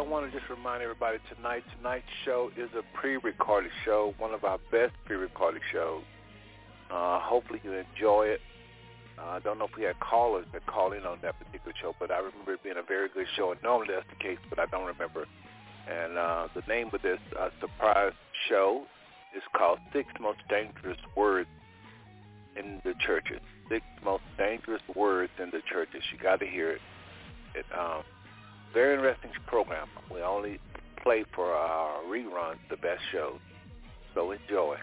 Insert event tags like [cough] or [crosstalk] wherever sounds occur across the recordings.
I want to just remind everybody tonight, tonight's show is a pre-recorded show, one of our best pre-recorded shows. Uh, hopefully you enjoy it. Uh, I don't know if we had callers that called in on that particular show, but I remember it being a very good show. And normally that's the case, but I don't remember. And uh, the name of this uh, surprise show is called Six Most Dangerous Words in the Churches. Six Most Dangerous Words in the Churches. You got to hear it. it um, very interesting program. We only play for our reruns the best shows. So enjoy.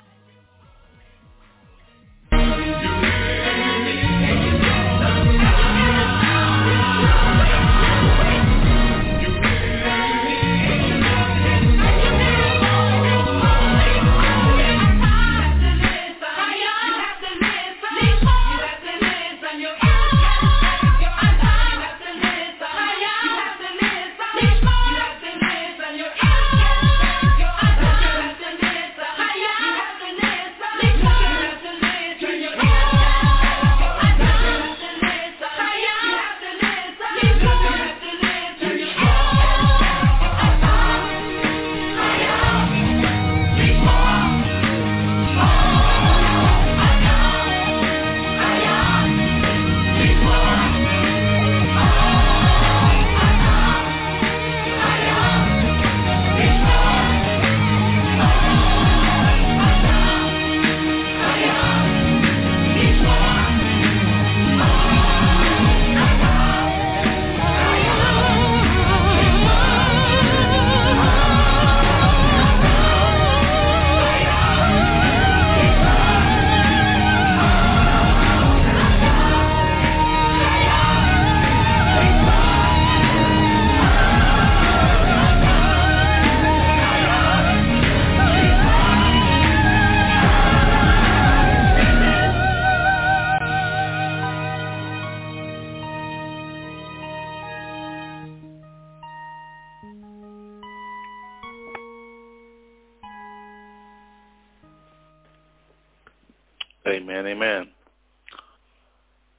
Amen.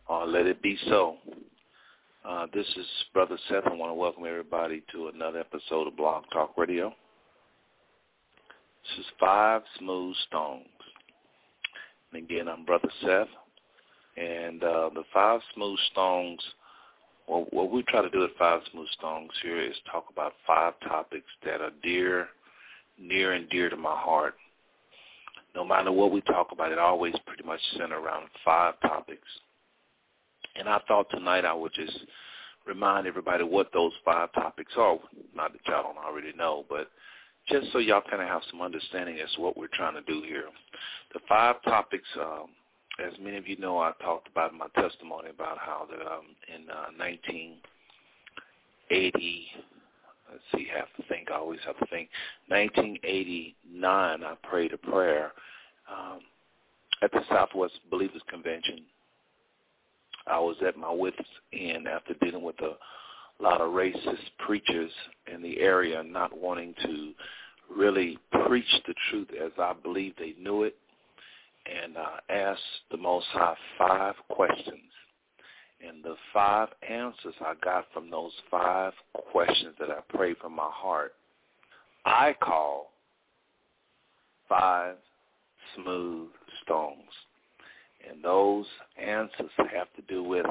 Uh, let it be so. Uh, this is Brother Seth. I want to welcome everybody to another episode of Blog Talk Radio. This is Five Smooth Stones. And again, I'm Brother Seth. And uh, the Five Smooth Stones, well, what we try to do at Five Smooth Stones here is talk about five topics that are dear, near and dear to my heart no matter what we talk about, it always pretty much center around five topics. And I thought tonight I would just remind everybody what those five topics are. Not that y'all don't already know, but just so y'all kind of have some understanding as to what we're trying to do here. The five topics, um, as many of you know, I talked about in my testimony about how that um, in uh, 1980, let's see, have to think, I always have to think, 1989, I prayed a prayer um, at the Southwest Believers Convention. I was at my wits' end after dealing with a lot of racist preachers in the area not wanting to really preach the truth as I believe they knew it and uh, asked the Most High five questions. And the five answers I got from those five questions that I prayed from my heart, I call five smooth stones. And those answers have to do with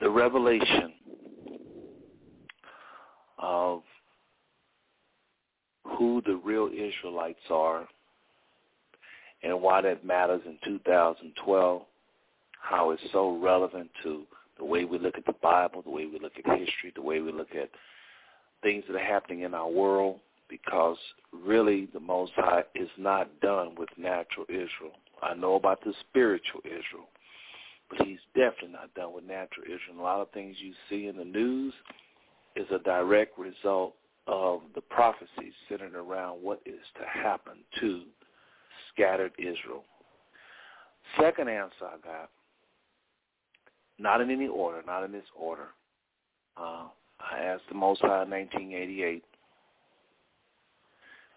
the revelation of who the real Israelites are and why that matters in 2012, how it's so relevant to the way we look at the Bible, the way we look at history, the way we look at things that are happening in our world, because really the Most High is not done with natural Israel. I know about the spiritual Israel, but he's definitely not done with natural Israel. A lot of things you see in the news is a direct result of the prophecies centered around what is to happen to scattered Israel. Second answer I got, not in any order, not in this order. Uh, I asked the Most High in 1988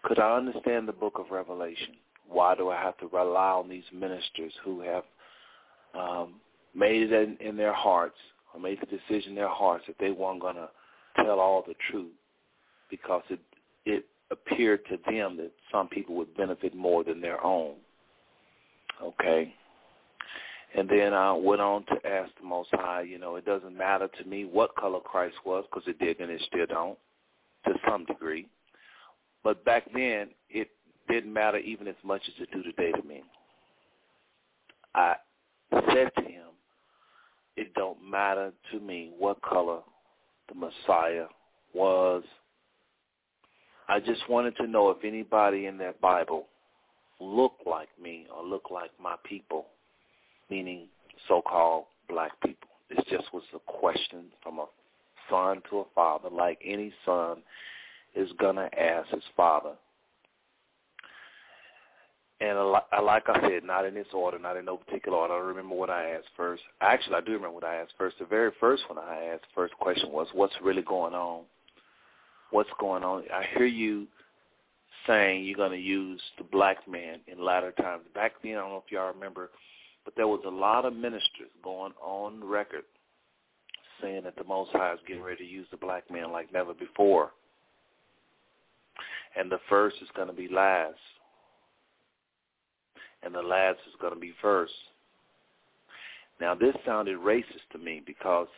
could I understand the book of Revelation? Why do I have to rely on these ministers who have um, made it in, in their hearts or made the decision in their hearts that they weren't going to tell all the truth because it it appeared to them that some people would benefit more than their own. Okay. And then I went on to ask the Most High, you know, it doesn't matter to me what color Christ was because it did and it still don't to some degree. But back then, it didn't matter even as much as it do today to me. I said to him, it don't matter to me what color the Messiah was. I just wanted to know if anybody in that Bible looked like me or looked like my people, meaning so-called black people. This just was a question from a son to a father, like any son is going to ask his father. And like I said, not in this order, not in no particular order. I don't remember what I asked first. Actually, I do remember what I asked first. The very first one I asked, first question was, what's really going on? What's going on? I hear you saying you're going to use the black man in latter times. Back then, I don't know if y'all remember, but there was a lot of ministers going on record saying that the Most High is getting ready to use the black man like never before. And the first is going to be last and the last is going to be first. Now, this sounded racist to me because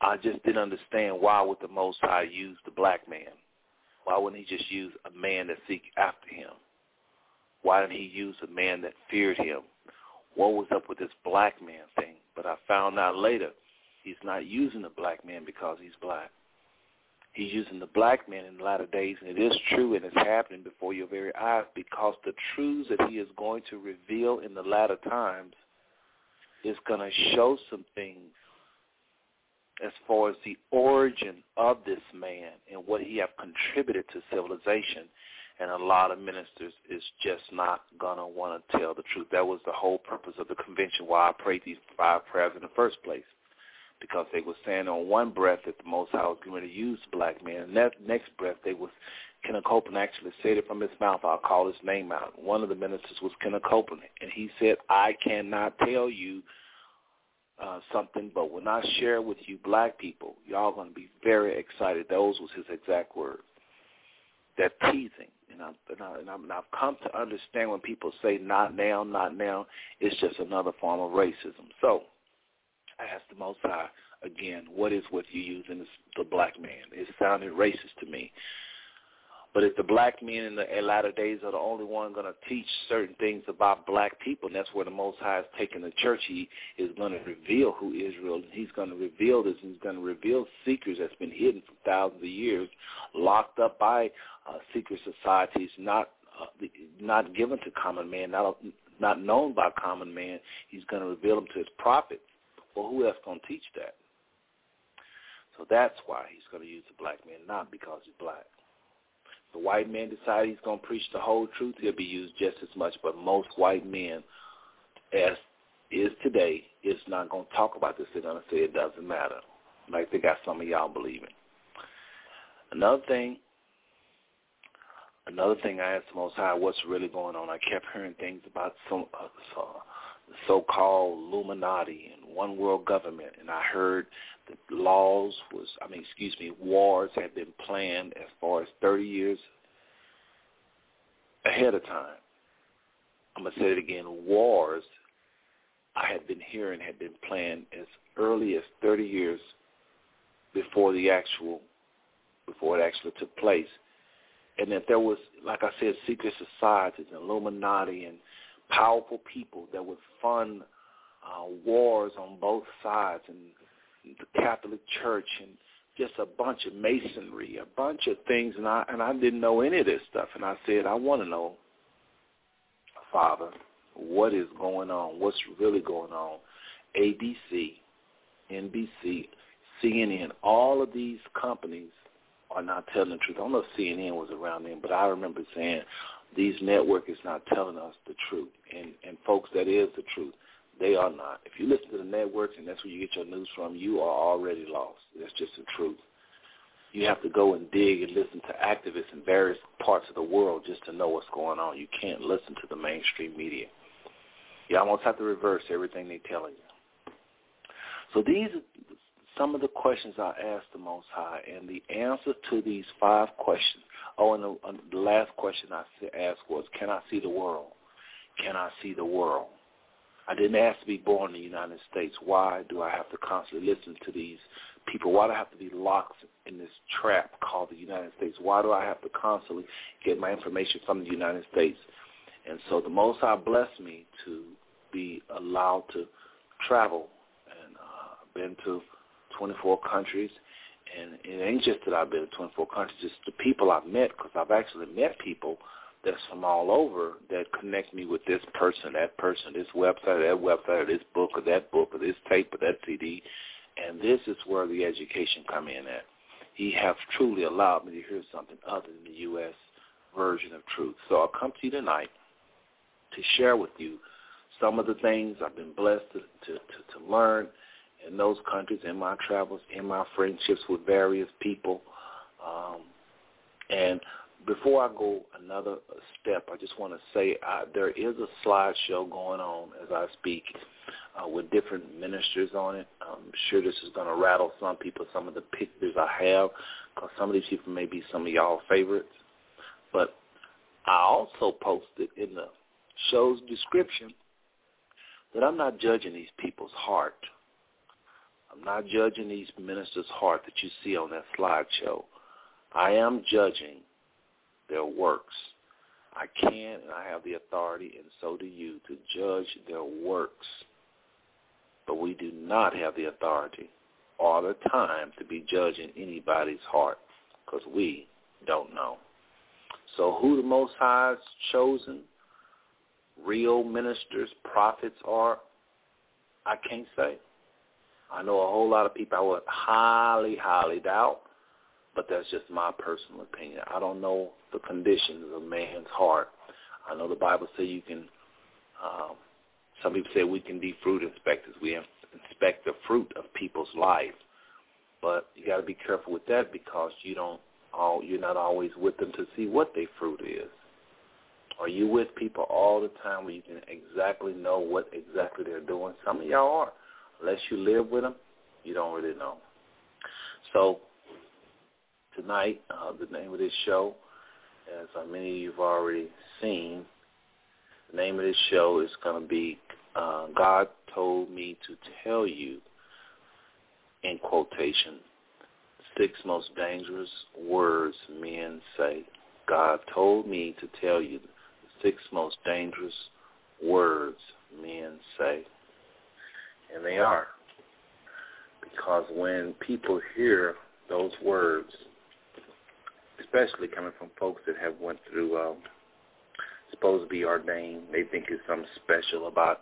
I just didn't understand why would the Most High use the black man? Why wouldn't he just use a man that seek after him? Why didn't he use a man that feared him? What was up with this black man thing? But I found out later he's not using the black man because he's black. He's using the black man in the latter days, and it is true, and it's happening before your very eyes because the truths that he is going to reveal in the latter times is going to show some things as far as the origin of this man and what he have contributed to civilization. And a lot of ministers is just not to want to tell the truth. That was the whole purpose of the convention, why I prayed these five prayers in the first place because they were saying on one breath that the Most High was going to use black men. And that next breath, they was Kenneth Copeland actually said it from his mouth. I'll call his name out. One of the ministers was Kenneth Copeland, and he said, "I cannot tell you uh, something, but when I share with you, black people, y'all going to be very excited." Those was his exact words. That teasing, and, I, and, I, and, I, and I've come to understand when people say "not now, not now," it's just another form of racism. So I asked the Most High again, what is what you using the black man? It sounded racist to me. But if the black men in the latter days are the only one going to teach certain things about black people, and that's where the Most High is taking the church, he is going to reveal who Israel is. He's going to reveal this. He's going to reveal secrets that's been hidden for thousands of years, locked up by uh, secret societies, not uh, not given to common man, not not known by common man. He's going to reveal them to his prophets. Well, who else going to teach that? So that's why he's going to use the black man, not because he's black. The white man decides he's going to preach the whole truth, he'll be used just as much. But most white men, as is today, is not going to talk about this. They're going to say it doesn't matter, like they got some of y'all believing. Another thing, another thing I asked the Most High, what's really going on? I kept hearing things about some uh, the so-called Illuminati and one world government, and I heard that laws was, I mean, excuse me, wars had been planned as far as 30 years ahead of time. I'm going to say it again, wars I had been hearing had been planned as early as 30 years before the actual, before it actually took place. And that there was, like I said, secret societies and Illuminati and powerful people that would fund uh, wars on both sides and the Catholic Church and just a bunch of masonry, a bunch of things, and I and I didn't know any of this stuff. And I said, I want to know, Father, what is going on? What's really going on? ABC, NBC, CNN, all of these companies are not telling the truth. I don't know if CNN was around then, but I remember saying these network is not telling us the truth. And and folks, that is the truth. They are not. If you listen to the networks and that's where you get your news from, you are already lost. That's just the truth. You have to go and dig and listen to activists in various parts of the world just to know what's going on. You can't listen to the mainstream media. You almost have to reverse everything they're telling you. So these are some of the questions I asked the Most High, and the answer to these five questions. Oh, and the, uh, the last question I asked was, can I see the world? Can I see the world? I didn't ask to be born in the United States. Why do I have to constantly listen to these people? Why do I have to be locked in this trap called the United States? Why do I have to constantly get my information from the United States? And so the Most High blessed me to be allowed to travel and uh, I've been to 24 countries. And it ain't just that I've been to 24 countries, it's the people I've met, because I've actually met people that's from all over that connect me with this person, that person, this website, that website, this book, or that book, or this tape, or that CD. And this is where the education come in at. He has truly allowed me to hear something other than the U.S. version of truth. So I'll come to you tonight to share with you some of the things I've been blessed to, to, to, to learn in those countries, in my travels, in my friendships with various people. Um, and before I go another step, I just want to say uh, there is a slideshow going on as I speak uh, with different ministers on it. I'm sure this is going to rattle some people, some of the pictures I have, because some of these people may be some of y'all favorites. But I also posted in the show's description that I'm not judging these people's heart. I'm not judging these ministers' heart that you see on that slideshow. I am judging their works. I can and I have the authority, and so do you, to judge their works. But we do not have the authority or the time to be judging anybody's heart because we don't know. So who the Most High's chosen, real ministers, prophets are, I can't say. I know a whole lot of people I would highly, highly doubt, but that's just my personal opinion. I don't know the conditions of man's heart. I know the Bible says you can, um, some people say we can be fruit inspectors. We inspect the fruit of people's life. But you got to be careful with that because you don't all you're not always with them to see what their fruit is. Are you with people all the time where you can exactly know what exactly they're doing? Some of y'all are. Unless you live with them, you don't really know. So tonight, uh, the name of this show, as uh, many of you have already seen, the name of this show is going to be uh, God Told Me to Tell You, in quotation, six most dangerous words men say. God told me to tell you the six most dangerous words men say. And they are. Because when people hear those words, especially coming from folks that have went through um, supposed to be ordained, they think it's something special about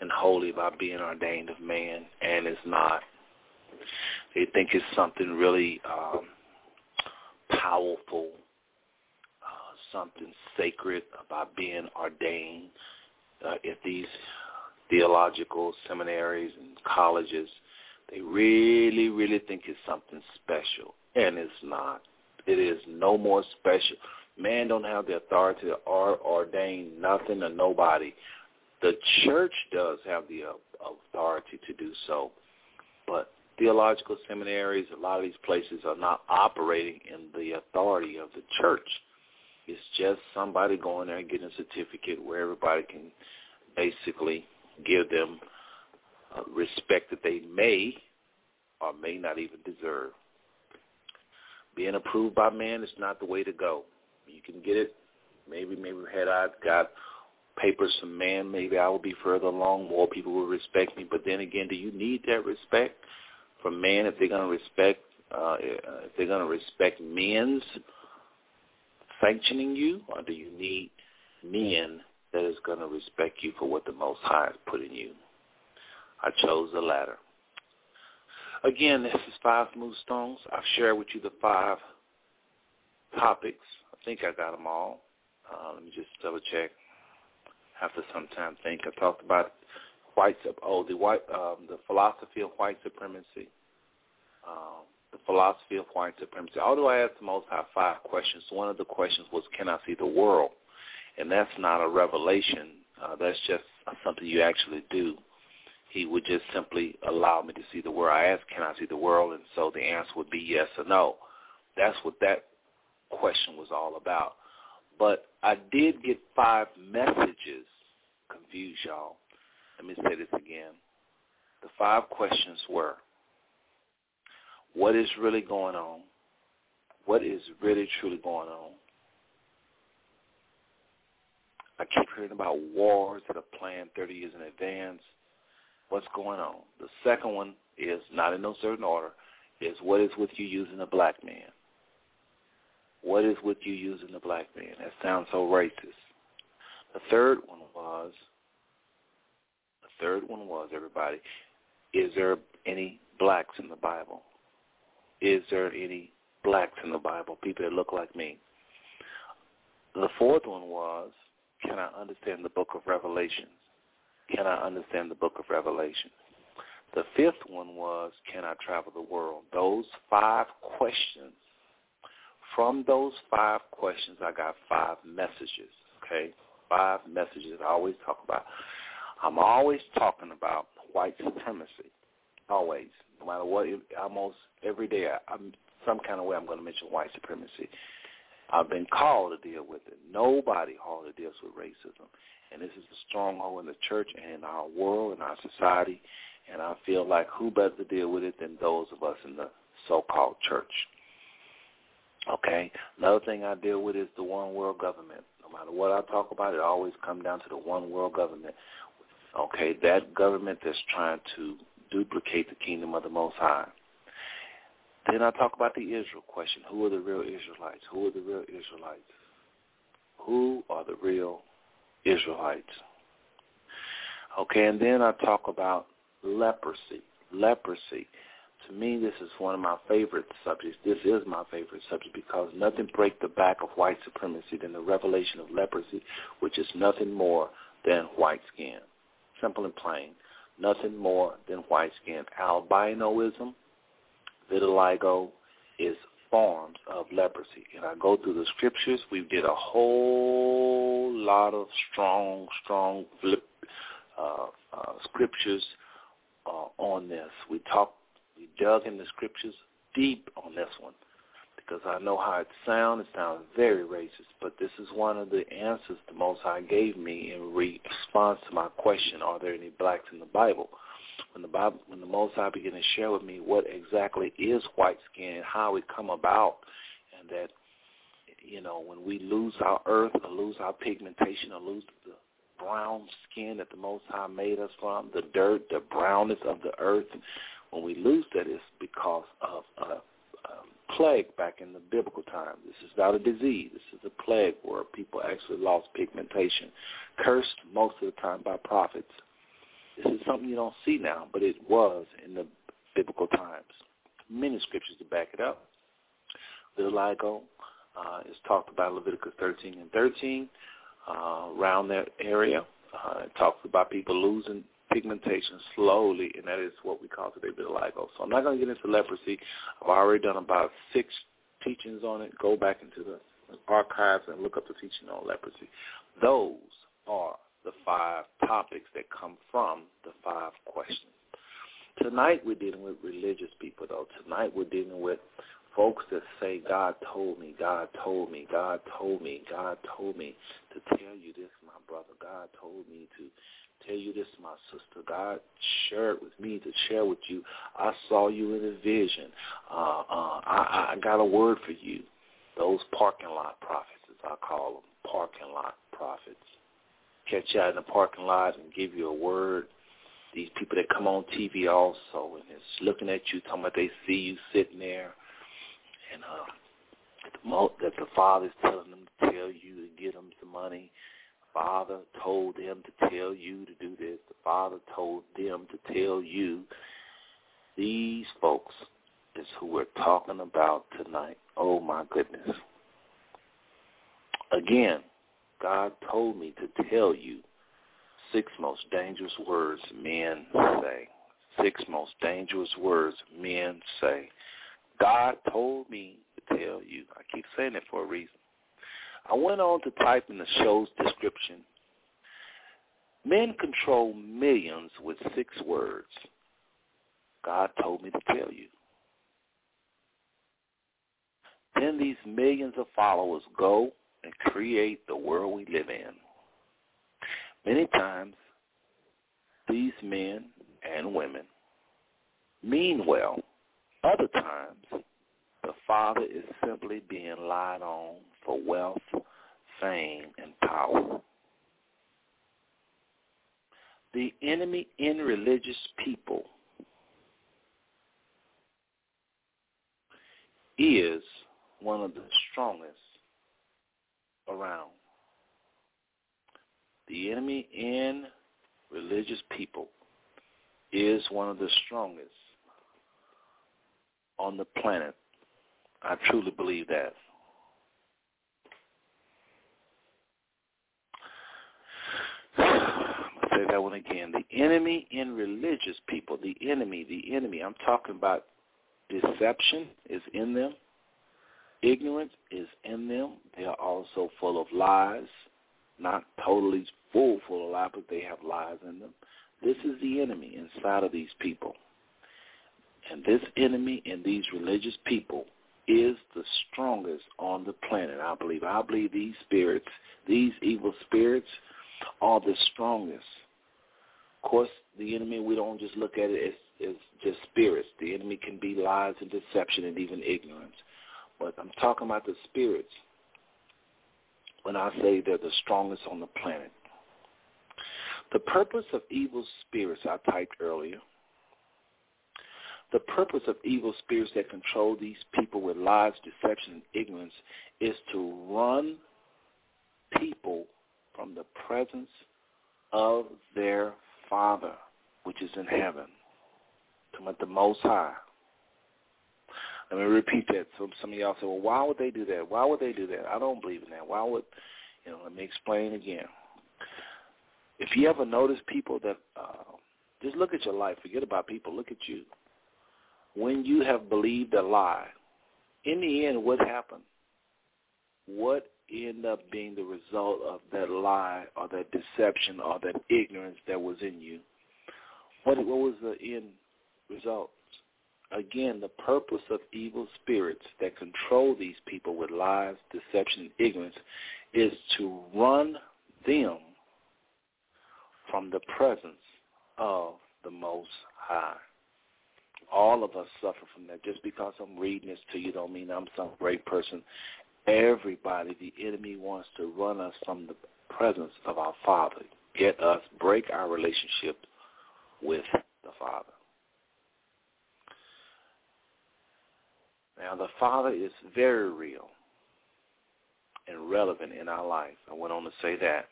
and holy about being ordained of man, and it's not. They think it's something really um, powerful, uh, something sacred about being ordained. Uh, if these theological seminaries and colleges, they really, really think it's something special, and it's not. It is no more special. Man don't have the authority to ordain nothing or nobody. The church does have the uh, authority to do so, but theological seminaries, a lot of these places are not operating in the authority of the church. It's just somebody going there and getting a certificate where everybody can basically give them uh, respect that they may or may not even deserve. Being approved by man is not the way to go. You can get it. Maybe, maybe had I got papers from man, maybe I would be further along. More people would respect me. But then again, do you need that respect from man if they're going to respect uh, if they're going to respect men's sanctioning you, or do you need men that is going to respect you for what the Most High has put in you? I chose the latter. Again, this is Five Smooth Stones. I've shared with you the five topics. I think I got them all. Uh, let me just double check. After some time, think I talked about white oh the white um, the philosophy of white supremacy, um, the philosophy of white supremacy. Although I asked the Most High five questions, one of the questions was, "Can I see the world?" And that's not a revelation. Uh, that's just something you actually do he would just simply allow me to see the world. I asked, can I see the world? And so the answer would be yes or no. That's what that question was all about. But I did get five messages. Confuse y'all. Let me say this again. The five questions were, what is really going on? What is really, truly going on? I keep hearing about wars that are planned 30 years in advance what's going on. The second one is, not in no certain order, is what is with you using a black man? What is with you using a black man? That sounds so racist. The third one was, the third one was, everybody, is there any blacks in the Bible? Is there any blacks in the Bible, people that look like me? The fourth one was, can I understand the book of Revelations? Can I understand the book of Revelation? The fifth one was, can I travel the world? Those five questions. From those five questions, I got five messages, okay? Five messages I always talk about. I'm always talking about white supremacy, always. No matter what, almost every day, I, I'm some kind of way I'm going to mention white supremacy. I've been called to deal with it. Nobody hardly deals with racism. And this is a stronghold in the church and in our world and our society. And I feel like who better to deal with it than those of us in the so-called church. Okay? Another thing I deal with is the one world government. No matter what I talk about, it always comes down to the one world government. Okay? That government that's trying to duplicate the kingdom of the Most High. Then I talk about the Israel question. Who are the real Israelites? Who are the real Israelites? Who are the real Israelites? Okay, and then I talk about leprosy. Leprosy. To me, this is one of my favorite subjects. This is my favorite subject because nothing breaks the back of white supremacy than the revelation of leprosy, which is nothing more than white skin. Simple and plain. Nothing more than white skin. Albinoism vitiligo is forms of leprosy. And I go through the scriptures. We did a whole lot of strong, strong uh, uh, scriptures uh, on this. We talked, we dug in the scriptures deep on this one because I know how it sounds. It sounds very racist, but this is one of the answers the Most High gave me in response to my question, are there any blacks in the Bible? When the Bible, when the Most High began to share with me what exactly is white skin and how it come about, and that you know when we lose our earth or lose our pigmentation or lose the brown skin that the Most High made us from, the dirt, the brownness of the earth, when we lose that, it's because of a, a plague back in the biblical time. This is not a disease. This is a plague where people actually lost pigmentation, cursed most of the time by prophets this is something you don't see now, but it was in the biblical times. Many scriptures to back it up. Vitiligo uh, is talked about Leviticus 13 and 13 uh, around that area. Uh, it talks about people losing pigmentation slowly, and that is what we call today vitiligo. So I'm not going to get into leprosy. I've already done about six teachings on it. Go back into the archives and look up the teaching on leprosy. Those are the five topics that come from the five questions. Tonight we're dealing with religious people, though. Tonight we're dealing with folks that say, God told me, God told me, God told me, God told me to tell you this, my brother. God told me to tell you this, my sister. God shared with me to share with you. I saw you in a vision. Uh, uh, I, I got a word for you. Those parking lot prophets, as I call them, parking lot prophets catch you out in the parking lot and give you a word. These people that come on TV also and is looking at you, talking about they see you sitting there, and uh, the mo- that the father's telling them to tell you to get them some money. Father told them to tell you to do this. The father told them to tell you. These folks is who we're talking about tonight. Oh my goodness. Again, God told me to tell you six most dangerous words men say. Six most dangerous words men say. God told me to tell you. I keep saying it for a reason. I went on to type in the show's description. Men control millions with six words. God told me to tell you. Then these millions of followers go and create the world we live in. Many times, these men and women mean well. Other times, the father is simply being lied on for wealth, fame, and power. the enemy in religious people is one of the strongest around. The enemy in religious people is one of the strongest on the planet. I truly believe that. [sighs] I'll say that one again. The enemy in religious people, the enemy, the enemy, I'm talking about deception is in them. Ignorance is in them. They are also full of lies, not totally full, full of lies, but they have lies in them. This is the enemy inside of these people. And this enemy in these religious people is the strongest on the planet, I believe. I believe these spirits, these evil spirits, are the strongest. Of course, the enemy, we don't just look at it as, as just spirits. The enemy can be lies and deception and even ignorance. But I'm talking about the spirits when I say they're the strongest on the planet. The purpose of evil spirits I typed earlier. The purpose of evil spirits that control these people with lies, deception, and ignorance is to run people from the presence of their Father, which is in heaven, to the Most High. Let me repeat that. So some of y'all say, well, why would they do that? Why would they do that? I don't believe in that. Why would, you know, let me explain again. If you ever notice people that, uh, just look at your life. Forget about people. Look at you. When you have believed a lie, in the end, what happened? What ended up being the result of that lie or that deception or that ignorance that was in you? What, what was the end result? Again, the purpose of evil spirits that control these people with lies, deception, and ignorance is to run them from the presence of the Most High. All of us suffer from that. Just because I'm reading this to you don't mean I'm some great person. Everybody, the enemy wants to run us from the presence of our Father, get us, break our relationship with the Father. Now, the Father is very real and relevant in our life. I went on to say that.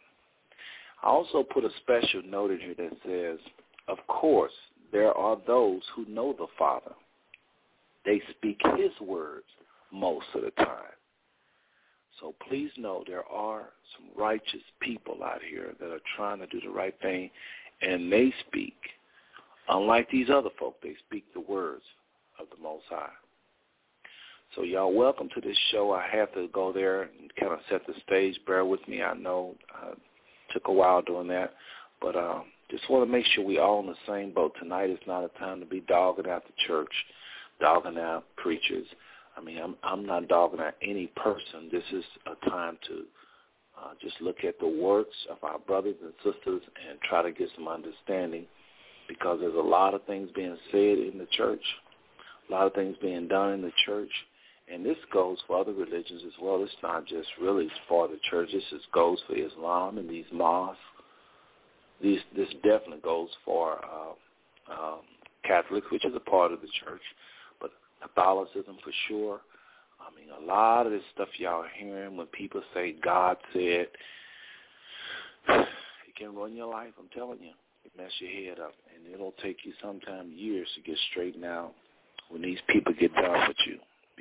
I also put a special note in here that says, of course, there are those who know the Father. They speak his words most of the time. So please know there are some righteous people out here that are trying to do the right thing, and they speak, unlike these other folk, they speak the words of the Most High. So y'all, welcome to this show. I have to go there and kind of set the stage. Bear with me. I know uh, took a while doing that, but um, just want to make sure we all in the same boat. Tonight is not a time to be dogging out the church, dogging out preachers. I mean, I'm I'm not dogging out any person. This is a time to uh, just look at the works of our brothers and sisters and try to get some understanding, because there's a lot of things being said in the church, a lot of things being done in the church, and this goes for other religions as well. It's not just really for the church. This goes for Islam and these mosques. These, this definitely goes for uh, um, Catholics, which is a part of the church, but Catholicism for sure. I mean, a lot of this stuff y'all are hearing when people say God said, [sighs] it can run your life. I'm telling you, it mess your head up, and it'll take you sometime years to get straightened out when these people get done with you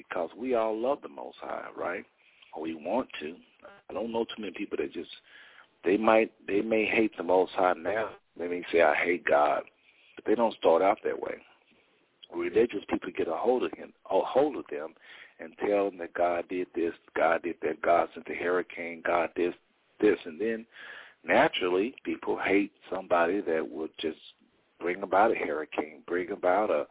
because we all love the Most High, right? Or we want to. I don't know too many people that just they might they may hate the Most High now. They may say I hate God, but they don't start out that way. Religious people get a hold of him, a hold of them, and tell them that God did this, God did that, God sent the hurricane, God did this, and then naturally people hate somebody that would just bring about a hurricane, bring about a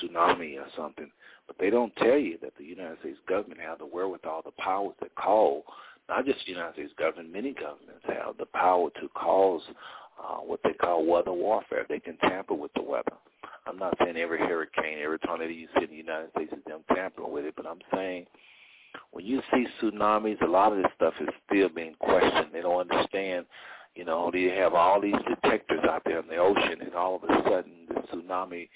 tsunami or something. But they don't tell you that the United States government have the wherewithal, the power to call, not just the United States government, many governments have the power to cause uh, what they call weather warfare. They can tamper with the weather. I'm not saying every hurricane, every tornado you see in the United States is them tampering with it, but I'm saying when you see tsunamis, a lot of this stuff is still being questioned. They don't understand, You know, they have all these detectors out there in the ocean, and all of a sudden the tsunami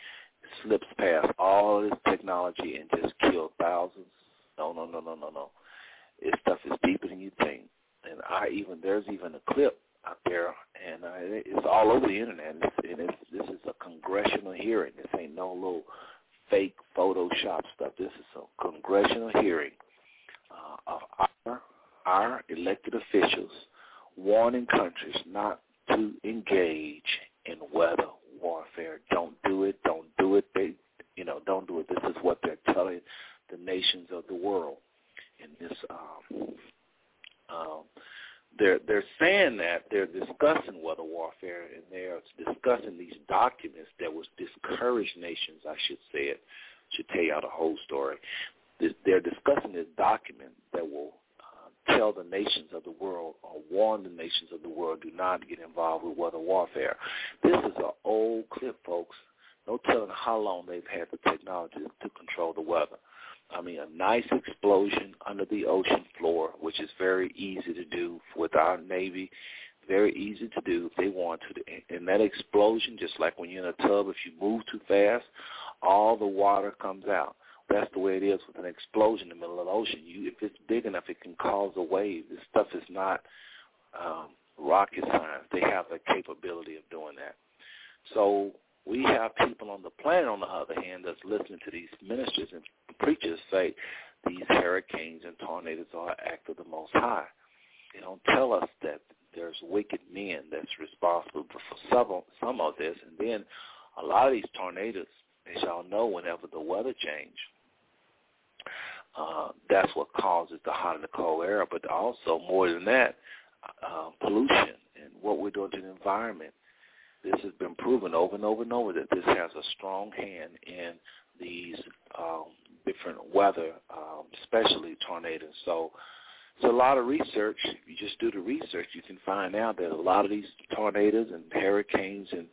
slips past all this technology and just kills thousands. No, no, no, no, no, no. This stuff is deeper than you think. And I even there's even a clip out there, and uh, it's all over the internet. And, it's, and it's, this is a congressional hearing. This ain't no little fake Photoshop stuff. This is a congressional hearing uh, of our our elected officials warning countries not to engage in weather warfare. Don't do it. Don't do it. They, you know, don't do it. This is what they're telling the nations of the world in this. Um, um, they're they're saying that they're discussing weather warfare and they're discussing these documents that was discourage nations. I should say it. Should tell y'all the whole story. They're discussing this document that will tell the nations of the world or warn the nations of the world do not get involved with weather warfare. This is an old clip, folks. No telling how long they've had the technology to control the weather. I mean, a nice explosion under the ocean floor, which is very easy to do with our Navy, very easy to do if they want to. And that explosion, just like when you're in a tub, if you move too fast, all the water comes out. That's the way it is with an explosion in the middle of the ocean. You, if it's big enough, it can cause a wave. This stuff is not um, rocket science. They have the capability of doing that. So we have people on the planet, on the other hand, that's listening to these ministers and preachers say these hurricanes and tornadoes are an act of the Most High. They don't tell us that there's wicked men that's responsible for some, of this. And then a lot of these tornadoes, as y'all know, whenever the weather change, uh, that's what causes the hot and the cold air. But also, more than that, uh, pollution and what we're doing to the environment. This has been proven over and over and over that this has a strong hand in these um, different weather, um, especially tornadoes. So it's a lot of research. If you just do the research, you can find out that a lot of these tornadoes and hurricanes and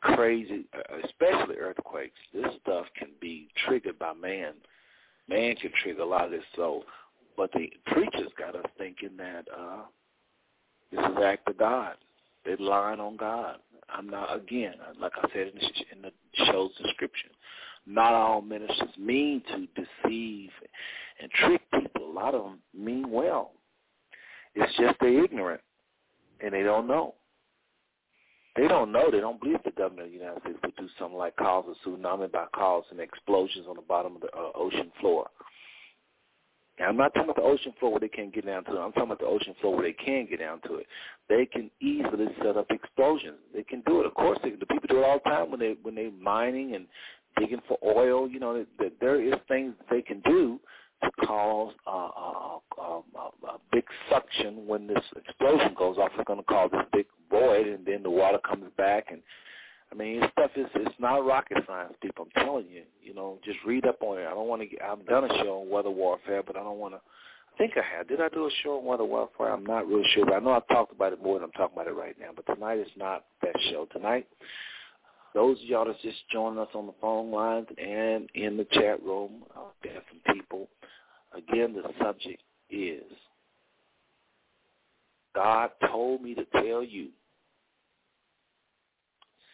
crazy, uh, especially earthquakes, this stuff can be triggered by man man can trigger a lot of this. So, but the preachers got us thinking that uh, this is act of God. They're lying on God. I'm not again, like I said in the, in the show's description. Not all ministers mean to deceive and trick people. A lot of them mean well. It's just they're ignorant and they don't know. They don't know. They don't believe the government of the United States would do something like cause a tsunami by causing explosions on the bottom of the uh, ocean floor. I'm not talking about the ocean floor where they can't get down to it. I'm talking about the ocean floor where they can get down to it. They can easily set up explosions. They can do it. Of course, they, the people do it all the time when they when they're mining and digging for oil. You know, that there is things they can do to cause a, a, a, a big suction when this explosion goes off. It's going to cause this big void, and then the water comes back. And I mean, this stuff is it's not rocket science, people. I'm telling you. You know, just read up on it. I don't want to. I've done a show on weather warfare, but I don't want to. I think I had. Did I do a show on weather warfare? I'm not really sure, but I know I've talked about it more than I'm talking about it right now. But tonight is not that show. Tonight, those of y'all that's just joining us on the phone lines and in the chat room, we have some people. Again, the subject is God told me to tell you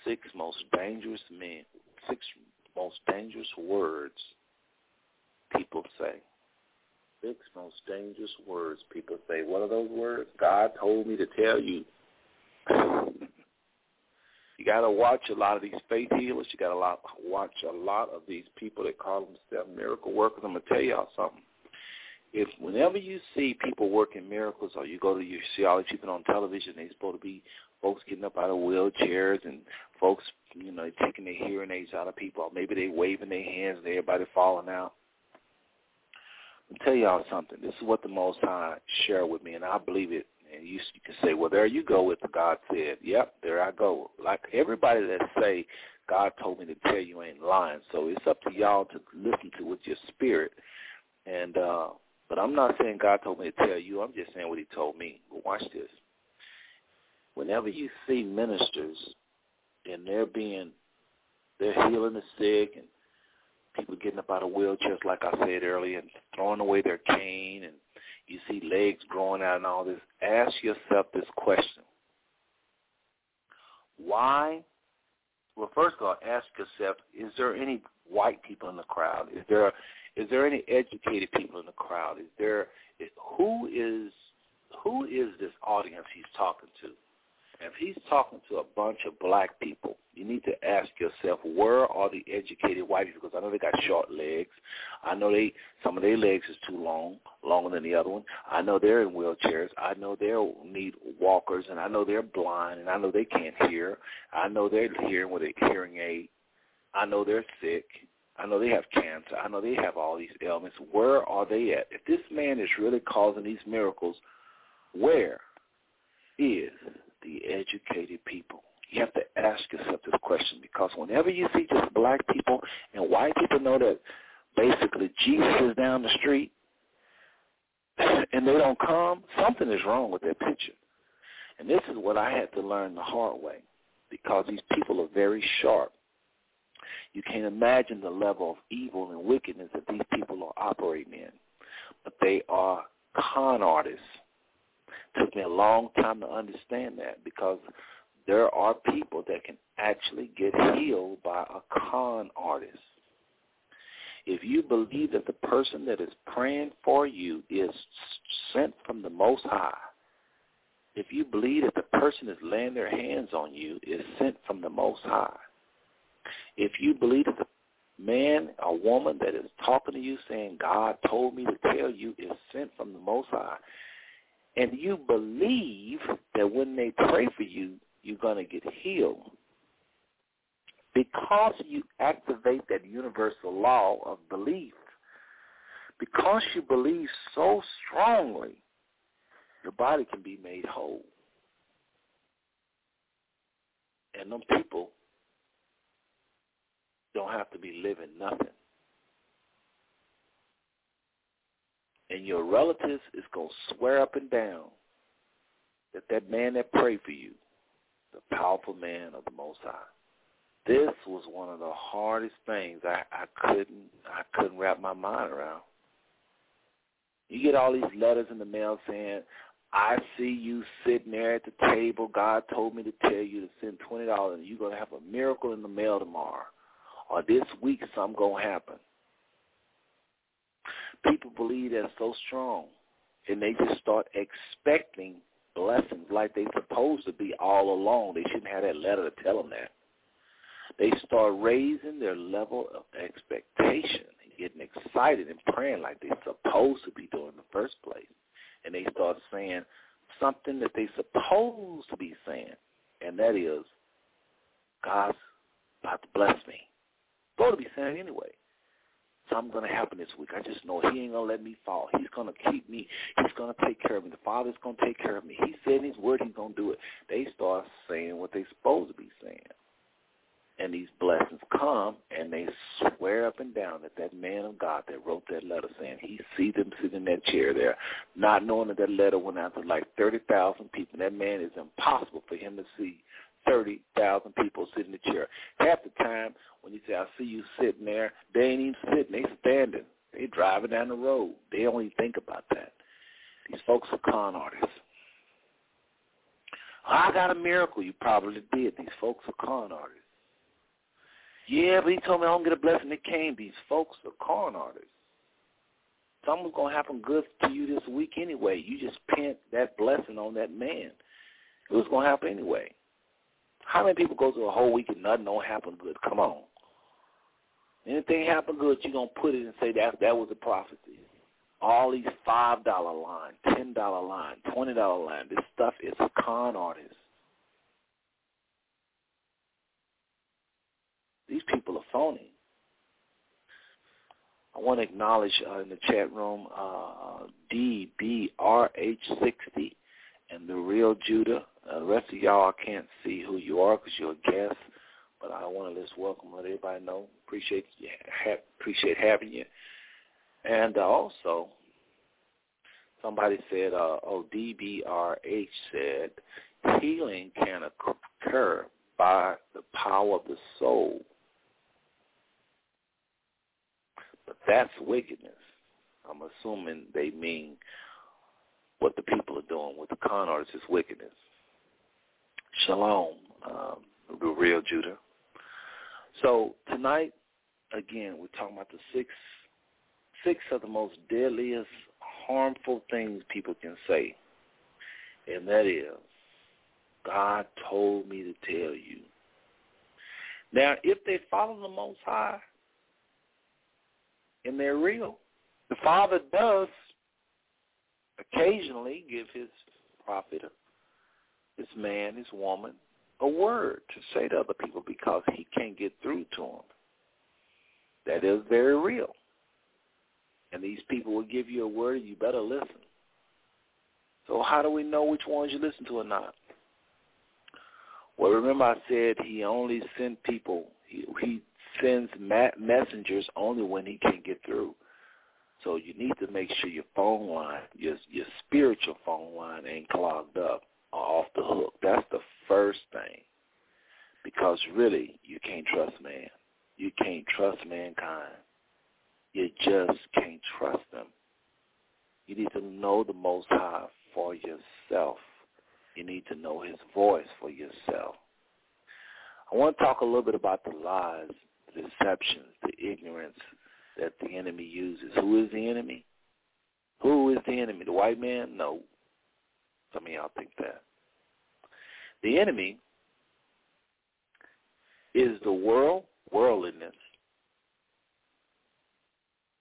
six most dangerous men, six most dangerous words people say. Six most dangerous words people say. What are those words? God told me to tell you. You got to watch a lot of these faith healers. You got to watch a lot of these people that call themselves miracle workers. I'm gonna tell y'all something if whenever you see people working miracles or you go to you see all these people on television, they're supposed to be folks getting up out of wheelchairs and folks, you know, taking their hearing aids out of people, or maybe they waving their hands and everybody falling out. I'll tell y'all something. This is what the Most High shared with me, and I believe it. And you, you can say, well, there you go with the God said. Yep, there I go. Like everybody that say, God told me to tell you ain't lying. So it's up to y'all to listen to with your spirit. And uh but I'm not saying God told me to tell you. I'm just saying what he told me. But watch this. Whenever you see ministers and they're being, they're healing the sick and people getting up out of wheelchairs, like I said earlier, and throwing away their cane, and you see legs growing out and all this, ask yourself this question. Why? Well, first of all, ask yourself: Is there any white people in the crowd? Is there is there any educated people in the crowd? Is there who is who is this audience he's talking to? If he's talking to a bunch of black people, you need to ask yourself, where are the educated white people? Because I know they got short legs. I know they some of their legs is too long, longer than the other one. I know they're in wheelchairs. I know they need walkers, and I know they're blind, and I know they can't hear. I know they're hearing with a hearing aid. I know they're sick. I know they have cancer. I know they have all these ailments. Where are they at? If this man is really causing these miracles, where is the educated people? You have to ask yourself this question because whenever you see just black people and white people know that basically Jesus is down the street and they don't come, something is wrong with their picture. And this is what I had to learn the hard way because these people are very sharp. You can't imagine the level of evil and wickedness that these people are operating in. But they are con artists took me a long time to understand that because there are people that can actually get healed by a con artist. If you believe that the person that is praying for you is sent from the Most High, if you believe that the person is laying their hands on you is sent from the Most High, if you believe that the man or woman that is talking to you saying, God told me to tell you is sent from the Most High, and you believe that when they pray for you, you're going to get healed, because you activate that universal law of belief, because you believe so strongly, your body can be made whole. And them people don't have to be living nothing. And your relatives is going to swear up and down that that man that prayed for you, the powerful man of the Most High. This was one of the hardest things I, I couldn't I couldn't wrap my mind around. You get all these letters in the mail saying, I see you sitting there at the table. God told me to tell you to send twenty dollars and you're gonna have a miracle in the mail tomorrow. Or this week something gonna happen people believe they're so strong, and they just start expecting blessings like they're supposed to be all along. They shouldn't have that letter to tell them that. They start raising their level of expectation and getting excited and praying like they're supposed to be doing in the first place. And they start saying something that they're supposed to be saying, and that is, God's about to bless me. Supposed to be saying anyway something's going to happen this week. I just know he ain't going to let me fall. He's going to keep me. He's going to take care of me. The Father's going to take care of me. He said in his word he's going to do it. They start saying what they're supposed to be saying. And these blessings come, and they swear up and down that that man of God that wrote that letter saying he see them sitting in that chair there, not knowing that that letter went out to like 30,000 people. That man is impossible for him to see 30,000 people sitting in the chair. Half the time when you say, I see you sitting there, they ain't even sitting. They standing. They driving down the road. They don't even think about that. These folks are con artists. I got a miracle. You probably did. These folks are con artists. Yeah, but he told me I don't get a blessing. It came. These folks are con artists. Something's going to happen good to you this week anyway. You just pent that blessing on that man. It was going to happen anyway. How many people go through a whole week and nothing don't happen good? Come on. Anything happen good, you're gonna put it and say that that was a prophecy. All these five dollar line, ten dollar line, twenty dollar line, this stuff is a con artist. These people are phony. I want to acknowledge uh, in the chat room uh, DBRH60 and the real Judah. Uh, the rest of y'all, can't see who you are because you're a guest, but I want to just welcome let everybody know. Appreciate you, ha- appreciate having you. And uh, also, somebody said, uh, oh, DBRH said, healing can occur by the power of the soul. But that's wickedness. I'm assuming they mean what the people are doing with the con artists is wickedness. Shalom. um, the real Judah. So tonight, again, we're talking about the six six of the most deadliest, harmful things people can say, and that is, God told me to tell you. Now, if they follow the Most High and they're real, the Father does occasionally give his prophet, this man, this woman, a word to say to other people because he can't get through to them. That is very real. And these people will give you a word, you better listen. So how do we know which ones you listen to or not? Well, remember I said he only sent people, he, he sends messengers only when he can get through. So you need to make sure your phone line, your your spiritual phone line ain't clogged up or off the hook. That's the first thing. Because really, you can't trust man. You can't trust mankind. You just can't trust them. You need to know the Most High for yourself. You need to know his voice for yourself. I want to talk a little bit about the lies, the deceptions, the ignorance that the enemy uses. Who is the enemy? Who is the enemy? The white man? No. Some of y'all think that. The enemy is the world, worldliness,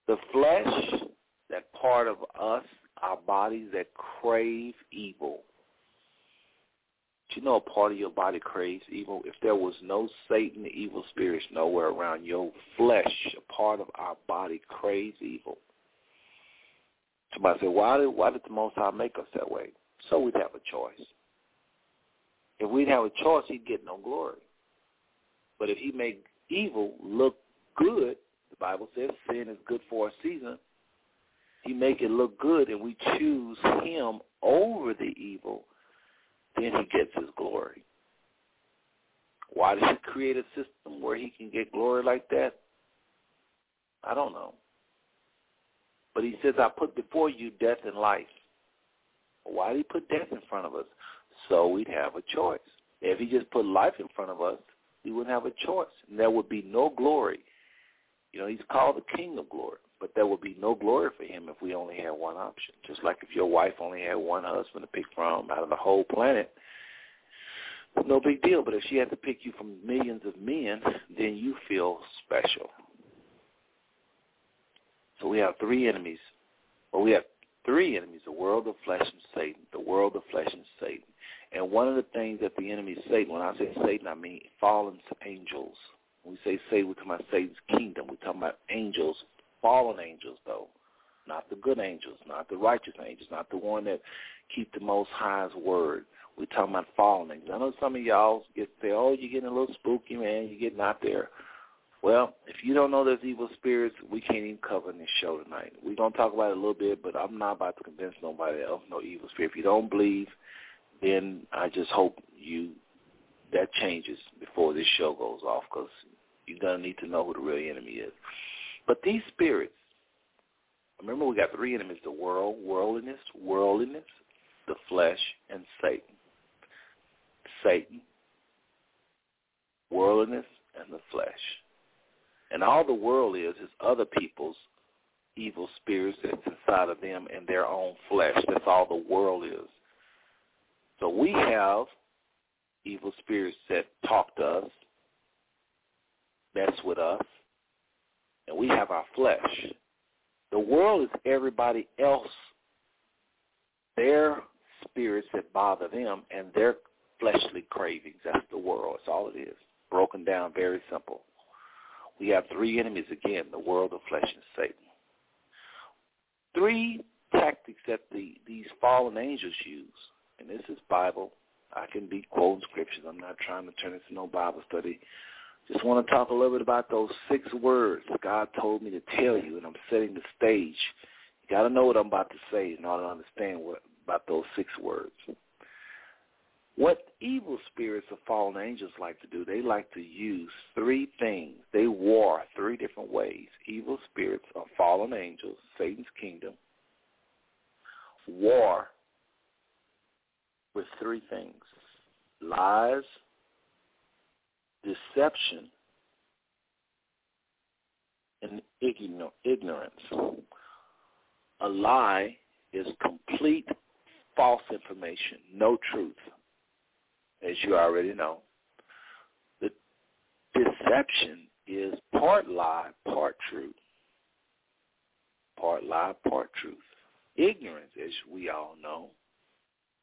the flesh, that part of us, our bodies that crave evil. Do you know a part of your body craves evil? If there was no Satan, the evil spirits nowhere around your flesh, a part of our body craves evil. Somebody said, why did, why did the Most High make us that way? So we'd have a choice. If we'd have a choice, he'd get no glory. But if he made evil look good, the Bible says sin is good for a season, he make it look good and we choose him over the evil, then he gets his glory. Why did he create a system where he can get glory like that? I don't know. But he says, I put before you death and life. Why did he put death in front of us? So we'd have a choice. If he just put life in front of us, we wouldn't have a choice. And there would be no glory. You know, he's called the King of Glory, but there would be no glory for him if we only had one option. Just like if your wife only had one husband to pick from out of the whole planet, no big deal. But if she had to pick you from millions of men, then you feel special. So we have three enemies. Well, we have three enemies, the world, the flesh, and Satan. The world, the flesh, and Satan. And one of the things that the enemy Satan, when I say Satan, I mean fallen angels. When we say Satan, we're talking about Satan's kingdom. We're talking about angels, fallen angels, though. Not the good angels, not the righteous angels, not the one that keep the Most High's word. We're talking about fallen angels. I know some of y'all get say, oh, you're getting a little spooky, man. You're getting out there. Well, if you don't know there's evil spirits, we can't even cover this show tonight. We're going to talk about it a little bit, but I'm not about to convince nobody else no evil spirit. If you don't believe, then I just hope you that changes before this show goes off because you're going to need to know who the real enemy is. But these spirits, remember we got three enemies, the world, worldliness, worldliness, the flesh, and Satan. Satan, worldliness, and the flesh. And all the world is is other people's evil spirits that's inside of them and their own flesh. That's all the world is. So we have evil spirits that talk to us, mess with us, and we have our flesh. The world is everybody else, their spirits that bother them and their fleshly cravings. That's the world. That's all it is. Broken down, very simple. We have three enemies again, the world, the flesh, and Satan. Three tactics that the, these fallen angels use and this is Bible. I can be quoting scriptures. I'm not trying to turn this into no Bible study. Just want to talk a little bit about those six words God told me to tell you, and I'm setting the stage. You got to know what I'm about to say in order to understand what about those six words. What evil spirits of fallen angels like to do, they like to use three things. They war three different ways. Evil spirits of fallen angels, Satan's kingdom, war with three things lies, deception and ignorance. A lie is complete false information, no truth, as you already know. The deception is part lie, part truth. Part lie, part truth. Ignorance, as we all know,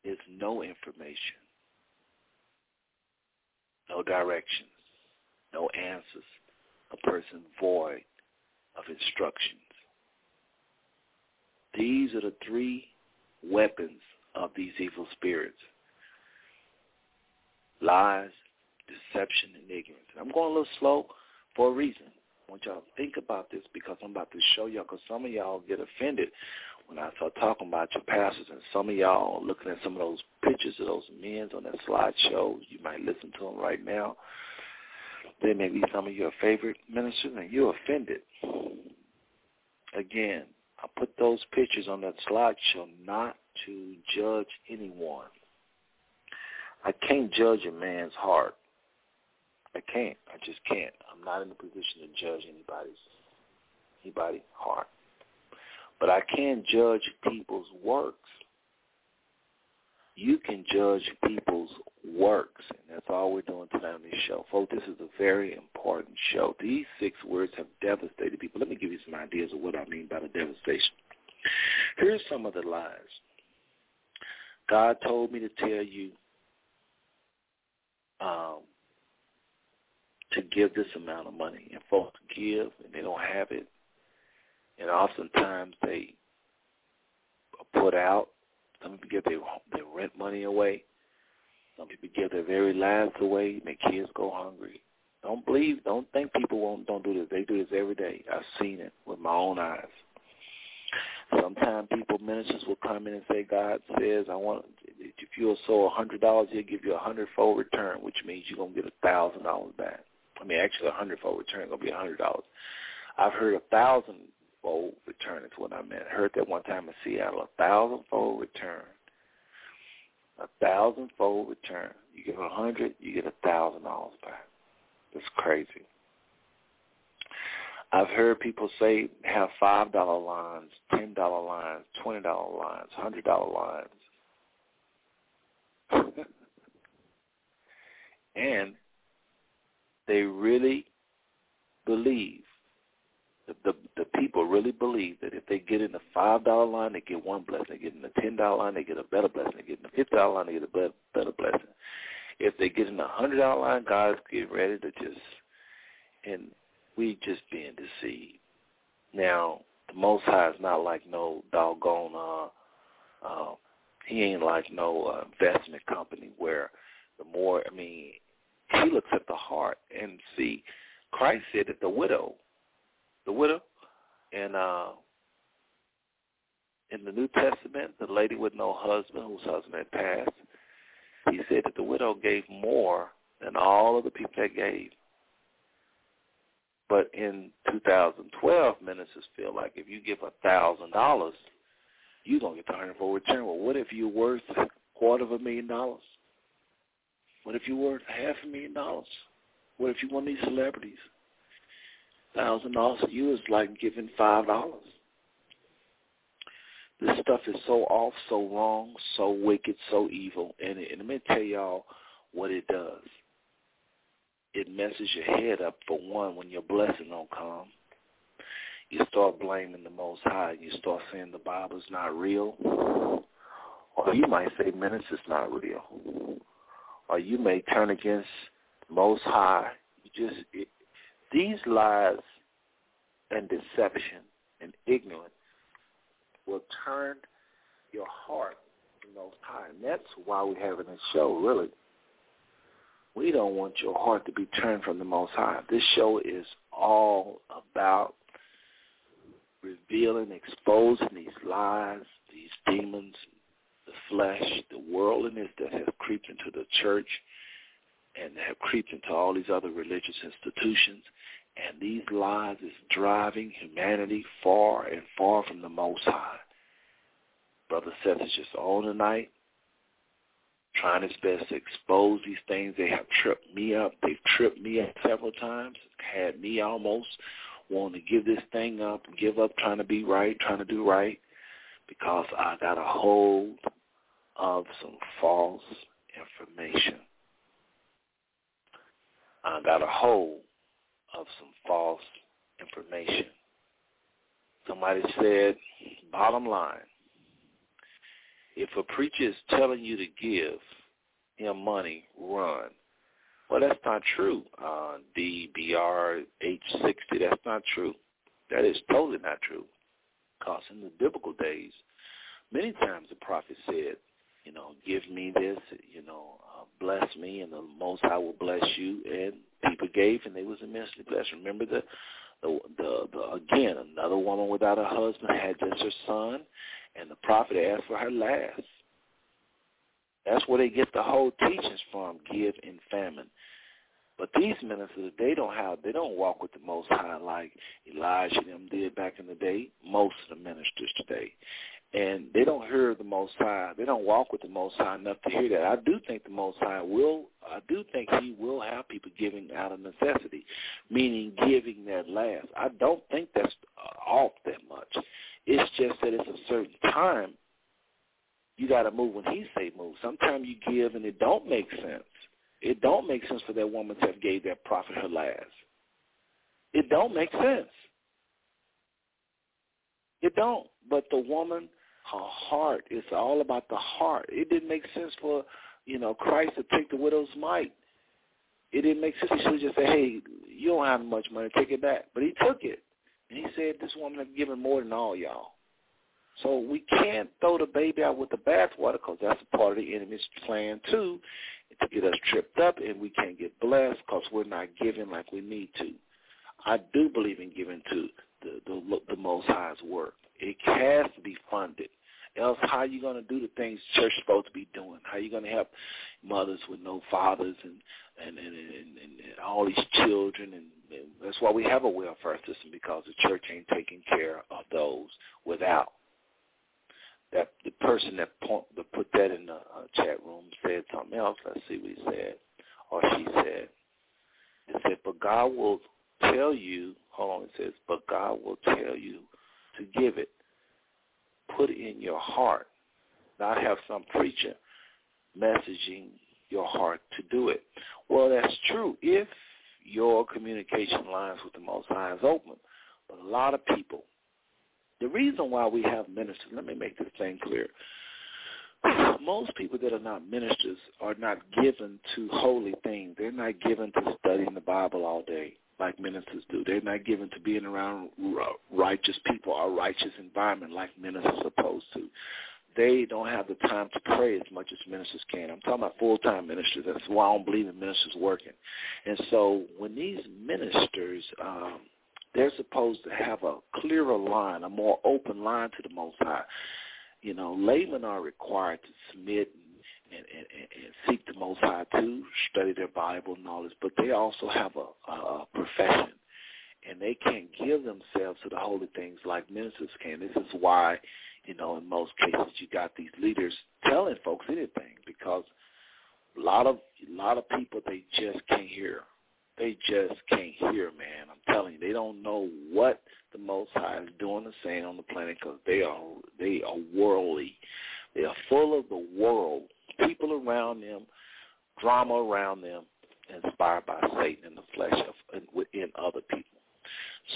is no information, no directions, no answers, a person void of instructions. These are the three weapons of these evil spirits. Lies, deception, and ignorance. And I'm going a little slow for a reason. I want y'all to think about this because I'm about to show y'all because some of y'all get offended when I start talking about your pastors and some of y'all looking at some of those pictures of those men on that slideshow. You might listen to them right now. They may be some of your favorite ministers and you're offended. Again, I put those pictures on that slideshow not to judge anyone. I can't judge a man's heart. I can't. I just can't. I'm not in a position to judge anybody's anybody's heart. But I can judge people's works. You can judge people's works, and that's all we're doing tonight on this show. Folks, this is a very important show. These six words have devastated people. Let me give you some ideas of what I mean by the devastation. Here's some of the lies. God told me to tell you um, to give this amount of money, and folks give and they don't have it, and oftentimes they put out. Some people give their their rent money away. Some people give their very lives away, make kids go hungry. Don't believe, don't think people won't don't do this. They do this every day. I've seen it with my own eyes. Sometimes people, ministers will come in and say, God says, I want, if you'll sow a hundred dollars, he'll give you a hundredfold return, which means you're gonna get a thousand dollars back. I mean, actually, a hundredfold return gonna be a hundred dollars. I've heard a thousand-fold return is what I meant. Heard that one time in Seattle, a thousand-fold return. A thousand-fold return. You give a hundred, you get a thousand dollars back. That's crazy. I've heard people say have five dollar lines, ten dollar lines, twenty dollar lines, hundred dollar lines. [laughs] and they really believe the, the the people really believe that if they get in the five dollar line, they get one blessing. They get in the ten dollar line, they get a better blessing. They get in the fifty dollar line, they get a better, blessing. If they get in the hundred dollar line, God's getting ready to just and we just being deceived. Now, the Most High is not like no doggone, uh, uh, he ain't like no uh, investment company where the more, I mean, he looks at the heart and see, Christ said that the widow, the widow, and uh, in the New Testament, the lady with no husband, whose husband had passed, he said that the widow gave more than all of the people that gave. But in 2012, ministers feel like if you give a thousand dollars, you're gonna get the hundredfold return. Well, what if you're worth a quarter of a million dollars? What if you're worth half a million dollars? What if you're one of these celebrities? Thousand dollars to you is like giving five dollars. This stuff is so off, so wrong, so wicked, so evil, and, and let me tell y'all what it does it messes your head up for one when your blessing don't come. You start blaming the Most High. You start saying the Bible's not real. Or you might say ministry's not real. Or you may turn against Most High. You just it, these lies and deception and ignorance will turn your heart to Most High. And that's why we're having this show, really we don't want your heart to be turned from the Most High. This show is all about revealing, exposing these lies, these demons, the flesh, the worldliness that have creeped into the church and have creeped into all these other religious institutions. And these lies is driving humanity far and far from the Most High. Brother Seth is just on tonight trying his best to expose these things. They have tripped me up. They've tripped me up several times, had me almost wanting to give this thing up, give up trying to be right, trying to do right, because I got a hold of some false information. I got a hold of some false information. Somebody said, bottom line, if a preacher is telling you to give him money, run. Well, that's not true. Uh, DBR H60, that's not true. That is totally not true. Because in the biblical days, many times the prophet said, you know, give me this, you know, uh, bless me, and the Most High will bless you. And people gave, and they was immensely blessed. Remember the, the, the, the again, another woman without a husband had just her son, and the prophet asked for her last. That's where they get the whole teachings from, give in famine. But these ministers, they don't have, they don't walk with the Most High like Elijah them did back in the day. Most of the ministers today, and they don't hear the Most High. They don't walk with the Most High enough to hear that. I do think the Most High will. I do think He will have people giving out of necessity, meaning giving that last. I don't think that's off that much. It's just that it's a certain time. You got to move when He say move. Sometimes you give and it don't make sense. It don't make sense for that woman to have gave that prophet her last. It don't make sense. It don't. But the woman, her heart, it's all about the heart. It didn't make sense for, you know, Christ to take the widow's mite. It didn't make sense. He should just say, hey, you don't have much money, take it back. But he took it. And he said, this woman has given more than all y'all. So we can't throw the baby out with the bathwater because that's a part of the enemy's plan too, to get us tripped up and we can't get blessed because we're not giving like we need to. I do believe in giving to the the, the Most High's work. It has to be funded. Else, how are you going to do the things church is supposed to be doing? How are you going to help mothers with no fathers and and and, and, and, and all these children? And, and that's why we have a welfare system because the church ain't taking care of those without that the person that, point, that put that in the uh, chat room said something else. Let's see what he said, or she said. It said, "But God will tell you." Hold on. It says, "But God will tell you to give it. Put it in your heart, not have some preacher messaging your heart to do it." Well, that's true if your communication lines with the Most High is open. But a lot of people the reason why we have ministers, let me make this thing clear. [sighs] Most people that are not ministers are not given to holy things. They're not given to studying the Bible all day like ministers do. They're not given to being around righteous people or righteous environment like ministers are supposed to. They don't have the time to pray as much as ministers can. I'm talking about full-time ministers. That's why I don't believe in ministers working. And so when these ministers um, they're supposed to have a clearer line, a more open line to the Most High. You know, laymen are required to submit and, and, and, seek the Most High to study their Bible this, but they also have a, a profession, and they can't give themselves to the holy things like ministers can. This is why, you know, in most cases you got these leaders telling folks anything because a lot of a lot of people they just can't hear they just can't hear, man. I'm telling you, they don't know what the Most High is doing and saying on the planet because they are they are worldly. They are full of the world, people around them, drama around them, inspired by Satan in the flesh of within other people.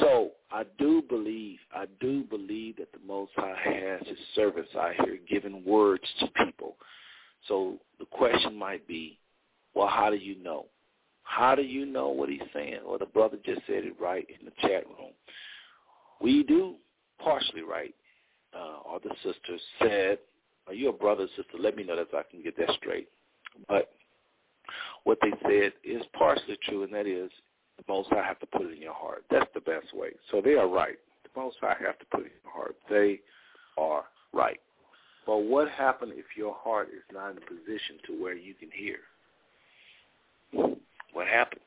So I do believe, I do believe that the Most High has His servants out here giving words to people. So the question might be, well, how do you know? How do you know what he's saying? Well, the brother just said it right in the chat room. We do partially right. Uh, or the sister said, are you a brother or sister? Let me know so I can get that straight. But what they said is partially true, and that is the Most High have to put it in your heart. That's the best way. So they are right. The Most I have to put it in your heart. They are right. But what happens if your heart is not in a position to where you can hear? What happened?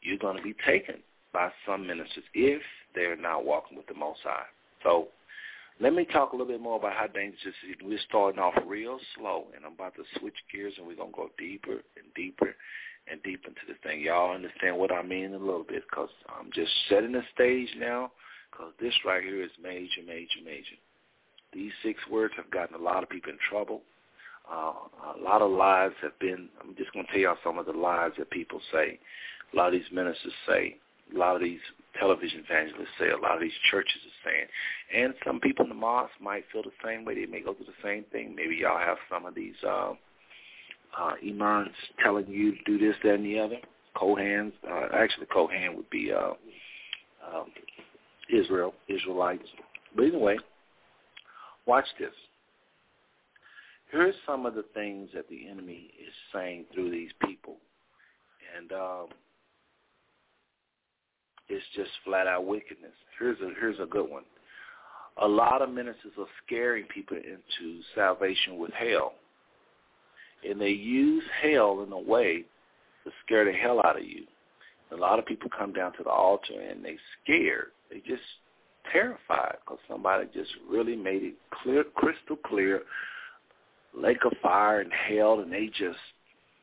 You're going to be taken by some ministers if they're not walking with the Most High. So let me talk a little bit more about how dangerous this is. We're starting off real slow, and I'm about to switch gears, and we're going to go deeper and deeper and deep into this thing. Y'all understand what I mean a little bit because I'm just setting the stage now because this right here is major, major, major. These six words have gotten a lot of people in trouble. Uh, a lot of lies have been, I'm just going to tell y'all some of the lies that people say. A lot of these ministers say. A lot of these television evangelists say. A lot of these churches are saying. And some people in the mosque might feel the same way. They may go through the same thing. Maybe y'all have some of these uh, uh, imams telling you to do this, that, and the other. Kohans, uh, actually Kohan would be uh, um, Israel, Israelites. But anyway, watch this. Here's some of the things that the enemy is saying through these people. And um, it's just flat out wickedness. Here's a here's a good one. A lot of ministers are scaring people into salvation with hell. And they use hell in a way to scare the hell out of you. A lot of people come down to the altar and they scared. They just terrified because somebody just really made it clear, crystal clear, lake of fire and hell, and they just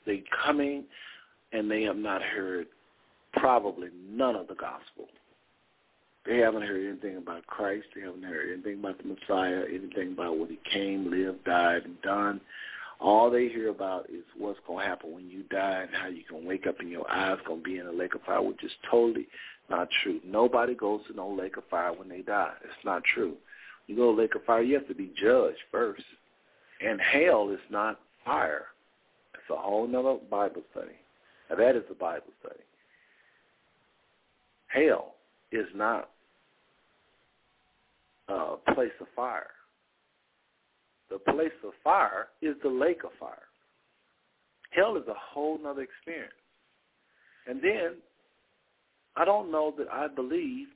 they coming and they have not heard probably none of the gospel. They haven't heard anything about Christ. They haven't heard anything about the Messiah, anything about what he came, lived, died, and done. All they hear about is what's going to happen when you die and how you can wake up and your eyes going to be in a lake of fire, which is totally not true. Nobody goes to no lake of fire when they die. It's not true. You go to lake of fire, you have to be judged first. And hell is not fire. It's a whole nother Bible study. Now that is a Bible study. Hell is not a place of fire. The place of fire is the lake of fire. Hell is a whole nother experience. And then I don't know that I believe.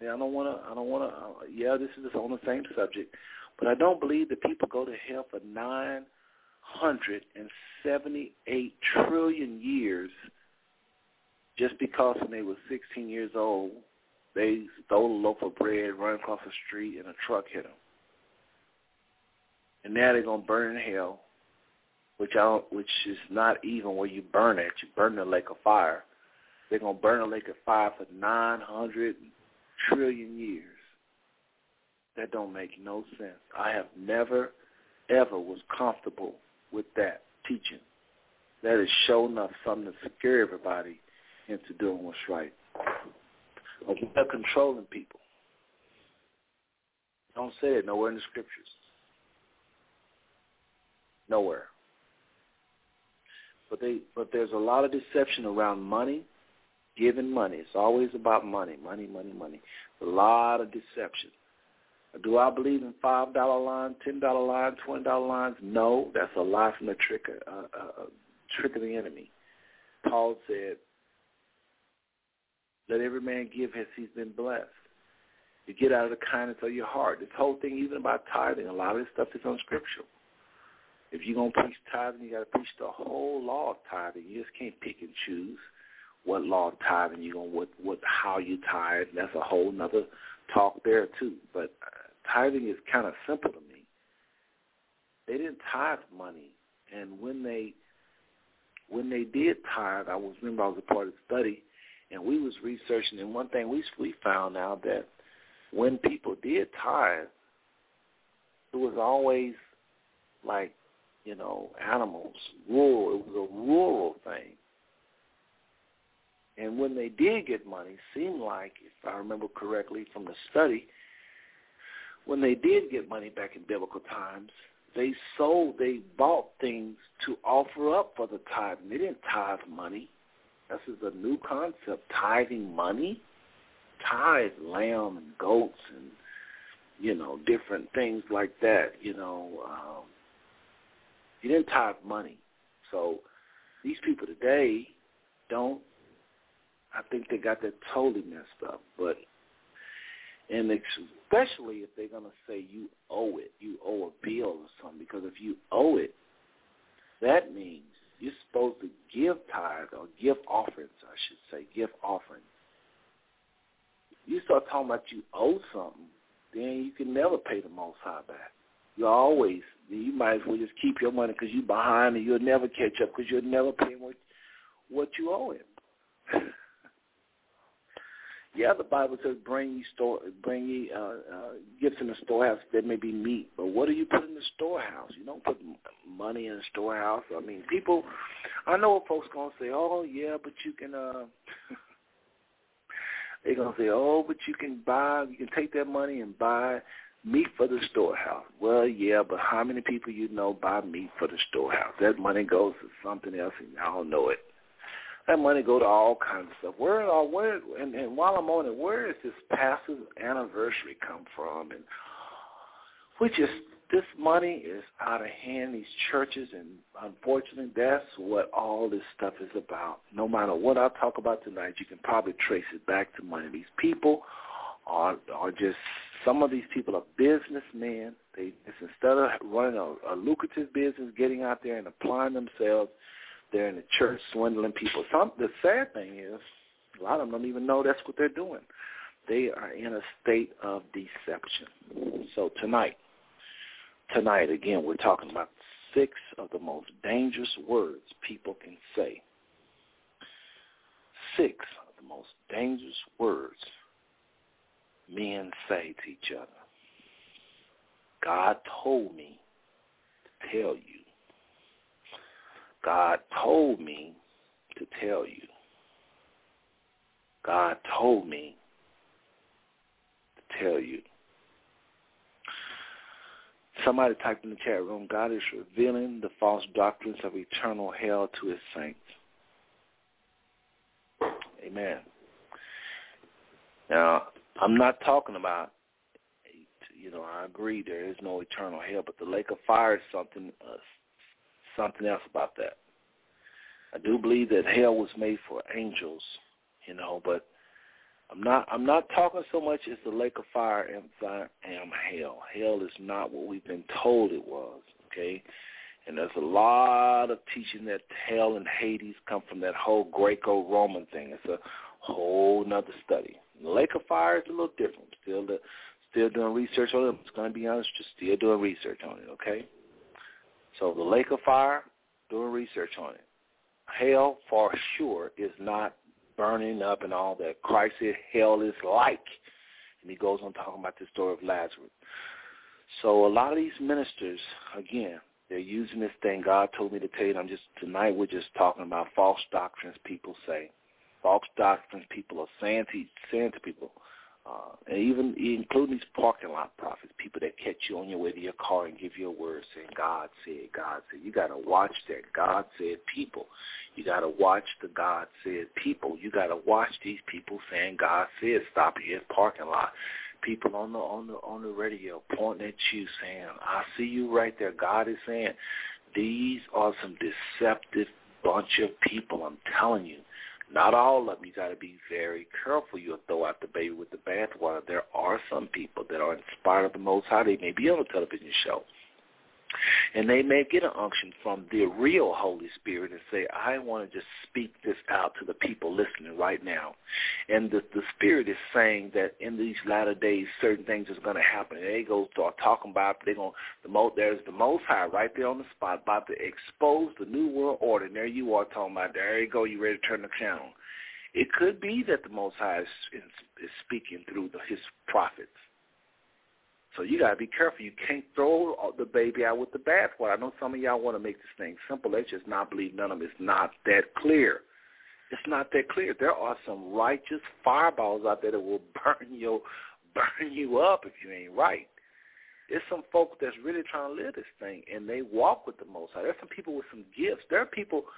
And I don't want to. I don't want to. Uh, yeah, this is on the same subject, but I don't believe that people go to hell for nine hundred and seventy-eight trillion years just because when they were sixteen years old, they stole a loaf of bread, run across the street, and a truck hit them. And now they're gonna burn in hell, which I don't, which is not even where you burn it. You burn in a lake of fire they're going to burn a lake of fire for 900 trillion years. That don't make no sense. I have never, ever was comfortable with that teaching. That is sure enough something to scare everybody into doing what's right. They're controlling people. Don't say it nowhere in the scriptures. Nowhere. But they but there's a lot of deception around money giving money. It's always about money, money, money, money. A lot of deception. Do I believe in five dollar lines, ten dollar lines, twenty dollar lines? No, that's a lie from the trick, uh, uh, uh, trick of the enemy. Paul said, "Let every man give as he's been blessed." You get out of the kindness of your heart. This whole thing, even about tithing, a lot of this stuff is unscriptural. If you're gonna preach tithing, you got to preach the whole law of tithing. You just can't pick and choose what law of tithing you're gonna what what how you tithe. That's a whole nother talk there too. But tithing is kind of simple to me. They didn't tithe money, and when they when they did tithe, I was remember I was a part of the study, and we was researching, and one thing we we found out that when people did tithe, it was always like you know animals, rural. It was a rural thing and when they did get money, seemed like, if I remember correctly from the study, when they did get money back in biblical times, they sold, they bought things to offer up for the tithe. They didn't tithe money. This is a new concept, tithing money. Tithe lamb and goats and, you know, different things like that, you know. Um, you didn't tithe money. So these people today don't I think they got that totally messed up. But and especially if they're gonna say you owe it, you owe a bill or something. Because if you owe it, that means you're supposed to give tithe or give offerings, I should say, give offerings. You start talking about you owe something, then you can never pay the Most High back. You always, you might as well just keep your money because you're behind and you'll never catch up because you'll never pay what what you owe him. [laughs] yeah, the Bible says, "Bring ye store, bring ye uh, uh, gifts in the storehouse that may be meat." But what do you put in the storehouse? You don't put money in the storehouse. I mean, people. I know what folks gonna say. Oh, yeah, but you can. uh [laughs] They're gonna say, "Oh, but you can buy. You can take that money and buy meat for the storehouse." Well, yeah, but how many people you know buy meat for the storehouse? That money goes to something else, and y'all know it. That money go to all kinds of stuff. Where are where and, and while I'm on it, where is this passive anniversary come from? And which is this money is out of hand. These churches, and unfortunately, that's what all this stuff is about. No matter what I talk about tonight, you can probably trace it back to money. These people are are just some of these people are businessmen. They it's instead of running a, a lucrative business, getting out there and applying themselves they're in the church swindling people. Some the sad thing is a lot of them don't even know that's what they're doing. They are in a state of deception. So tonight, tonight again, we're talking about six of the most dangerous words people can say. Six of the most dangerous words men say to each other. God told me to tell you God told me to tell you. God told me to tell you. Somebody typed in the chat room, God is revealing the false doctrines of eternal hell to his saints. Amen. Now, I'm not talking about, you know, I agree there is no eternal hell, but the lake of fire is something uh, something else about that. I do believe that hell was made for angels, you know, but I'm not I'm not talking so much as the lake of fire and I am hell. Hell is not what we've been told it was, okay? And there's a lot of teaching that hell and Hades come from that whole Greco-Roman thing. It's a whole nother study. The lake of fire is a little different. Still, the, still doing research on it. It's going to be honest, just still doing research on it. Okay. So the lake of fire, doing research on it. Hell, for sure, is not burning up and all that. Christ said hell is like. And he goes on talking about the story of Lazarus. So a lot of these ministers, again, they're using this thing. God told me to tell you. I'm just tonight. We're just talking about false doctrines. People say false doctrines. People are saying to saying to people, uh, and even including these parking lot prophets, people that catch you on your way to your car and give you a word saying, God said, God said. You got to watch that God said people. You got to watch the God said people. You got to watch these people saying, God said, stop here at parking lot. People on the on the on the radio pointing at you saying, I see you right there. God is saying, these are some deceptive bunch of people. I'm telling you. Not all of them. You got to be very careful. You'll throw out the baby with the bathwater. There are some people that are inspired of the Most High. They may be on a television show. And they may get an unction from the real Holy Spirit and say, I want to just speak this out to the people listening right now. And the, the Spirit is saying that in these latter days, certain things is going to happen. And they go start talking about, they're going, the most, there's the Most High right there on the spot about to expose the New World Order. And there you are talking about, there you go, you ready to turn the channel. It could be that the Most High is, is, is speaking through the, his prophets so you got to be careful. You can't throw the baby out with the bathwater. I know some of y'all want to make this thing simple. Let's just not believe none of them. It's not that clear. It's not that clear. There are some righteous fireballs out there that will [laughs] burn you, burn you up if you ain't right. There's some folks that's really trying to live this thing, and they walk with the Most High. There's some people with some gifts. There are people –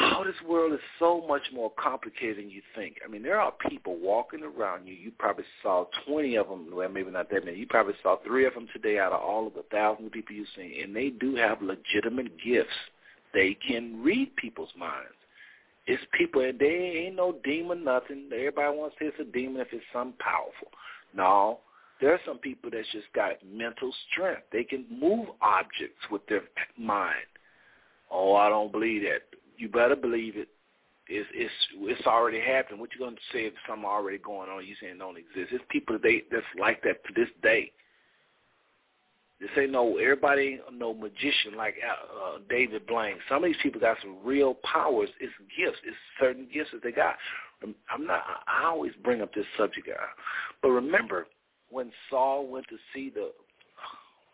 oh, this world is so much more complicated than you think. I mean, there are people walking around you. You probably saw 20 of them, well, maybe not that many. You probably saw three of them today out of all of the thousands of people you've seen, and they do have legitimate gifts. They can read people's minds. It's people, and they ain't no demon, nothing. Everybody wants to say it's a demon if it's something powerful. No, there are some people that's just got mental strength. They can move objects with their mind. Oh, I don't believe that you better believe it. It's it's it's already happened. What you gonna say if something already going on? You saying don't exist? It's people they that's like that to this day. This ain't no everybody no magician like uh, uh, David Blaine. Some of these people got some real powers. It's gifts. It's certain gifts that they got. I'm not. I always bring up this subject, uh, but remember when Saul went to see the.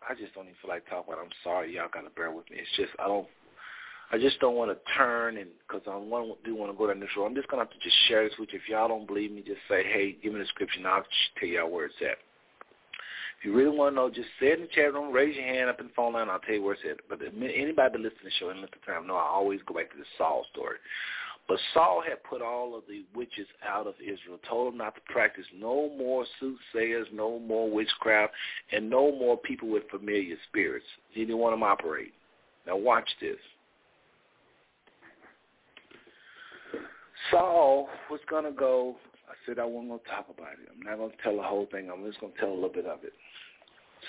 I just don't even feel like talking about. It. I'm sorry, y'all gotta bear with me. It's just I don't I just don't want to turn and because I want, do want to go this road. I'm just gonna have to just share this with you. If y'all don't believe me, just say, hey, give me the scripture, I'll tell y'all where it's at. If you really want to know, just say it in the chat room, raise your hand up in the phone line, I'll tell you where it's at. But anybody that listens to the show and listen to time know I always go back to the Saul story. But Saul had put all of the witches out of Israel, told them not to practice no more soothsayers, no more witchcraft, and no more people with familiar spirits. He didn't want them operating. Now watch this. Saul was going to go. I said I wasn't going to talk about it. I'm not going to tell the whole thing. I'm just going to tell a little bit of it.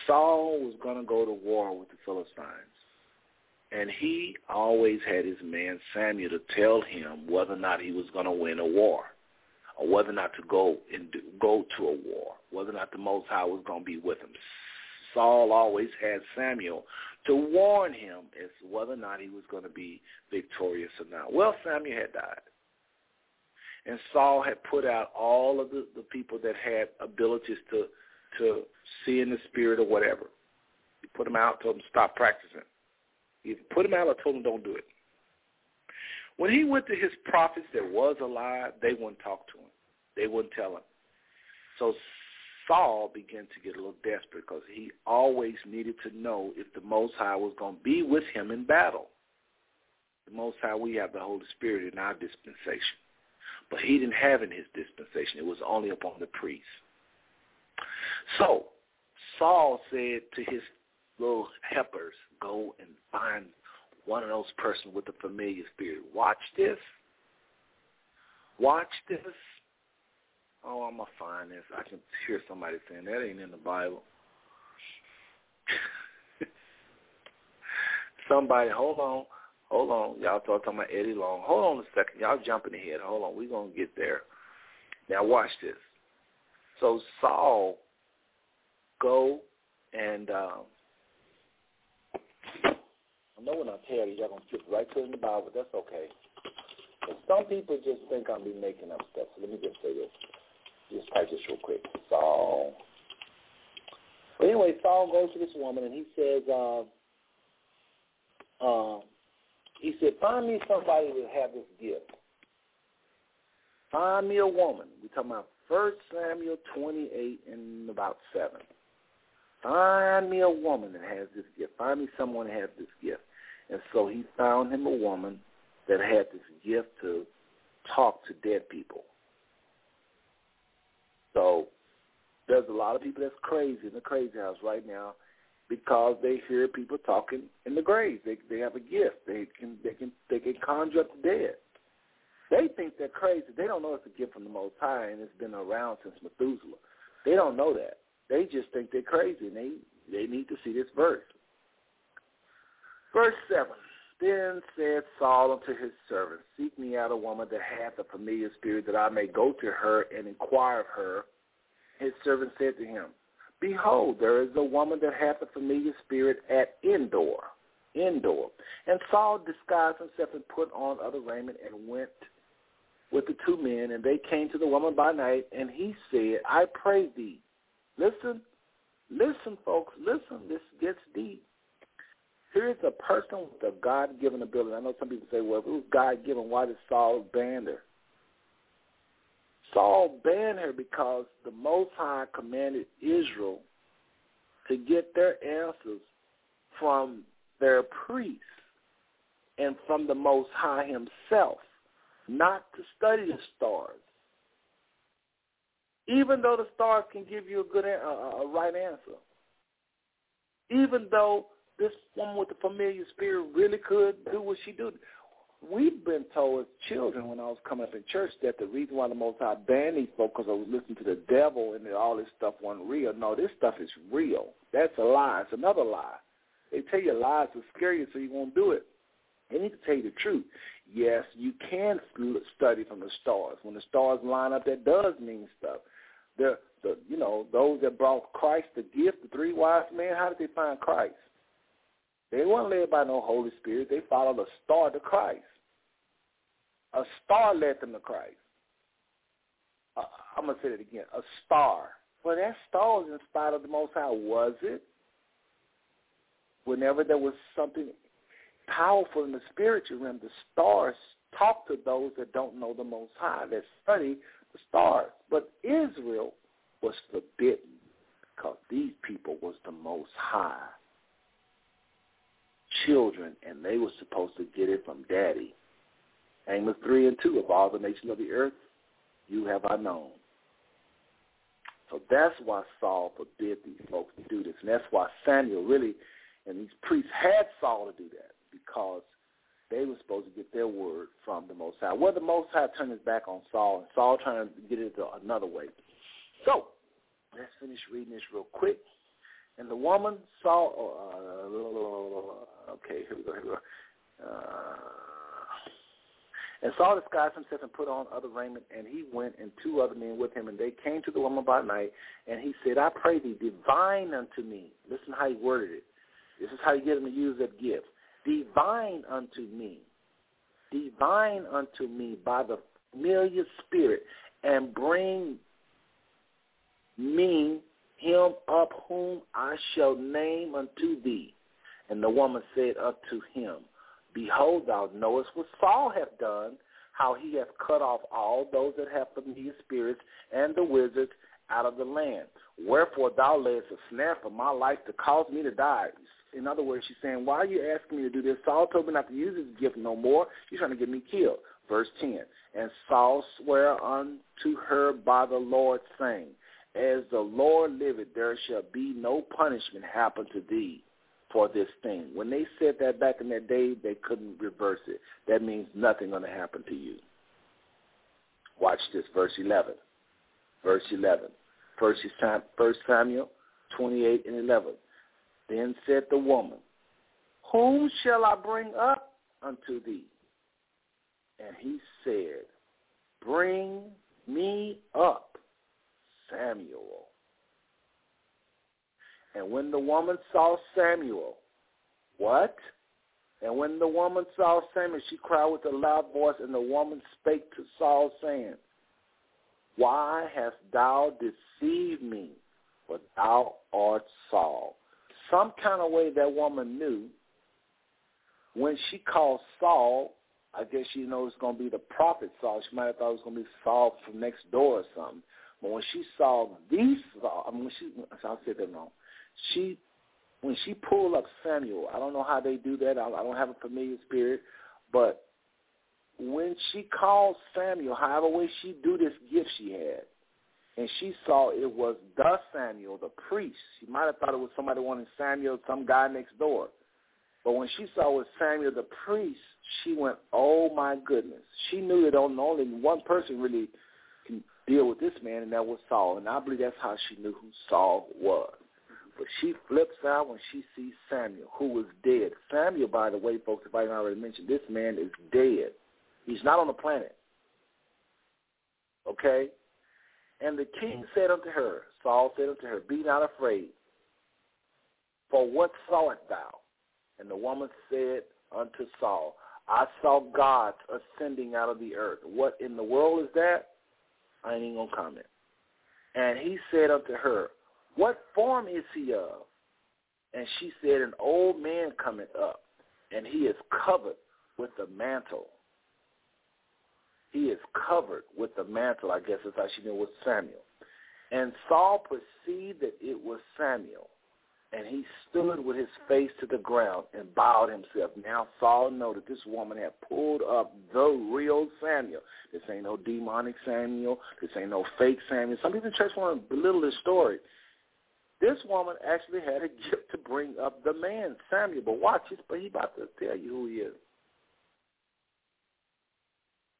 Saul was going to go to war with the Philistines. And he always had his man Samuel to tell him whether or not he was going to win a war or whether or not to go and go to a war, whether or not the Most High was going to be with him. Saul always had Samuel to warn him as to whether or not he was going to be victorious or not. Well, Samuel had died. And Saul had put out all of the, the people that had abilities to to see in the spirit or whatever. He put them out, told them stop practicing. He put them out or told them don't do it. When he went to his prophets that was alive, they wouldn't talk to him. They wouldn't tell him. So Saul began to get a little desperate because he always needed to know if the Most High was going to be with him in battle. The Most High, we have the Holy Spirit in our dispensation. But he didn't have in his dispensation. It was only upon the priest. So Saul said to his little helpers, go and find one of those persons with a familiar spirit. Watch this. Watch this. Oh, I'm going to find this. I can hear somebody saying that ain't in the Bible. [laughs] somebody, hold on. Hold on. Y'all talking about Eddie Long. Hold on a second. Y'all jumping ahead. Hold on. We're going to get there. Now watch this. So Saul go and um, I know when I tell you, y'all going to skip right to it in the Bible, that's okay. But some people just think I'm be making up stuff. So let me just say this. Just type this real quick. Saul. But anyway, Saul goes to this woman and he says, uh, uh, he said, find me somebody that have this gift. Find me a woman. We're talking about First Samuel 28 and about 7. Find me a woman that has this gift. Find me someone that has this gift. And so he found him a woman that had this gift to talk to dead people. So there's a lot of people that's crazy in the crazy house right now because they hear people talking in the grave. They they have a gift. They can they can they can conjure up the dead. They think they're crazy. They don't know it's a gift from the Most High and it's been around since Methuselah. They don't know that. They just think they're crazy and they they need to see this verse. Verse seven. Then said Saul unto his servants, Seek me out a woman that hath a familiar spirit, that I may go to her and inquire of her. His servant said to him, Behold, there is a woman that hath a familiar spirit at Endor. Endor. And Saul disguised himself and put on other raiment and went with the two men, and they came to the woman by night, and he said, I pray thee, listen, listen, folks, listen, this gets deep. Here's a person with a God-given ability. I know some people say, well, if it was God-given, why did Saul ban her? Saul banned her because the Most High commanded Israel to get their answers from their priests and from the Most High himself, not to study the stars. Even though the stars can give you a good, a, right answer. Even though this woman with the familiar spirit really could do what she did we've been told as children when I was coming up in church that the reason why the Most High banned these folks because I was listening to the devil and that all this stuff wasn't real. No, this stuff is real. That's a lie. It's another lie. They tell you lies to scare you so you won't do it. They need to tell you the truth. Yes, you can study from the stars. When the stars line up, that does mean stuff. The, the, you know, those that brought Christ the gift, the three wise men, how did they find Christ? They weren't led by no Holy Spirit. They followed a star to Christ. A star led them to Christ. Uh, I'm going to say it again. A star. Well, that star was in spite of the Most High, was it? Whenever there was something powerful in the spiritual realm, the stars talk to those that don't know the Most High, that study the stars. But Israel was forbidden because these people was the Most High children, and they were supposed to get it from Daddy. Amos 3 and 2, of all the nations of the earth, you have I known. So that's why Saul forbid these folks to do this. And that's why Samuel really, and these priests had Saul to do that because they were supposed to get their word from the Most High. Well, the Most High turned his back on Saul, and Saul trying to get it another way. So let's finish reading this real quick. And the woman saw, uh, okay, here we go, here we go. Uh, and Saul disguised himself and put on other raiment, and he went and two other men with him, and they came to the woman by night, and he said, I pray thee, divine unto me. Listen how he worded it. This is how you get him to use that gift. Divine unto me. Divine unto me by the familiar spirit, and bring me him up whom I shall name unto thee. And the woman said unto him, Behold, thou knowest what Saul hath done, how he hath cut off all those that have familiar spirits and the wizards out of the land. Wherefore thou layest a snare for my life to cause me to die. In other words, she's saying, why are you asking me to do this? Saul told me not to use his gift no more. You're trying to get me killed. Verse 10, And Saul sware unto her by the Lord, saying, As the Lord liveth, there shall be no punishment happen to thee for this thing. When they said that back in that day, they couldn't reverse it. That means nothing going to happen to you. Watch this, verse 11. Verse 11. First Samuel 28 and 11. Then said the woman, Whom shall I bring up unto thee? And he said, Bring me up Samuel. And when the woman saw Samuel, what? And when the woman saw Samuel, she cried with a loud voice, and the woman spake to Saul, saying, Why hast thou deceived me? For thou art Saul. Some kind of way that woman knew when she called Saul, I guess she knows it's going to be the prophet Saul. She might have thought it was going to be Saul from next door or something. But when she saw these Saul, I mean, when she, I'll say that wrong she when she pulled up Samuel, I don't know how they do that. I, I don't have a familiar spirit, but when she called Samuel, however way she do this gift she had, and she saw it was the Samuel, the priest. She might have thought it was somebody wanting Samuel, some guy next door. But when she saw it was Samuel the priest, she went, oh my goodness. She knew that only one person really can deal with this man, and that was Saul. And I believe that's how she knew who Saul was. But she flips out when she sees Samuel, who was dead. Samuel, by the way, folks, if I didn't already mention, this man is dead. He's not on the planet. Okay? And the king mm-hmm. said unto her, Saul said unto her, Be not afraid, for what sawest thou? And the woman said unto Saul, I saw gods ascending out of the earth. What in the world is that? I ain't even going to comment. And he said unto her, what form is he of? And she said, An old man coming up, and he is covered with the mantle. He is covered with the mantle, I guess that's how she knew it was Samuel. And Saul perceived that it was Samuel, and he stood with his face to the ground and bowed himself. Now Saul knew that this woman had pulled up the real Samuel. This ain't no demonic Samuel. This ain't no fake Samuel. Some people in church want to belittle this story. This woman actually had a gift to bring up the man, Samuel. But watch this, but he about to tell you who he is.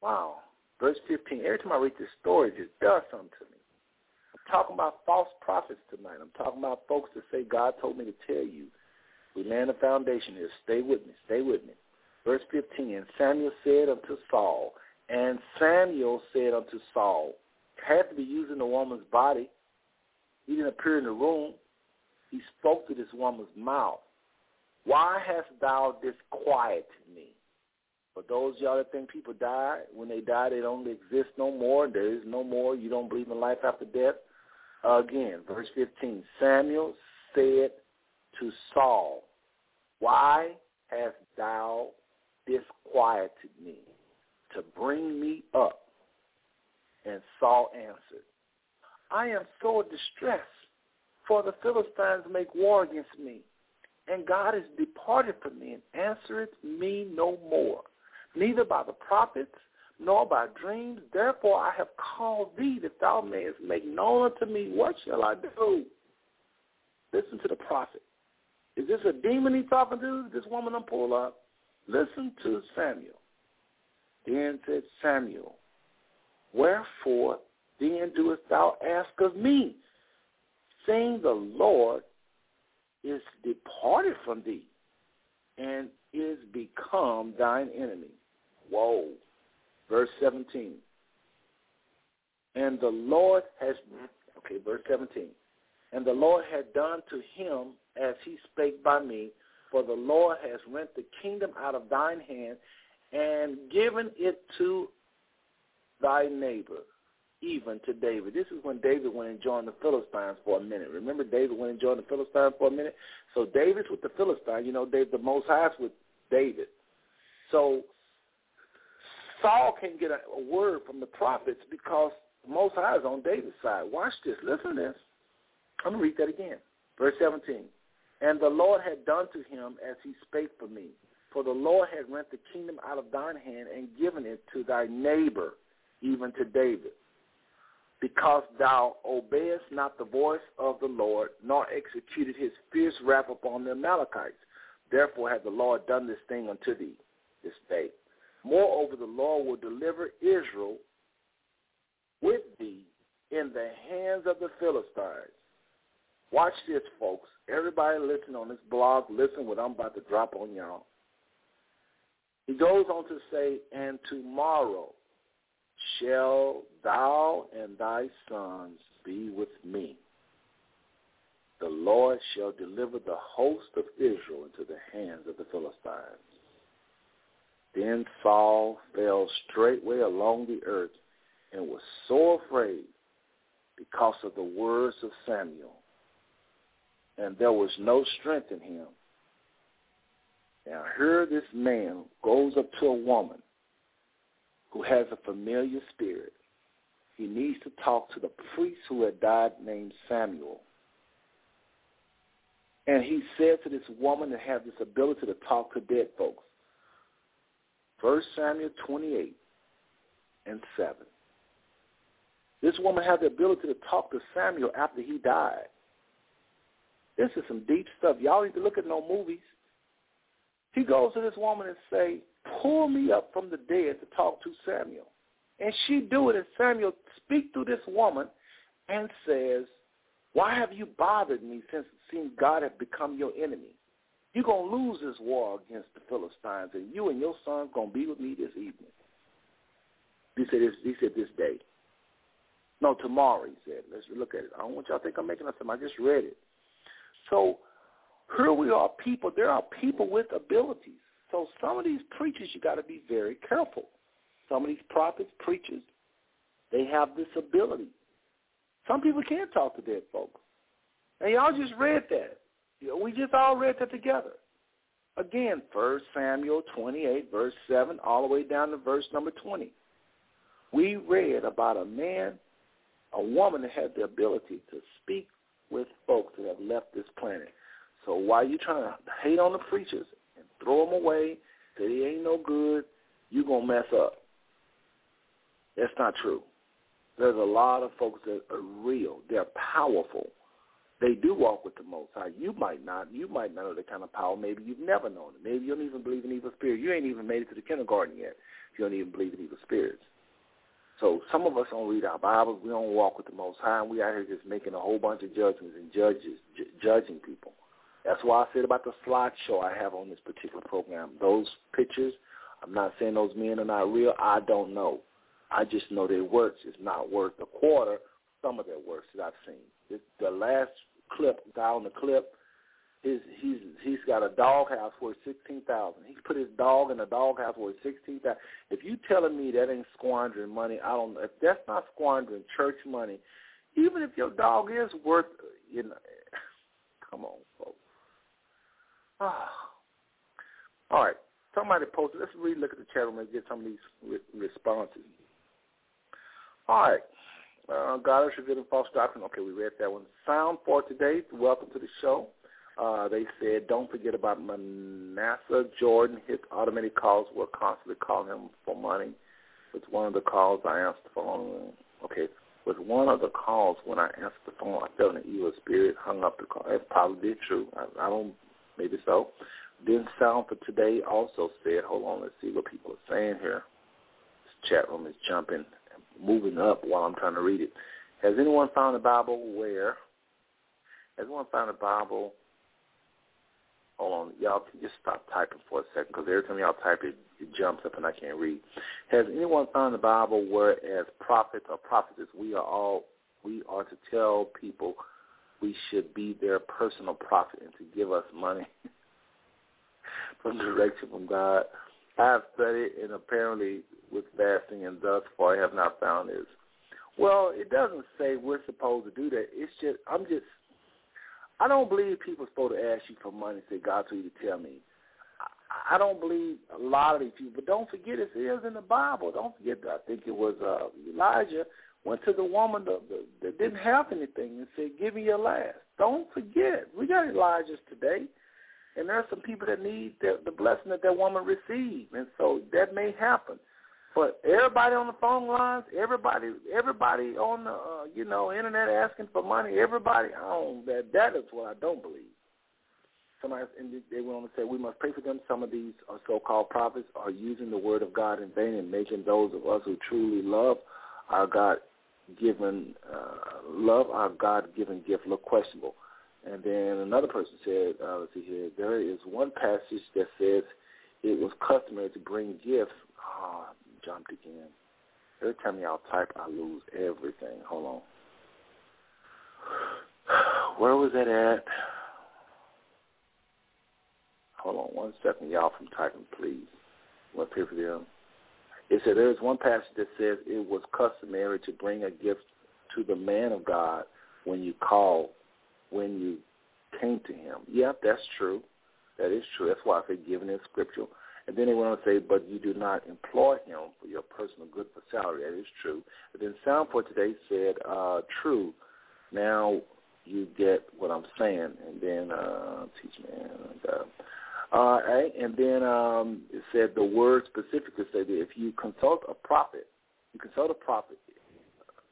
Wow. Verse 15. Every time I read this story, it just does something to me. I'm talking about false prophets tonight. I'm talking about folks that say, God told me to tell you. We land a foundation here. Stay with me. Stay with me. Verse 15, and Samuel said unto Saul, and Samuel said unto Saul, had to be using the woman's body. He didn't appear in the room. He spoke to this woman's mouth. Why hast thou disquieted me? For those y'all that think people die, when they die, they don't exist no more. There is no more. You don't believe in life after death. Again, verse 15. Samuel said to Saul, Why hast thou disquieted me to bring me up? And Saul answered, I am sore distressed, for the Philistines make war against me, and God is departed from me and answereth me no more, neither by the prophets nor by dreams. Therefore I have called thee that thou mayest make known unto me what shall I do. Listen to the prophet. Is this a demon he's talking to? This woman I'm pull up? Listen to Samuel. Then said Samuel, Wherefore then doest thou ask of me, saying the Lord is departed from thee and is become thine enemy. Whoa. Verse 17. And the Lord has, okay, verse 17. And the Lord had done to him as he spake by me, for the Lord has rent the kingdom out of thine hand and given it to thy neighbor, even to David. This is when David went and joined the Philistines for a minute. Remember, David went and joined the Philistines for a minute? So David's with the Philistines. You know, David, the Most High's with David. So Saul can't get a, a word from the prophets because the Most High is on David's side. Watch this. Listen to this. I'm going to read that again. Verse 17. And the Lord had done to him as he spake for me. For the Lord had rent the kingdom out of thine hand and given it to thy neighbor, even to David. Because thou obeyest not the voice of the Lord, nor executed his fierce wrath upon the Amalekites. Therefore hath the Lord done this thing unto thee this day. Moreover, the Lord will deliver Israel with thee in the hands of the Philistines. Watch this, folks. Everybody listen on this blog, listen what I'm about to drop on y'all. He goes on to say, and tomorrow shall thou and thy sons be with me. The Lord shall deliver the host of Israel into the hands of the Philistines. Then Saul fell straightway along the earth and was so afraid because of the words of Samuel. And there was no strength in him. Now here this man goes up to a woman who has a familiar spirit. He needs to talk to the priest who had died named Samuel. And he said to this woman to have this ability to talk to dead folks. 1 Samuel 28 and 7. This woman had the ability to talk to Samuel after he died. This is some deep stuff. Y'all need to look at no movies. He goes to this woman and say, pull me up from the dead to talk to Samuel. And she do it, and Samuel speak to this woman and says, why have you bothered me since it seems God has become your enemy? You're going to lose this war against the Philistines, and you and your son going to be with me this evening. He said, this, he said this day. No, tomorrow, he said. Let's look at it. I don't want y'all to think I'm making up something. I just read it. So here we are people. There are people with abilities. So some of these preachers, you got to be very careful. Some of these prophets, preachers, they have this ability. Some people can't talk to dead folks. And y'all just read that. You we just all read that together. Again, First Samuel 28, verse 7, all the way down to verse number 20. We read about a man, a woman that had the ability to speak with folks that have left this planet. So while you're trying to hate on the preachers throw them away, say they ain't no good, you're going to mess up. That's not true. There's a lot of folks that are real. They're powerful. They do walk with the Most High. You might not. You might not know the kind of power. Maybe you've never known it. Maybe you don't even believe in evil spirits. You ain't even made it to the kindergarten yet. If you don't even believe in evil spirits. So some of us don't read our Bibles. We don't walk with the Most High. And we out here just making a whole bunch of judgments and judges, ju- judging people. That's why I said about the slideshow I have on this particular program. Those pictures, I'm not saying those men are not real. I don't know. I just know their works is not worth a quarter some of their works that I've seen. The last clip, guy on the clip, his he's he's got a doghouse worth sixteen thousand. He put his dog in a doghouse worth sixteen thousand. If you telling me that ain't squandering money, I don't. If that's not squandering church money, even if your dog is worth, you know, [laughs] come on, folks. Ah. [sighs] All right, somebody posted. Let's read, look at the chat room and get some of these re- responses. All right. Uh, God is revealing false doctrine. Okay, we read that one. Sound for today. Welcome to the show. Uh, they said, don't forget about Manasseh Jordan. His automated calls were constantly calling him for money. With one of the calls, I answered the phone. Okay, with one of the calls, when I answered the phone, I felt an evil spirit, hung up the call. That's probably true. I, I don't, maybe so. Then Sound for Today also said, hold on, let's see what people are saying here. This chat room is jumping moving up while I'm trying to read it. Has anyone found a Bible where? Has anyone found a Bible? Hold on, y'all can just stop typing for a second because every time y'all type it, it jumps up and I can't read. Has anyone found the Bible where, as prophets or prophetess, we are all we are to tell people we should be their personal prophet and to give us money [laughs] from direction from God? I have studied and apparently with fasting and thus far I have not found is. Well, it doesn't say we're supposed to do that. It's just I'm just I don't believe people are supposed to ask you for money. Say God told you to tell me. I, don't believe a lot of these people. But don't forget, it is in the Bible. Don't forget. I think it was uh, Elijah went to the woman that, that didn't have anything and said, "Give me your last." Don't forget, we got Elijahs today, and there are some people that need the, the blessing that that woman received, and so that may happen. But everybody on the phone lines, everybody, everybody on the uh, you know internet asking for money, everybody on that that is what I don't believe. Somebody and they went on to say we must pray for them. Some of these so-called prophets are using the word of God in vain and making those of us who truly love our God-given uh, love our God-given gift look questionable. And then another person said, uh, let's see here, there is one passage that says it was customary to bring gifts. Oh, jumped again. Every time y'all type, I lose everything. Hold on. [sighs] Where was that at? Hold on one second, y'all, from typing, please. What for them. It said there is one passage that says it was customary to bring a gift to the man of God when you call, when you came to him. Yep, that's true. That is true. That's why I say giving is scriptural. And then they went on to say, but you do not employ him for your personal good for salary. That is true. But then Sound for today said, uh, true. Now you get what I'm saying. And then, uh, teach me. And, uh, all right. And then um, it said the word specifically said that if you consult a prophet, you consult a prophet,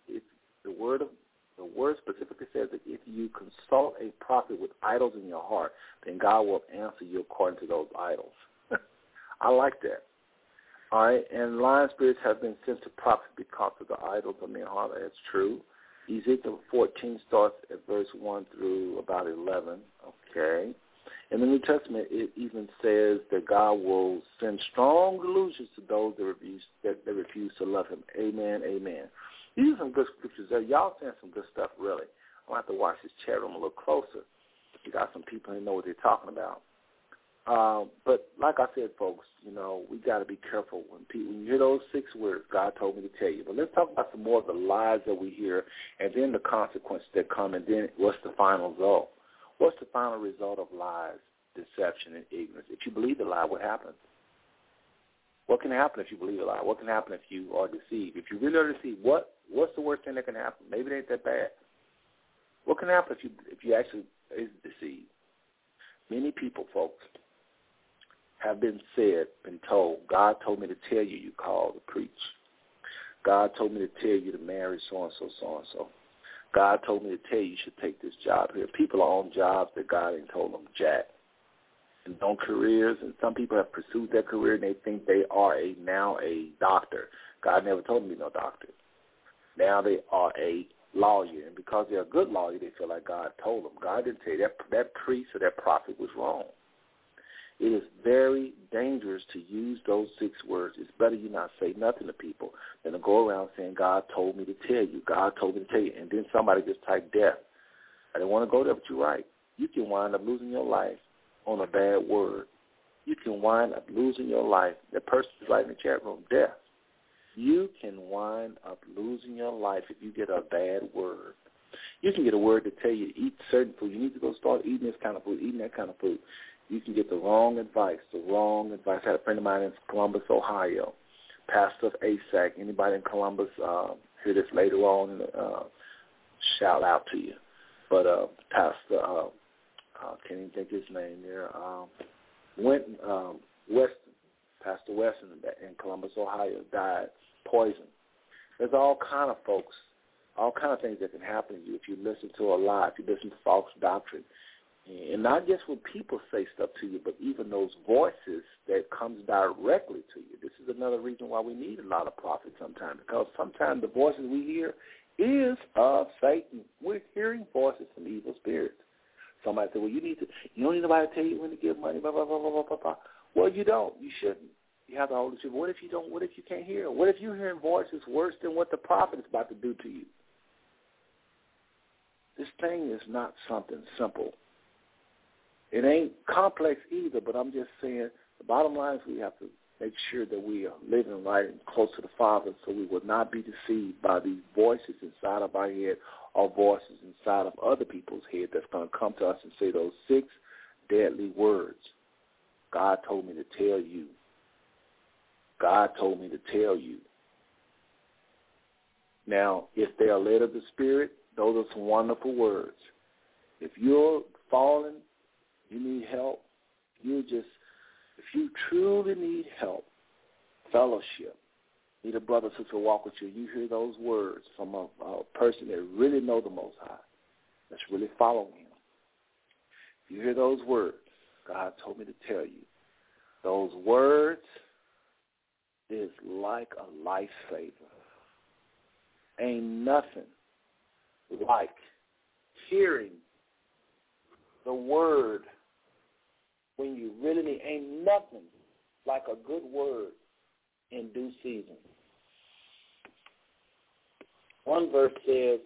if the word of the word specifically says that if you consult a prophet with idols in your heart, then God will answer you according to those idols. [laughs] I like that. All right, and lion spirits have been sent to prophets because of the idols of their heart. That's true. Ezekiel 14 starts at verse 1 through about 11. Okay. In the New Testament, it even says that God will send strong delusions to those that refuse, that, that refuse to love him. Amen, amen. These are some good scriptures there. Y'all saying some good stuff, really. I'm to have to watch this chat room a little closer. You got some people who know what they're talking about. Um, but like I said, folks, you know, we got to be careful when people, when you hear those six words God told me to tell you. But let's talk about some more of the lies that we hear, and then the consequences that come, and then what's the final result? What's the final result of lies, deception, and ignorance? If you believe the lie, what happens? What can happen if you believe a lie? What can happen if you are deceived? If you really are deceived, what what's the worst thing that can happen? Maybe it ain't that bad. What can happen if you if you actually is deceived? Many people, folks, have been said, been told, God told me to tell you you called to preach. God told me to tell you to marry so-and-so, so-and-so. God told me to tell you you should take this job here. People are on jobs that God ain't told them jack. And on careers, and some people have pursued their career and they think they are a now a doctor. God never told me no doctor. Now they are a lawyer, and because they're a good lawyer, they feel like God told them. God didn't tell you that that priest or that prophet was wrong. It is very dangerous to use those six words. It's better you not say nothing to people than to go around saying, God told me to tell you. God told me to tell you. And then somebody just type death. I didn't want to go there, but you're right. You can wind up losing your life on a bad word. You can wind up losing your life. The person is right in the chat room, death. You can wind up losing your life if you get a bad word. You can get a word to tell you to eat certain food. You need to go start eating this kind of food, eating that kind of food. You can get the wrong advice, the wrong advice. I had a friend of mine in Columbus, Ohio, pastor of ASAC. Anybody in Columbus uh, hear this later on, uh, shout out to you. But uh, pastor, uh, uh, can't even think his name there, um, went um, Weston, Pastor Weston in Columbus, Ohio, died poison. There's all kind of folks, all kind of things that can happen to you if you listen to a lie, if you listen to false doctrine. And not just when people say stuff to you, but even those voices that comes directly to you. This is another reason why we need a lot of prophets sometimes, because sometimes the voices we hear is of Satan. We're hearing voices from evil spirits. Somebody said, well, you need to, you don't need nobody to tell you when to give money, blah, blah, blah, blah, blah, blah. Well, you don't. You shouldn't. You have the Holy Spirit. What if you don't? What if you can't hear? What if you're hearing voices worse than what the prophet is about to do to you? This thing is not something simple. It ain't complex either, but I'm just saying the bottom line is we have to make sure that we are living right and close to the Father so we will not be deceived by these voices inside of our head or voices inside of other people's head that's going to come to us and say those six deadly words. God told me to tell you. God told me to tell you. Now, if they are led of the Spirit, those are some wonderful words. If you're fallen, you need help, you just, if you truly need help, fellowship, need a brother sister to walk with you, you hear those words from a, a person that really know the Most High, that's really following him. You hear those words, God told me to tell you, those words is like a lifesaver. Ain't nothing like hearing the word when you really need. Ain't nothing like a good word in due season. One verse says,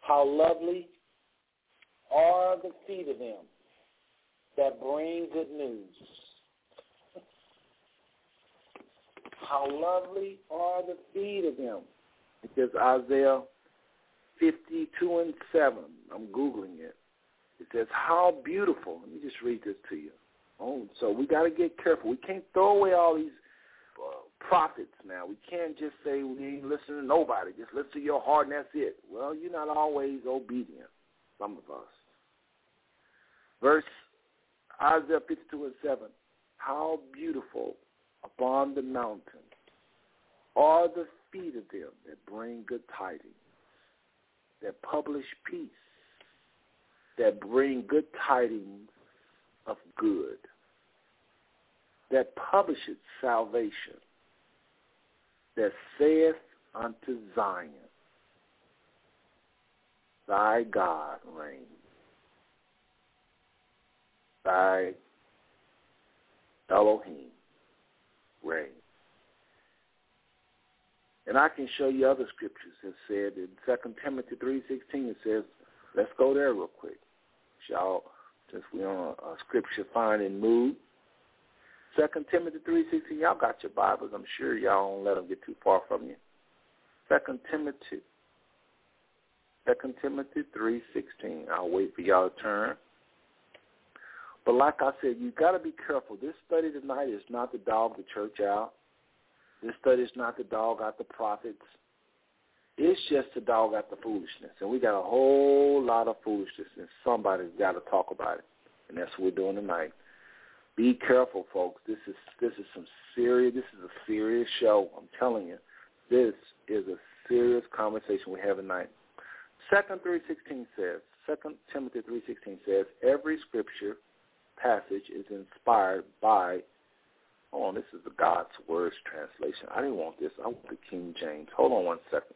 How lovely are the feet of them that bring good news. [laughs] How lovely are the feet of them. It says Isaiah 52 and 7. I'm Googling it. It says, how beautiful. Let me just read this to you. Oh, so we got to get careful. We can't throw away all these uh, prophets now. We can't just say we ain't listening to nobody. Just listen to your heart and that's it. Well, you're not always obedient, some of us. Verse Isaiah 52 and 7. How beautiful upon the mountain are the feet of them that bring good tidings, that publish peace, that bring good tidings of good, that publisheth salvation, that saith unto Zion, Thy God reigns. Thy Elohim reigns. And I can show you other scriptures that said in Second Timothy three sixteen it says, let's go there real quick. Y'all since we're on a, a scripture finding mood. Second Timothy three sixteen, y'all got your Bibles. I'm sure y'all don't let them get too far from you. Second Timothy Second Timothy three sixteen. I'll wait for y'all to turn. But like I said, you got to be careful. This study tonight is not to dog the church out. This study is not to dog out the prophets. It's just to dog out the foolishness. And we got a whole lot of foolishness, and somebody's got to talk about it. And that's what we're doing tonight. Be careful, folks. This is this is some serious. This is a serious show. I'm telling you, this is a serious conversation we have tonight. Second three sixteen says. Second Timothy three sixteen says every scripture passage is inspired by. On, this is the God's Words translation. I didn't want this. I want the King James. Hold on one second.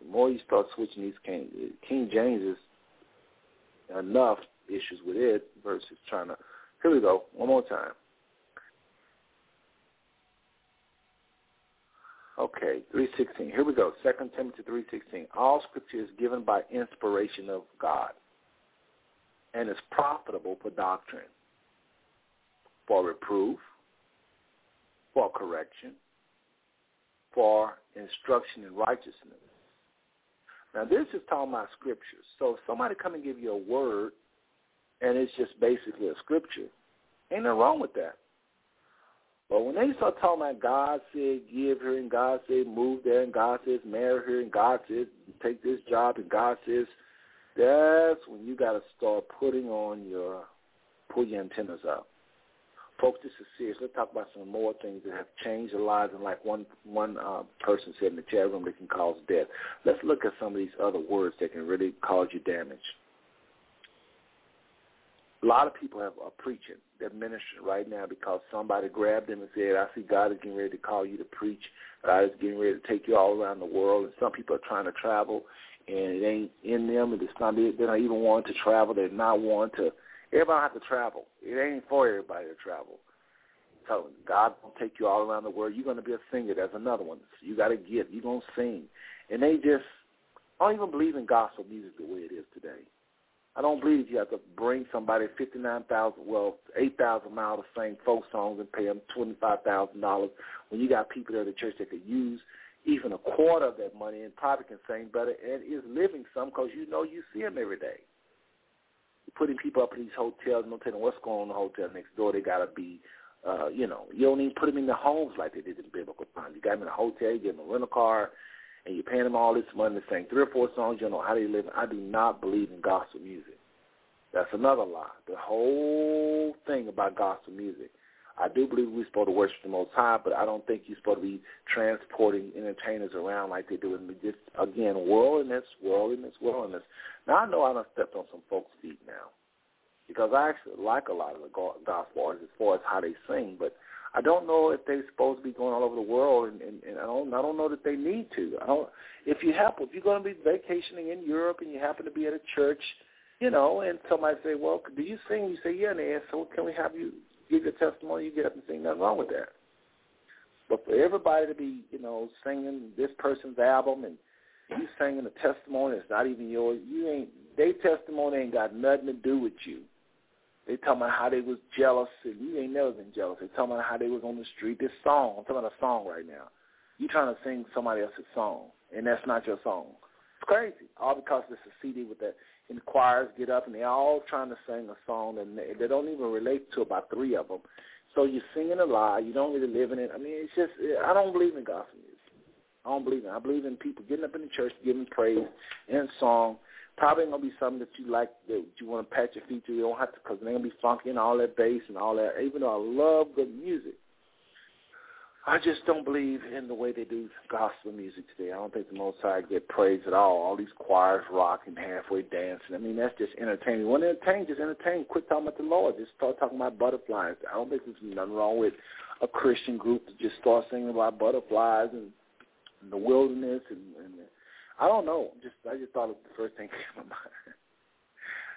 The more you start switching these King, King James is enough issues with it versus trying to. Here we go. One more time. Okay, 316. Here we go. Second Timothy 316. All scripture is given by inspiration of God and is profitable for doctrine, for reproof, for correction, for instruction in righteousness. Now this is talking about scriptures. So if somebody come and give you a word and it's just basically a scripture, ain't nothing wrong with that. But when they start talking about God said give her and God said move there and God says marry her and God says take this job and God says that's when you got to start putting on your pull your antennas up. Folks, this is serious. Let's talk about some more things that have changed the lives. And like one one uh, person said in the chat room, that can cause death. Let's look at some of these other words that can really cause you damage. A lot of people have, are preaching. They're ministering right now because somebody grabbed them and said, I see God is getting ready to call you to preach. God is getting ready to take you all around the world. And some people are trying to travel, and it ain't in them. And it's not, they're not even wanting to travel. They're not wanting to. Everybody have to travel. It ain't for everybody to travel. So God will take you all around the world. You're going to be a singer. That's another one. So you got to get. You're going to sing. And they just, I don't even believe in gospel music the way it is today. I don't believe you have to bring somebody fifty nine thousand, well, eight thousand miles to sing folk songs and pay them twenty five thousand dollars when you got people there at the church that could use even a quarter of that money and probably can sing better and is living some because you know you see them every day. You're putting people up in these hotels, no telling what's going on in the hotel next door. They gotta be, uh, you know, you don't even put them in the homes like they did in biblical times. You got them in a hotel, you give them a rental car, and you're paying them all this money to sing three or four songs. You don't know how they live. I do not believe in gospel music. That's another lie. The whole thing about gospel music. I do believe we're supposed to worship the Most High, but I don't think you're supposed to be transporting entertainers around like they do in just again worldliness, worldliness, worldliness. Now I know I done stepped on some folks' feet now because I actually like a lot of the gospel artists as far as how they sing, but I don't know if they're supposed to be going all over the world, and, and, and I don't I don't know that they need to. I don't. If you happen, if you're going to be vacationing in Europe and you happen to be at a church, you know, and somebody say, "Well, do you sing?" You say, "Yeah," and they "So can we have you give your testimony?" You get up and sing. Nothing wrong with that. But for everybody to be, you know, singing this person's album and you singing a testimony that's not even yours, you ain't. Their testimony ain't got nothing to do with you. They talking about how they was jealous, and you ain't never been jealous. They talking about how they was on the street. This song, I'm talking about a song right now. You trying to sing somebody else's song, and that's not your song. It's crazy. All because it's a CD with that, and the choirs get up, and they're all trying to sing a song, and they, they don't even relate to about three of them. So you're singing a lie. You don't really live in it. I mean, it's just I don't believe in gospel music. I don't believe in. It. I believe in people getting up in the church, giving praise and song, probably gonna be something that you like that you want to pat your feet to. You don't have to because they're gonna be funky and all that bass and all that. Even though I love good music, I just don't believe in the way they do gospel music today. I don't think the Most High get praise at all. All these choirs rocking, halfway dancing. I mean, that's just entertaining. When entertain, just entertain. Quit talking about the Lord. Just start talking about butterflies. I don't think there's nothing wrong with a Christian group to just start singing about butterflies and the wilderness and, and I don't know. Just I just thought of the first thing [laughs] came to mind.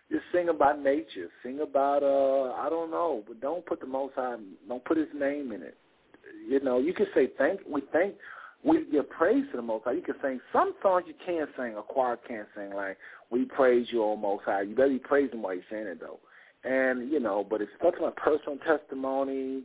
just sing about nature. Sing about uh I don't know, but don't put the Most High. Don't put His name in it. You know, you can say thank. We thank. We give praise to the Most High. You can sing some songs you can't sing. A choir can't sing like "We praise you, O Most High." You better be praising while you're saying it though. And you know, but it's talking about personal testimony.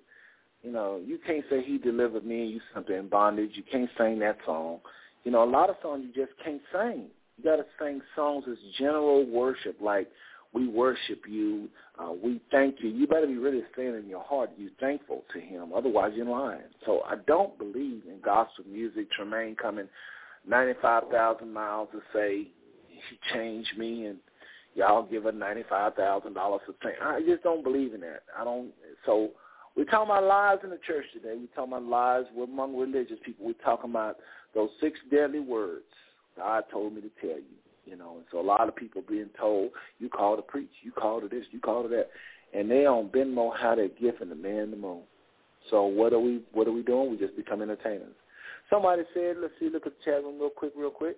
You know, you can't say He delivered me and you something in bondage. You can't sing that song. You know, a lot of songs you just can't sing. You got to sing songs as general worship, like we worship you, uh, we thank you. You better be really saying in your heart you're thankful to him. Otherwise, you're lying. So I don't believe in gospel music. Tremaine coming 95,000 miles to say he changed me and y'all give her $95,000 to sing. I just don't believe in that. I don't. So we're talking about lies in the church today. We're talking about lies among religious people. We're talking about those six deadly words God told me to tell you. You know, and so a lot of people being told, you call to preach, you call to this, you call to that, and they don't bend more how they're gifting the man the moon. So what are we what are we doing? We just become entertainers. Somebody said, let's see, look at the chat room real quick, real quick.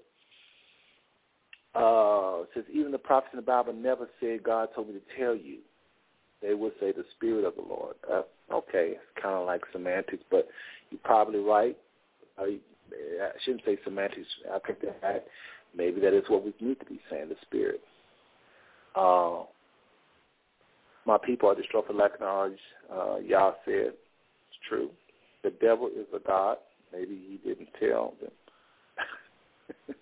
uh, says even the prophets in the Bible never said God told me to tell you. They would say the Spirit of the Lord. Uh, okay, it's kind of like semantics, but you're probably right. I, I shouldn't say semantics. I think that maybe that is what we need to be saying, the Spirit. Uh, my people are destroyed for lack of knowledge. Uh, Yah said, it's true. The devil is a god. Maybe he didn't tell them. [laughs]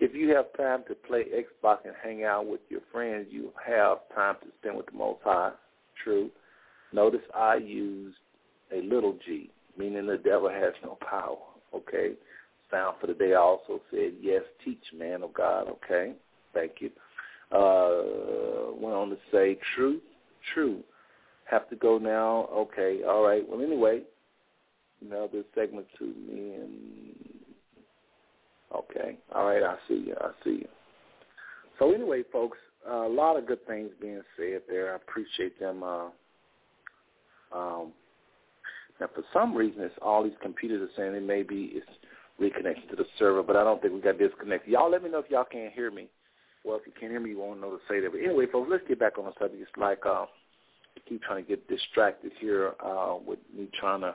if you have time to play Xbox and hang out with your friends, you have time to spend with the Most High. True. Notice I used a little g, meaning the devil has no power. Okay. Sound for the day also said, yes, teach, man of God. Okay. Thank you. Uh, went on to say, truth, true. Have to go now. Okay. All right. Well, anyway, another segment to me and Okay. All right. I see you. I see you. So anyway, folks, a lot of good things being said there. I appreciate them. Uh, um, now, for some reason, it's all these computers are saying it may be it's reconnected to the server, but I don't think we got disconnected. Y'all let me know if y'all can't hear me. Well, if you can't hear me, you won't know to say that. But anyway, folks, let's get back on the subject. It's like uh, I keep trying to get distracted here uh, with me trying to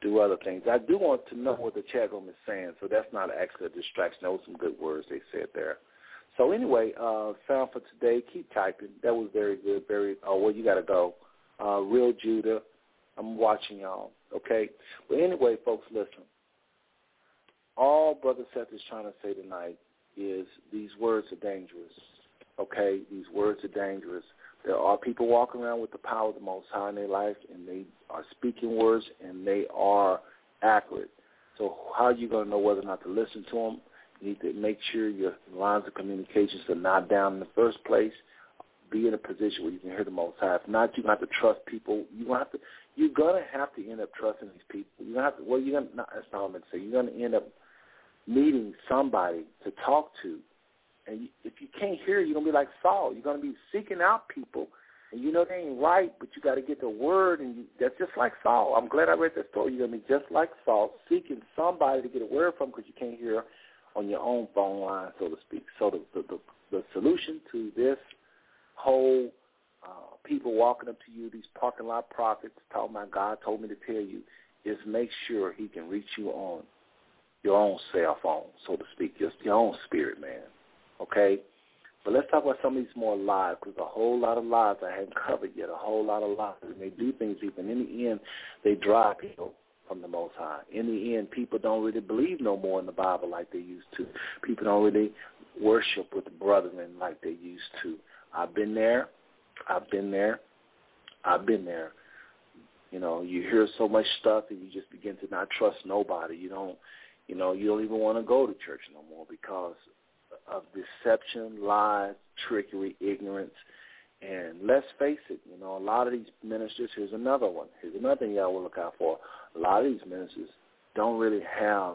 do other things. I do want to know what the chat room is saying, so that's not actually a distraction. Those some good words they said there. So anyway, uh, sound for today. Keep typing. That was very good. Very. Oh well, you got to go. Uh, Real Judah. I'm watching y'all. Okay. But anyway, folks, listen. All Brother Seth is trying to say tonight is these words are dangerous. Okay, these words are dangerous. There are people walking around with the power of the Most High in their life, and they are speaking words, and they are accurate. So how are you going to know whether or not to listen to them? You need to make sure your lines of communications are not down in the first place. Be in a position where you can hear the Most High. If not, to have to trust people. To have to. You're to have to end up trusting these people. You're to have to. Well, you're to. Not, that's not say. You're to end up meeting somebody to talk to and if you can't hear, you're gonna be like Saul. You're gonna be seeking out people, and you know they ain't right, but you got to get the word, and you, that's just like Saul. I'm glad I read that story. You're gonna be just like Saul, seeking somebody to get a word from because you can't hear on your own phone line, so to speak. So the the, the, the solution to this whole uh, people walking up to you, these parking lot prophets talking about God told me to tell you, is make sure He can reach you on your own cell phone, so to speak, just your own spirit, man okay? But let's talk about some of these more lies, because a whole lot of lies I haven't [laughs] covered yet, a whole lot of lies. And they do things even in the end, they drive people from the Most High. In the end, people don't really believe no more in the Bible like they used to. People don't really worship with the brethren like they used to. I've been there. I've been there. I've been there. You know, you hear so much stuff and you just begin to not trust nobody. You don't, you know, you don't even want to go to church no more because of deception, lies, trickery, ignorance. And let's face it, you know, a lot of these ministers, here's another one. Here's another thing y'all will look out for. A lot of these ministers don't really have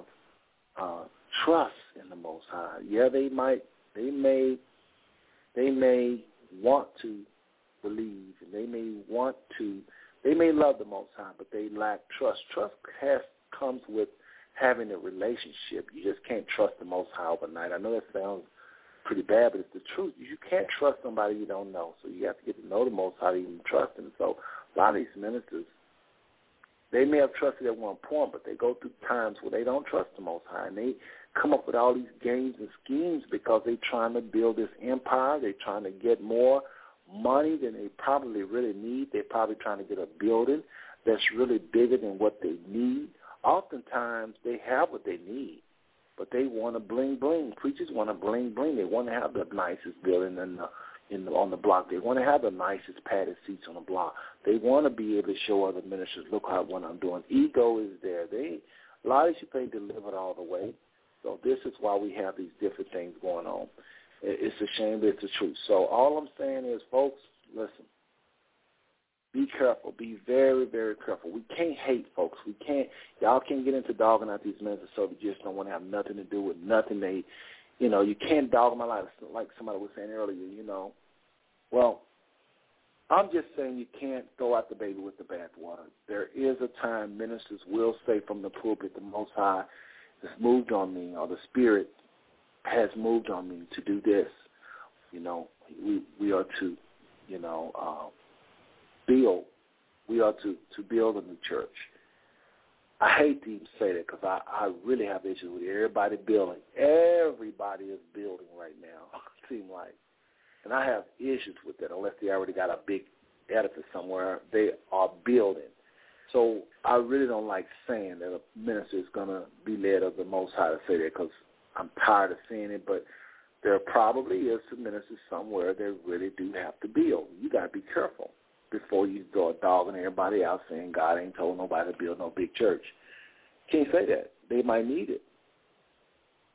uh, trust in the Most High. Yeah, they might, they may, they may want to believe, and they may want to, they may love the Most High, but they lack trust. Trust has comes with having a relationship. You just can't trust the Most High overnight. I know that sounds pretty bad, but it's the truth. You can't trust somebody you don't know, so you have to get to know the Most High to even trust Him. So a lot of these ministers, they may have trusted at one point, but they go through times where they don't trust the Most High, and they come up with all these games and schemes because they're trying to build this empire. They're trying to get more money than they probably really need. They're probably trying to get a building that's really bigger than what they need oftentimes they have what they need, but they want to bling bling. Preachers want to bling bling. They want to have the nicest building in the in the, on the block. They want to have the nicest padded seats on the block. They want to be able to show other ministers, look how what I'm doing. Ego is there. They a lot of people ain't delivered all the way. So this is why we have these different things going on. It's a shame, but it's the truth. So all I'm saying is, folks, listen be careful. Be very, very careful. We can't hate folks. We can't. Y'all can't get into dogging out these ministers so they just don't want to have nothing to do with nothing. They, you know, you can't dog them out like somebody was saying earlier. You know, well, I'm just saying you can't throw out the baby with the bathwater. There is a time ministers will say from the pulpit, the Most High has moved on me, or the Spirit has moved on me to do this. You know, we we are to, you know, uh, build. We are to to build a new church. I hate to even say that because I I really have issues with everybody building. Everybody is building right now. [laughs] It seems like, and I have issues with that unless they already got a big edifice somewhere. They are building. So I really don't like saying that a minister is going to be led of the Most High to say that because I'm tired of seeing it. But there probably is some ministers somewhere that really do have to build. You got to be careful before you go dogging everybody out saying God ain't told nobody to build no big church. Can't say that. They might need it.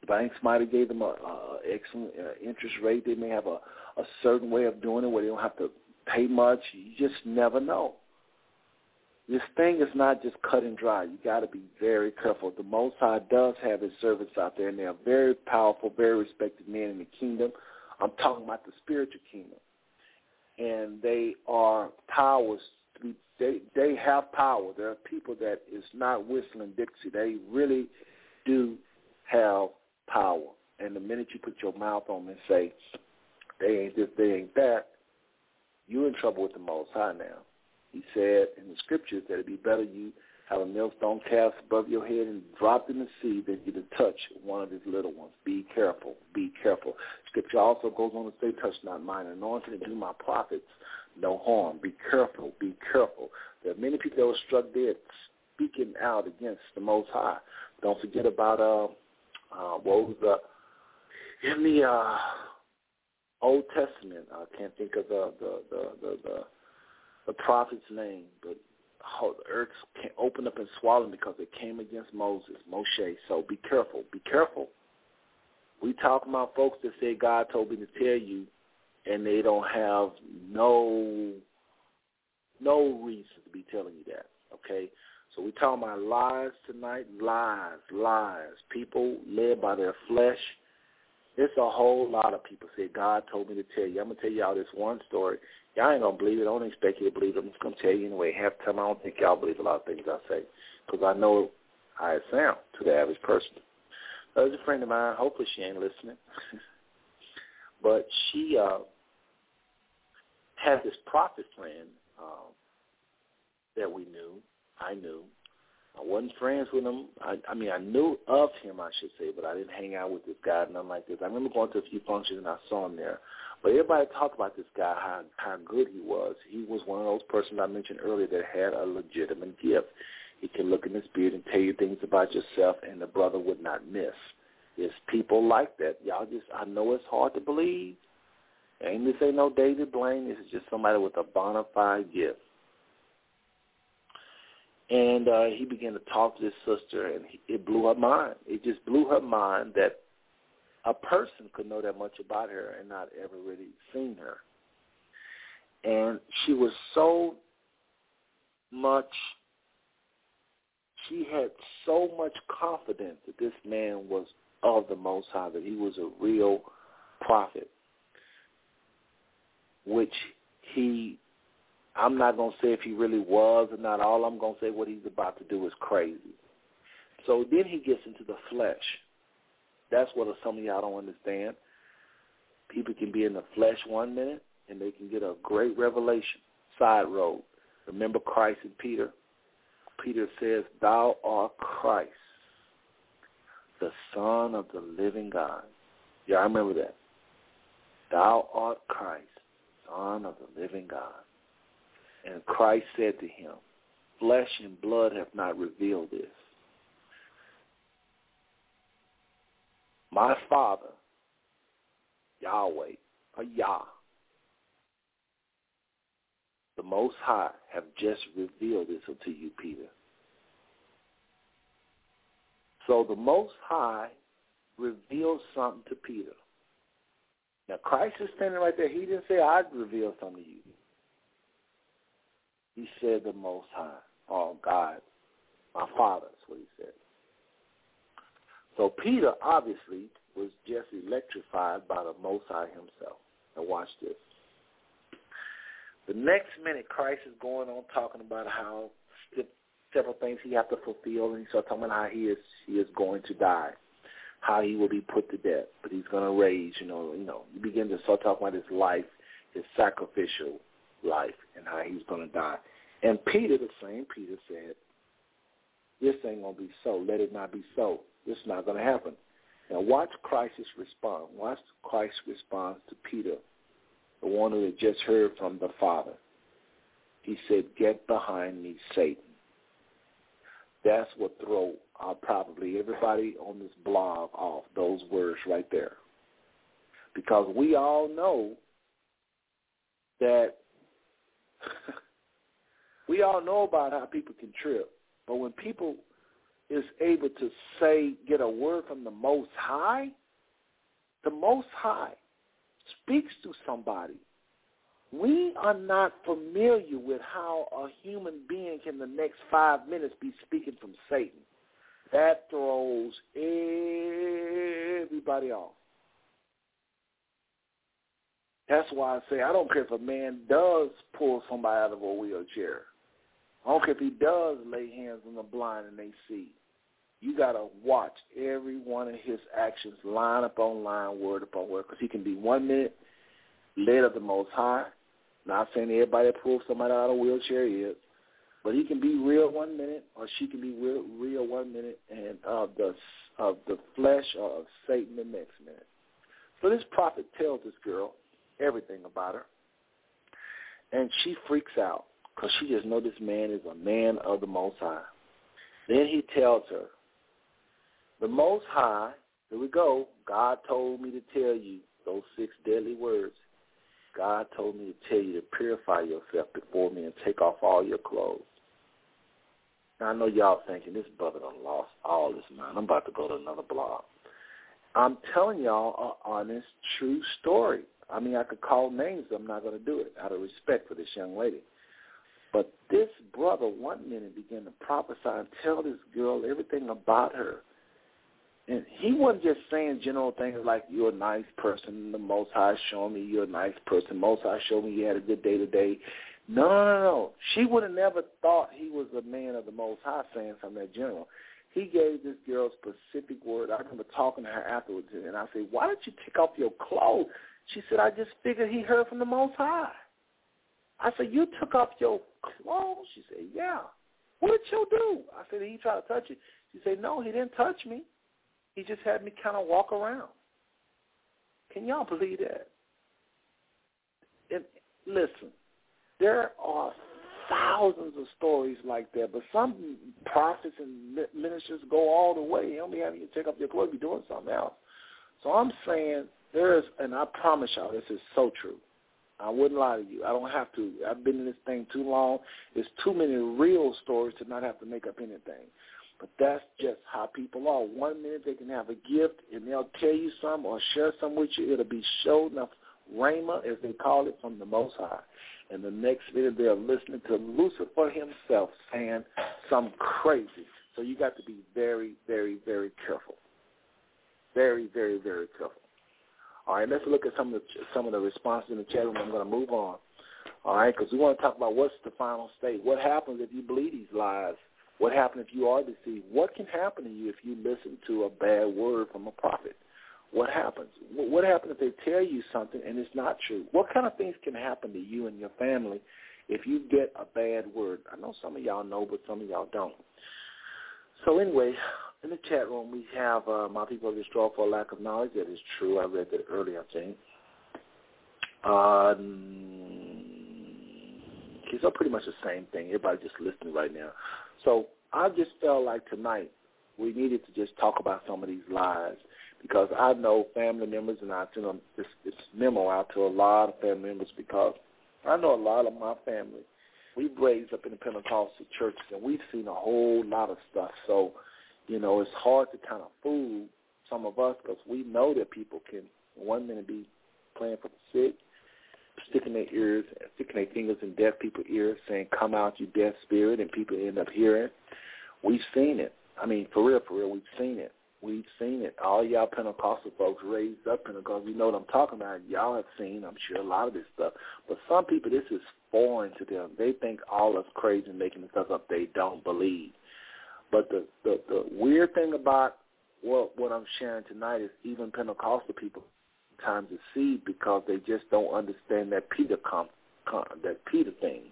The banks might have gave them a, a excellent uh, interest rate. They may have a, a certain way of doing it where they don't have to pay much. You just never know. This thing is not just cut and dry. You got to be very careful. The Most High does have His servants out there, and they are very powerful, very respected men in the kingdom. I'm talking about the spiritual kingdom, and they are powers. They they have power. There are people that is not whistling Dixie. They really do have power. And the minute you put your mouth on them and say they ain't this, they ain't that, you're in trouble with the Most High now. He said in the scriptures that it'd be better you have a millstone cast above your head and dropped in the sea than you to touch one of his little ones. Be careful. Be careful. Scripture also goes on to say, touch not mine anointing and do my prophets no harm. Be careful. Be careful. There are many people that were struck dead speaking out against the Most High. Don't forget about uh, uh, what was the in the uh, Old Testament. I can't think of the the the the, the, the prophet's name, but the earth opened up and swallowed because it came against Moses, Moshe. So be careful. Be careful. We talk about folks that say God told me to tell you, and they don't have no no reason to be telling you that. Okay. So we talking about lies tonight, lies, lies. People led by their flesh. It's a whole lot of people say, God told me to tell you. I'm going to tell y'all this one story. Y'all ain't going to believe it. I don't expect you to believe it. I'm just going to tell you anyway. Half the time I don't think y'all believe a lot of things I say because I know how it sounds to the average person. There's a friend of mine. Hopefully she ain't listening. [laughs] but she uh, had this prophet friend um, that we knew I knew. I wasn't friends with him. I, I mean, I knew of him, I should say, but I didn't hang out with this guy, nothing like this. I remember going to a few functions and I saw him there. But everybody talked about this guy, how how good he was. He was one of those persons I mentioned earlier that had a legitimate gift. He can look in the spirit and tell you things about yourself, and the brother would not miss. It's people like that. Y'all just, I know it's hard to believe. Ain't this ain't no David Blaine. This is just somebody with a bona fide gift. And uh, he began to talk to his sister, and he, it blew her mind. It just blew her mind that a person could know that much about her and not ever really seen her. And she was so much, she had so much confidence that this man was of the Most High, that he was a real prophet, which he I'm not to say if he really was or not. All I'm to say what he's about to do is crazy. So then he gets into the flesh. That's what some of y'all don't understand. People can be in the flesh one minute and they can get a great revelation. Side road. Remember Christ and Peter? Peter says, Thou art Christ, the Son of the living God. Yeah, I remember that. Thou art Christ, Son of the living God. And Christ said to him, Flesh and blood have not revealed this. My Father, Yahweh, or Yah, the Most High, have just revealed this unto you, Peter. So the Most High revealed something to Peter. Now Christ is standing right there. He didn't say, I'd reveal something to you. He said the Most High, or God, my Father, is what he said. So Peter obviously was just electrified by the Most High himself. Now watch this. The next minute, Christ is going on talking about how several things he has to fulfill, and he starts talking about how he is he is going to die. how he will be put to death, but he's going to raise. You know, you know, you begin to start talking about his life, his sacrificial life, and how he's going to die. And Peter, the same Peter, said, "This ain't going to be so. Let it not be so. This is not going to happen." Now watch Christ's response. Watch Christ's response to Peter, the one who had just heard from the Father. He said, "Get behind me, Satan." That's what throw uh, probably everybody on this blog off those words right there, because we all know that [laughs] we all know about how people can trip, but when people is able to say, get a word from the Most High, the Most High speaks to somebody. We are not familiar with how a human being can the next five minutes be speaking from Satan. That throws everybody off. That's why I say I don't care if a man does pull somebody out of a wheelchair. I don't care if he does lay hands on the blind and they see. You got to watch every one of his actions line upon line, word upon word, because he can be one minute led of the Most High. Not saying everybody that pulls somebody out of a wheelchair is, but he can be real one minute, or she can be real, real one minute, and of the of the flesh or of Satan the next minute. So this prophet tells this girl everything about her, and she freaks out because she just know this man is a man of the Most High. Then he tells her, the Most High, here we go, God told me to tell you those six deadly words. God told me to tell you to purify yourself before me and take off all your clothes. Now, I know y'all thinking, this brother done lost all his mind. I'm about to go to another blog. I'm telling y'all an honest, true story. I mean, I could call names. I'm not going to do it out of respect for this young lady. But this brother one minute began to prophesy and tell this girl everything about her. And he wasn't just saying general things like you're a nice person, the Most High showing me you're a nice person, Most High showed me you had a good day today. No, no, no. She would have never thought he was a man of the Most High saying something that general. He gave this girl specific word. I remember talking to her afterwards, and I said, why did you take off your clothes? She said, I just figured he heard from the Most High. I said, you took off your clothes? She said, yeah. What did you do? I said, did he try to touch you? She said, no, he didn't touch me. He just had me kind of walk around. Can y'all believe that? And listen, there are thousands of stories like that, but some prophets and ministers go all the way. You don't be having to take off your clothes, be doing something else. So I'm saying there is, and I promise y'all, this is so true. I wouldn't lie to you. I don't have to. I've been in this thing too long. There's too many real stories to not have to make up anything. But that's just how people are. One minute they can have a gift and they'll tell you something or share something with you. It'll be shown enough rhema, as they call it, from the Most High. And the next minute they're listening to Lucifer himself saying something crazy. So you got to be very, very, very careful. Very, very, very careful. All right, let's look at some of the some of the responses in the chat room. I'm going to move on. All right, because we want to talk about what's the final state. What happens if you believe these lies? What happens if you are deceived? What can happen to you if you listen to a bad word from a prophet? What happens? What happens if they tell you something and it's not true? What kind of things can happen to you and your family if you get a bad word? I know some of y'all know, but some of y'all don't. So anyway, in the chat room we have uh, my people are destroyed for lack of knowledge. That is true. I read that earlier, I think. Um, okay, so pretty much the same thing. Everybody just listening right now. So I just felt like tonight we needed to just talk about some of these lies because I know family members, and I send them this, this memo out to a lot of family members because I know a lot of my family. We've raised up in the Pentecostal churches, and we've seen a whole lot of stuff. So, you know, it's hard to kind of fool some of us because we know that people can one minute be praying for the sick, sticking their ears, sticking their fingers in deaf people's ears, saying, "Come out, you deaf spirit," and people end up hearing. We've seen it. I mean, for real, for real, we've seen it. We've seen it. All y'all Pentecostal folks raised up Pentecostal, you know what I'm talking about. Y'all have seen, I'm sure, a lot of this stuff. But some people, this is foreign to them. They think all of us crazy making stuff up they don't believe. But the, the, the weird thing about what what I'm sharing tonight is even Pentecostal people times see because they just don't understand that Peter com, com, that Peter thing,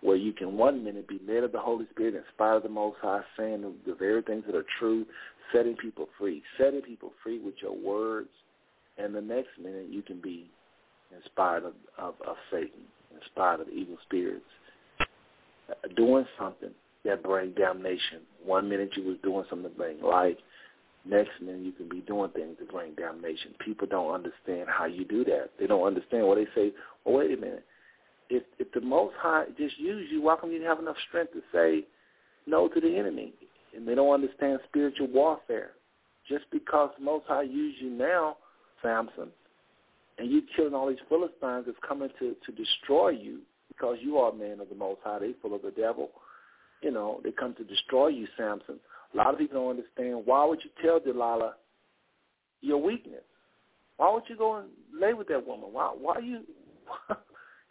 where you can one minute be led of the Holy Spirit, inspired of the Most High, saying the, the very things that are true, setting people free, setting people free with your words, and the next minute you can be inspired of, of, of Satan, inspired of evil spirits, uh, doing something that bring damnation. One minute you was doing something to bring life. Next minute you can be doing things to bring damnation. People don't understand how you do that. They don't understand. Well, they say, well, wait a minute. If if the Most High just used you, why come you have enough strength to say no to the enemy? And they don't understand spiritual warfare. Just because the Most High used you now, Samson, and you killing all these Philistines that's coming to to destroy you because you are a man of the Most High. They full of the devil. You know, they come to destroy you, Samson. A lot of people don't understand. Why would you tell Delilah your weakness? Why would you go and lay with that woman? Why? Why you? [laughs]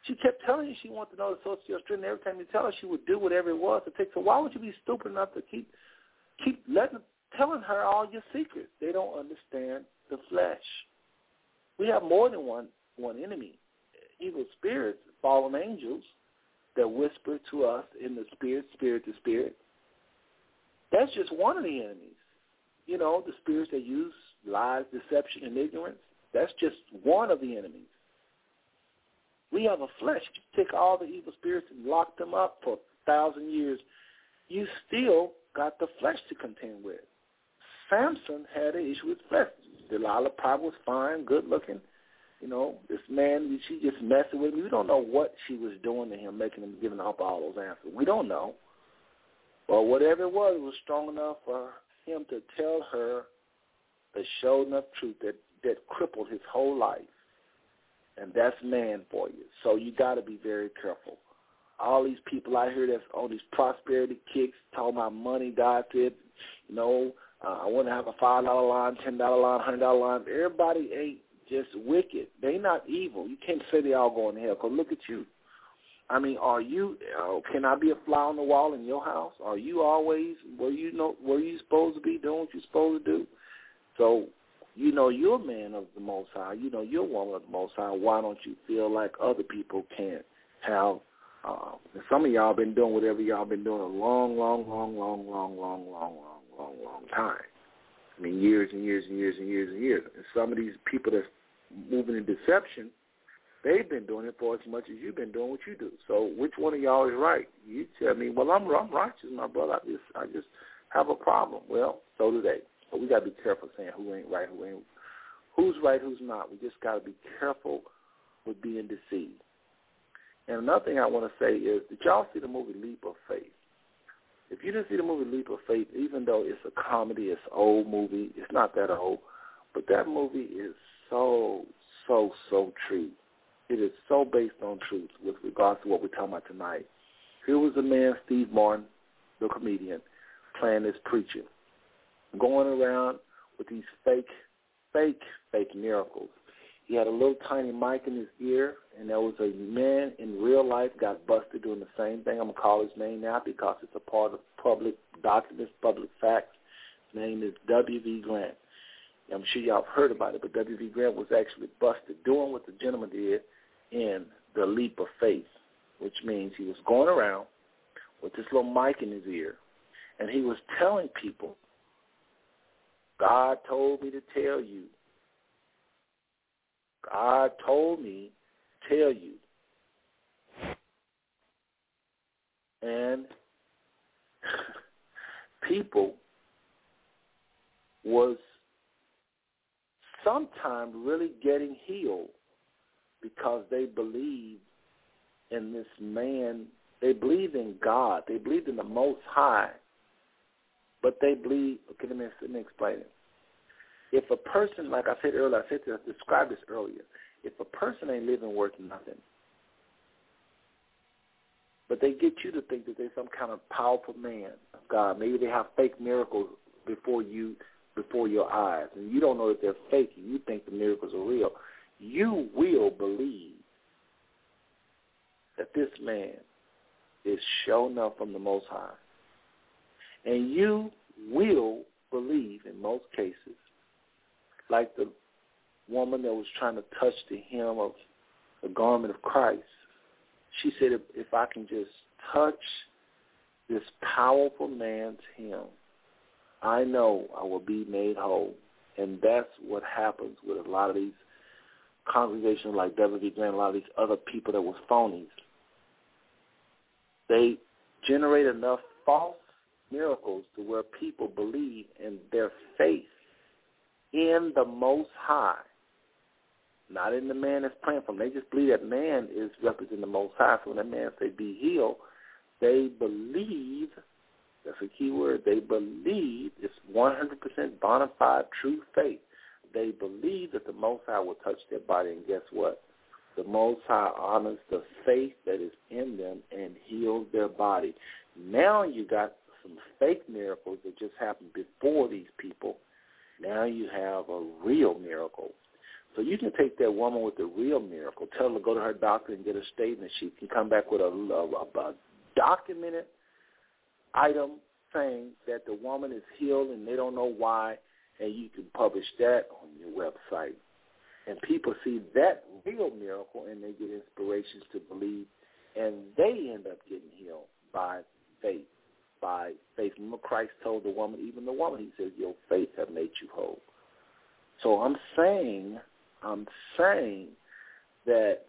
she kept telling you she wanted to know the source of your strength. Every time you tell her, she would do whatever it was to take. So why would you be stupid enough to keep keep letting telling her all your secrets? They don't understand the flesh. We have more than one one enemy. Evil spirits, fallen angels that whisper to us in the spirit, spirit to spirit. That's just one of the enemies. You know, the spirits that use lies, deception, and ignorance. That's just one of the enemies. We have a flesh. You take all the evil spirits and lock them up for a thousand years. You still got the flesh to contend with. Samson had an issue with flesh. Delilah probably was fine, good looking. You know, this man, she just messing with me. We don't know what she was doing to him, making him giving up all those answers. We don't know. But whatever it was, it was strong enough for him to tell her the show enough truth that, that crippled his whole life. And that's man for you. So you got to be very careful. All these people out here that's on these prosperity kicks, talking about money, God said, you know, uh, I want to have a $5 line, $10 line, $100 line. Everybody ain't just wicked. They not evil. You can't say they all going to hell. Cause look at you. I mean, are you? Uh, can I be a fly on the wall in your house? Are you always where you know where you supposed to be doing what you're supposed to do? So, you know, you're a man of the Most High. You know, you're a woman of the Most High. Why don't you feel like other people can't have? Uh, some of y'all been doing whatever y'all been doing a long, long, long, long, long, long, long, long, long, long time. I mean, years and years and years and years and years. And some of these people that's moving in deception, they've been doing it for as much as you've been doing what you do. So which one of y'all is right? You tell me, well, I'm I'm righteous, my brother. I just I just have a problem. Well, so do they. So we got to be careful saying who ain't right, who ain't, who's right, who's not. We just got to be careful with being deceived. And another thing I want to say is, did y'all see the movie Leap of Faith? If you didn't see the movie Leap of Faith, even though it's a comedy, it's an old movie, it's not that old, but that movie is so, so, so true. It is so based on truth with regards to what we're talking about tonight. Here was a man, Steve Martin, the comedian, playing this preacher, going around with these fake, fake, fake miracles. He had a little tiny mic in his ear, and there was a man in real life got busted doing the same thing. I'm to call his name now because it's a part of public documents, public facts. His name is W.V. Grant. I'm sure y'all have heard about it, but W.V. Grant was actually busted doing what the gentleman did in the leap of faith, which means he was going around with this little mic in his ear, and he was telling people, God told me to tell you. God told me to tell you. And [laughs] people was sometimes really getting healed because they believe in this man. They believe in God. They believe in the Most High. But they believe, okay, let me, let me explain it. If a person, like I said earlier, I said to describe this earlier, if a person ain't living worth nothing, but they get you to think that they're some kind of powerful man of God. Maybe they have fake miracles before you before your eyes, and you don't know that they're fake, and you think the miracles are real, you will believe that this man is shown up from the Most High. And you will believe in most cases, like the woman that was trying to touch the hem of the garment of Christ, she said, if, if I can just touch this powerful man's hem, I know I will be made whole. And that's what happens with a lot of these congregations like W.V. Grant, and a lot of these other people that was phonies. They generate enough false miracles to where people believe in their faith in the Most High, not in the man that's praying for them. They just believe that man is representing the Most High. So when that man say be healed, they believe, that's a key word, they believe it's 100% bona fide true faith. They believe that the Most High will touch their body, and guess what? The Most High honors the faith that is in them and heals their body. Now you got some fake miracles that just happened before these people. Now you have a real miracle. So you can take that woman with the real miracle, tell her to go to her doctor and get a statement. She can come back with a, a, a documented item saying that the woman is healed and they don't know why, and you can publish that on your website. And people see that real miracle and they get inspirations to believe, and they end up getting healed by faith. By faith. Remember Christ told the woman, even the woman, he says, your faith have made you whole. So I'm saying, I'm saying that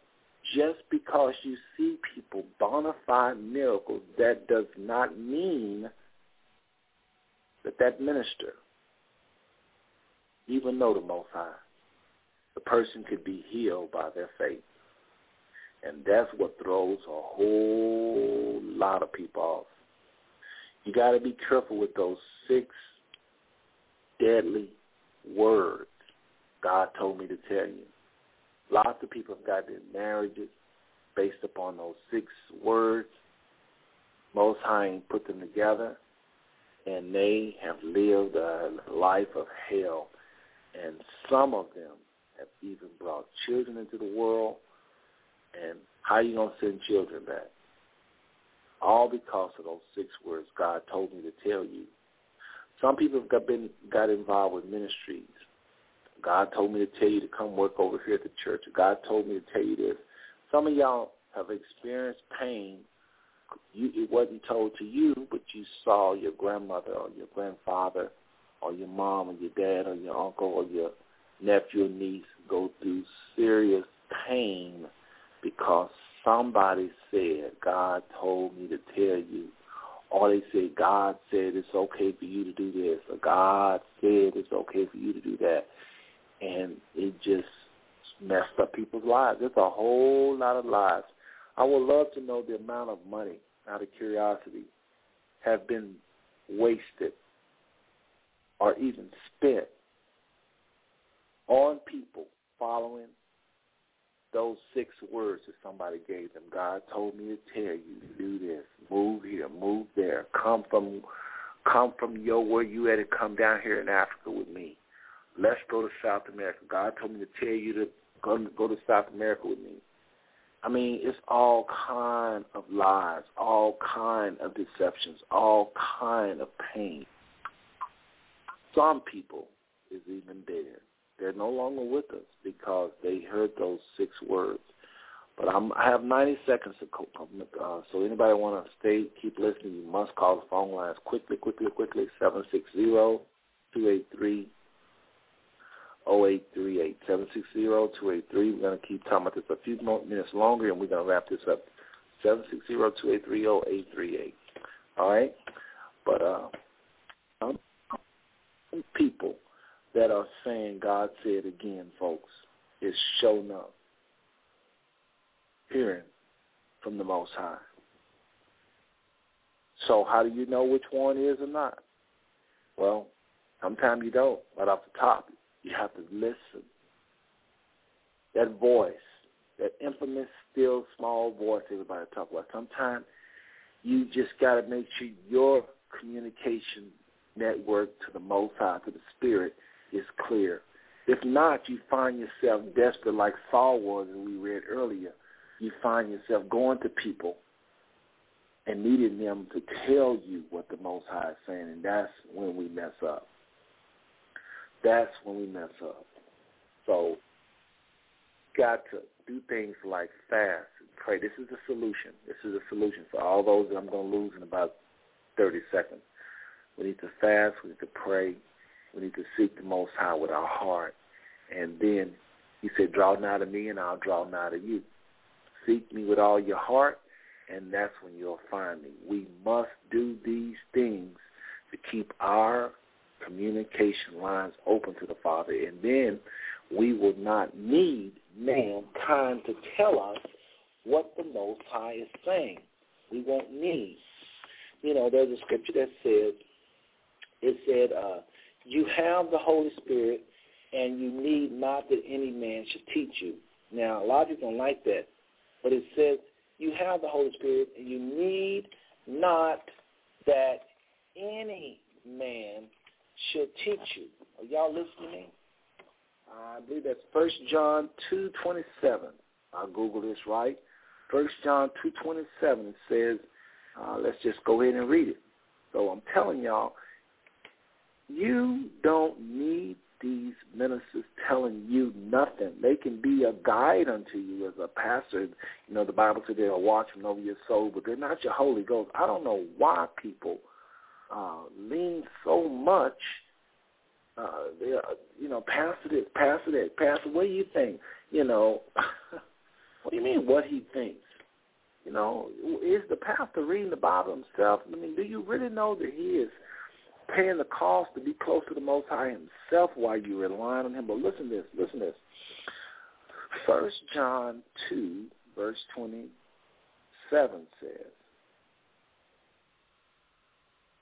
just because you see people bona fide miracles, that does not mean that that minister, even though the Most High, the person could be healed by their faith. And that's what throws a whole lot of people off. You got to be careful with those six deadly words God told me to tell you. Lots of people have got their marriages based upon those six words. Most High put them together, and they have lived a life of hell. And some of them have even brought children into the world. And how are you going to send children back? All because of those six words God told me to tell you. Some people have got, been, got involved with ministries God told me to tell you to come work over here at the church. God told me to tell you this. Some of y'all have experienced pain. You, it wasn't told to you, but you saw your grandmother or your grandfather or your mom or your dad or your uncle or your nephew or niece go through serious pain because somebody said, God told me to tell you. Or they said, God said it's okay for you to do this. Or God said it's okay for you to do that and it just messed up people's lives. There's a whole lot of lives. I would love to know the amount of money, out of curiosity, have been wasted or even spent on people following those six words that somebody gave them. God told me to tell you to do this, move here, move there, come from come from your where you at and come down here in Africa with me. Let's go to South America. God told me to tell you to go, go to South America with me. I mean, it's all kind of lies, all kind of deceptions, all kind of pain. Some people is even dead. They're no longer with us because they heard those six words. But I'm, I have 90 seconds to co- uh, so anybody want to stay, keep listening, you must call the phone lines quickly, quickly, quickly, seven six zero two eight three 0838 760 283. We're going to keep talking about this a few more minutes longer, and we're going to wrap this up. 760 283 0838. All right? But uh, some people that are saying God said again, folks, is showing up, hearing from the Most High. So how do you know which one is or not? Well, sometimes you don't, right off the top. You have to listen. That voice, that infamous, still small voice everybody talk about. Sometimes you just got to make sure your communication network to the Most High, to the Spirit, is clear. If not, you find yourself desperate like Saul was, as we read earlier. You find yourself going to people and needing them to tell you what the Most High is saying, and that's when we mess up. That's when we mess up. So, got to do things like fast and pray. This is the solution. This is the solution for all those that I'm going to lose in about 30 seconds. We need to fast. We need to pray. We need to seek the Most High with our heart. And then he said, draw nigh to me and I'll draw nigh to you. Seek me with all your heart, and that's when you'll find me. We must do these things to keep our communication lines open to the Father, and then we will not need mankind to tell us what the Most High is saying. We won't need. You know, there's a scripture that says, it said, uh, you have the Holy Spirit and you need not that any man should teach you. Now, a lot of people don't like that, but it says you have the Holy Spirit and you need not that any man should teach you. Are y'all listening? I believe that's First John two twenty seven. I'll Google this right. First John two twenty seven says, uh, let's just go ahead and read it. So I'm telling y'all, you don't need these ministers telling you nothing. They can be a guide unto you as a pastor. You know, the Bible said they're watching over your soul, but they're not your Holy Ghost. I don't know why people uh, lean so much. Uh, they are, you know, pastor this, pastor that, pastor. What do you think? You know, [laughs] what do you mean? What he thinks? You know, is the pastor reading the Bible himself? I mean, do you really know that he is paying the cost to be close to the Most High Himself while you relying on Him. But listen to this. Listen to this. First John two verse twenty seven says.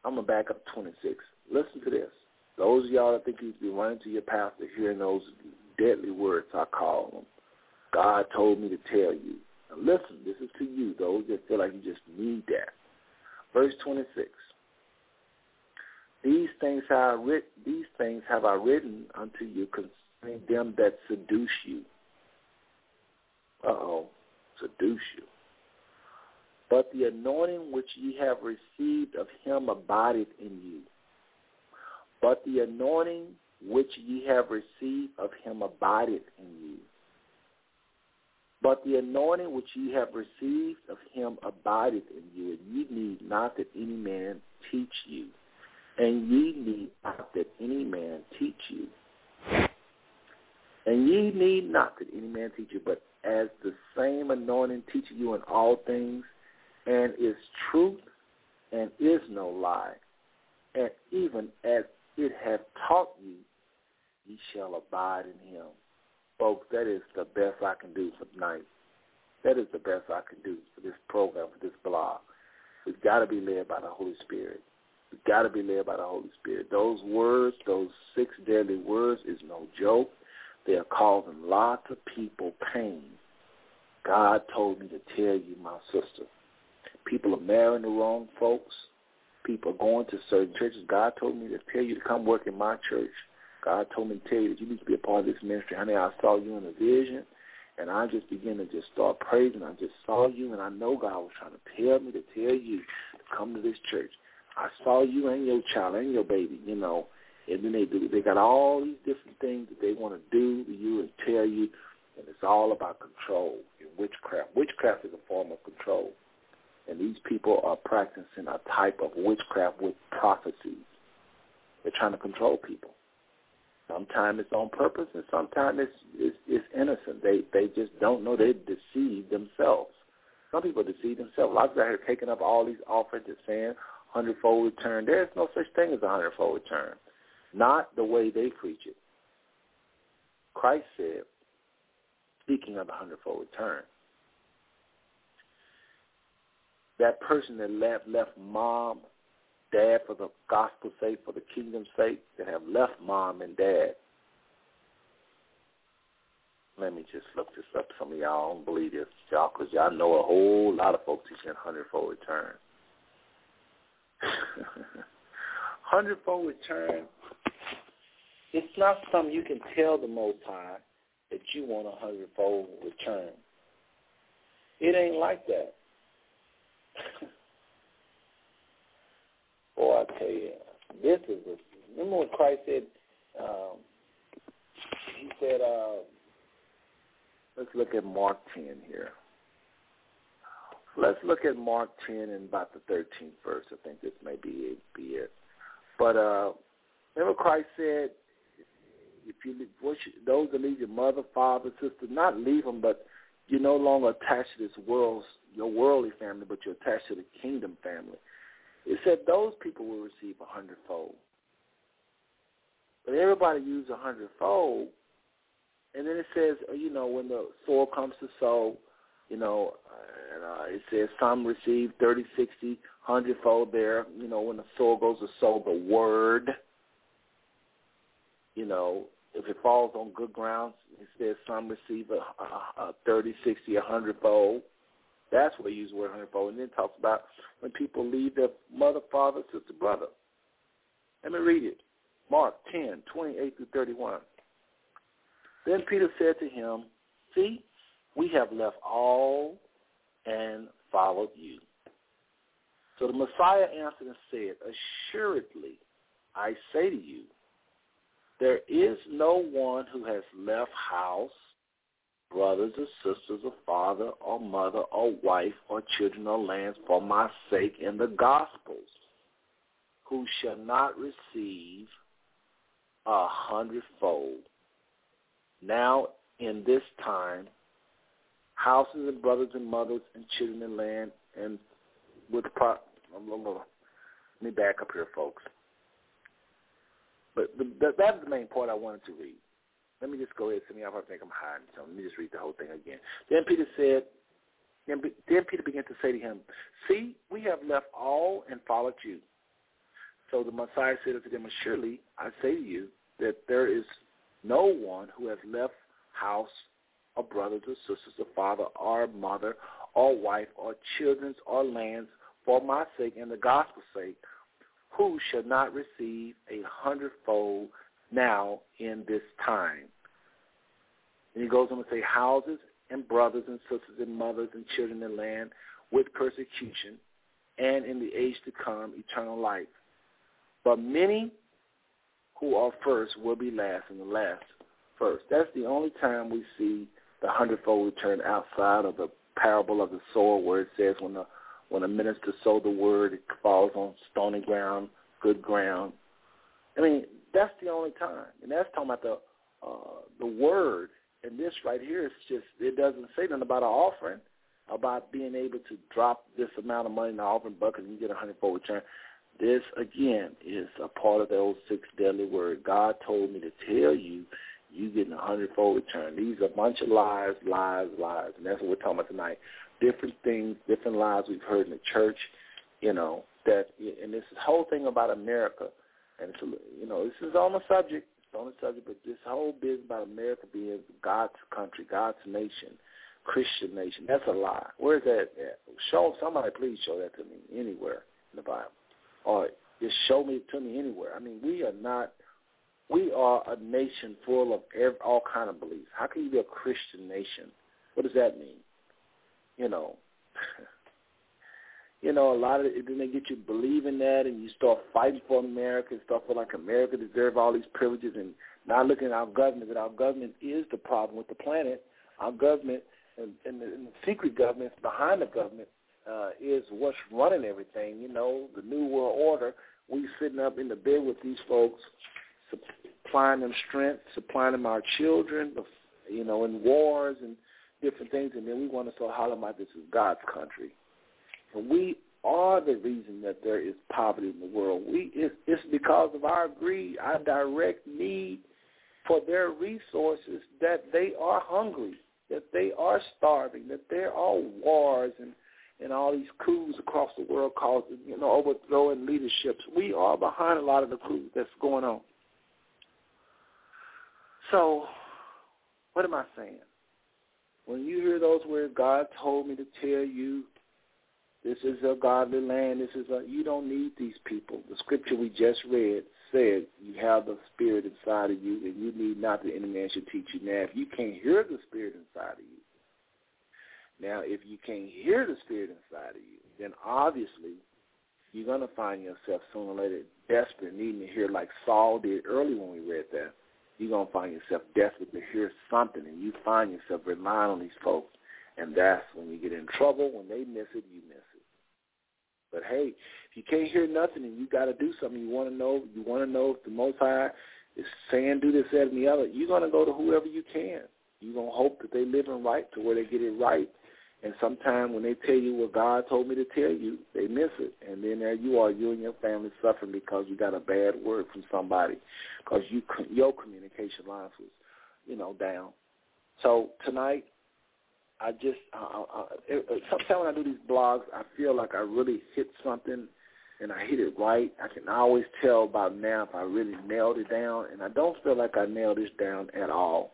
I'm gonna back up twenty six. Listen to this. Those of y'all that think you would be running to your pastor hearing those deadly words I call them. God told me to tell you. Now listen, this is to you, those that feel like you just need that. Verse 26. These things have I writ- these things have I written unto you concerning them that seduce you. Uh oh, seduce you. But the anointing which ye have received of him abideth in you. But the anointing which ye have received of him abideth in you. But the anointing which ye have received of him abideth in you, and ye need not that any man teach you. And ye need not that any man teach you. And ye need not that any man teach you, but as the same anointing teaches you in all things, and is truth, and is no lie, and even as it hath taught you, ye shall abide in him. Folks, that is the best I can do for tonight. That is the best I can do for this program, for this blog. We've got to be led by the Holy Spirit. We've got to be led by the Holy Spirit. Those words, those six deadly words, is no joke. They are causing lots of people pain. God told me to tell you, my sister. People are marrying the wrong folks. People are going to certain churches. God told me to tell you to come work in my church. God told me to tell you that you need to be a part of this ministry. Honey, I saw you in a vision, and I just began to just start praising. I just saw you, and I know God was trying to tell me to tell you to come to this church. I saw you and your child and your baby, you know, and then they do. They got all these different things that they want to do to you and tell you, and it's all about control and witchcraft. Witchcraft is a form of control, and these people are practicing a type of witchcraft with prophecies. They're trying to control people. Sometimes it's on purpose, and sometimes it's, it's it's innocent. They they just don't know they deceive themselves. Some people deceive themselves. A lot of people are taking up all these offerings and saying hundredfold return. There is no such thing as a hundredfold return. Not the way they preach it. Christ said, speaking of the hundredfold return, that person that left left mom, dad for the gospel's sake, for the kingdom's sake, that have left mom and dad. Let me just look this up. Some of y'all don't believe this, y'all, because y'all know a whole lot of folks teaching hundredfold return. [laughs] hundredfold return. It's not something you can tell the Most High that you want a hundredfold return. It ain't like that. Boy, I tell you, this is a, remember when Christ said, um, he said, uh, let's look at Mark 10 here. Let's look at Mark 10 and about the 13th verse. I think this may be it. Be it. But uh, remember Christ said, if you those that leave your mother, father, sister, not leave them, but you're no longer attached to this world's your worldly family, but you're attached to the kingdom family. It said those people will receive a hundredfold. But everybody uses a hundredfold, and then it says, uh, you know, when the soil comes to sow, you know, and, uh, it says some receive 30, 60, hundredfold there. You know, when the soil goes to sow the word, you know, if it falls on good grounds, it says some receive a, a, a 30, 60, a hundredfold. That's where you use the word hundredfold. And then talks about when people leave their mother, father, sister, brother. Let me read it. Mark 10, 28 through 31. Then Peter said to him, See, we have left all and followed you. So the Messiah answered and said, Assuredly, I say to you, there is no one who has left house, brothers or sisters or father or mother or wife or children or lands for my sake in the Gospels, who shall not receive a hundredfold. Now in this time, houses and brothers and mothers and children and land and with pro- let me back up here, folks. But the, the, that's the main part I wanted to read. Let me just go ahead. Send me off. I think I'm hiding something. Let me just read the whole thing again. Then Peter said, then, then Peter began to say to him, See, we have left all and followed you. So the Messiah said unto them, Surely I say to you that there is no one who has left house or brothers or sisters or father or mother or wife or children or lands for my sake and the gospel's sake, who shall not receive a hundredfold now in this time. And he goes on to say houses and brothers and sisters and mothers and children and land with persecution and in the age to come eternal life. But many who are first will be last and the last first. That's the only time we see the hundredfold return outside of the parable of the sower where it says when the when a minister sow the word, it falls on stony ground, good ground. I mean, that's the only time, and that's talking about the uh, the word. And this right here is just it doesn't say nothing about an offering, about being able to drop this amount of money in the offering bucket and you get a hundredfold return. This again is a part of the old six deadly word. God told me to tell you you getting a hundredfold return. These are a bunch of lies, lies, lies, and that's what we're talking about tonight. Different things, different lies we've heard in the church, you know, that, and this whole thing about America, and it's, you know, this is on the subject, it's on the subject, but this whole business about America being God's country, God's nation, Christian nation, that's a lie. Where's that at? Show somebody, please show that to me anywhere in the Bible, or just show me to me anywhere. I mean, we are not we are a nation full of every, all kind of beliefs. How can you be a Christian nation? What does that mean? You know, [laughs] you know, a lot of it, then they get you believing that, and you start fighting for America and stuff like America deserve all these privileges, and not looking at our government. That our government is the problem with the planet. Our government and, and, the, and the secret governments behind the government uh, is what's running everything. You know, the new world order. We sitting up in the bed with these folks supplying them strength, supplying them our children, you know, in wars and different things, and then we want to start hollering about this is God's country. And we are the reason that there is poverty in the world. We it's, because of our greed, our direct need for their resources that they are hungry, that they are starving, that there are wars and and all these coups across the world causing, you know, overthrowing leaderships. We are behind a lot of the coups that's going on. So, what am I saying? When you hear those words, God told me to tell you, this is a godly land. This is a. You don't need these people. The scripture we just read said you have the Spirit inside of you, and you need not that any man should teach you. Now, if you can't hear the Spirit inside of you, now if you can't hear the Spirit inside of you, then obviously you're gonna find yourself sooner or later desperate, needing to hear like Saul did early when we read that you're going to find yourself desperate to hear something, and you find yourself relying on these folks. And that's when you get in trouble. When they miss it, you miss it. But hey, if you can't hear nothing and you got to do something, you want to know, you want to know if the Most High is saying do this, that, and the other, you're going to go to whoever you can. You're going to hope that they living right to where they get it right. And sometimes when they tell you what God told me to tell you, they miss it. And then there you are, you and your family suffering because you got a bad word from somebody because you your communication lines was, you know, down. So tonight, I just uh, uh, sometimes when I do these blogs, I feel like I really hit something, and I hit it right. I can always tell about now if I really nailed it down, and I don't feel like I nailed this down at all.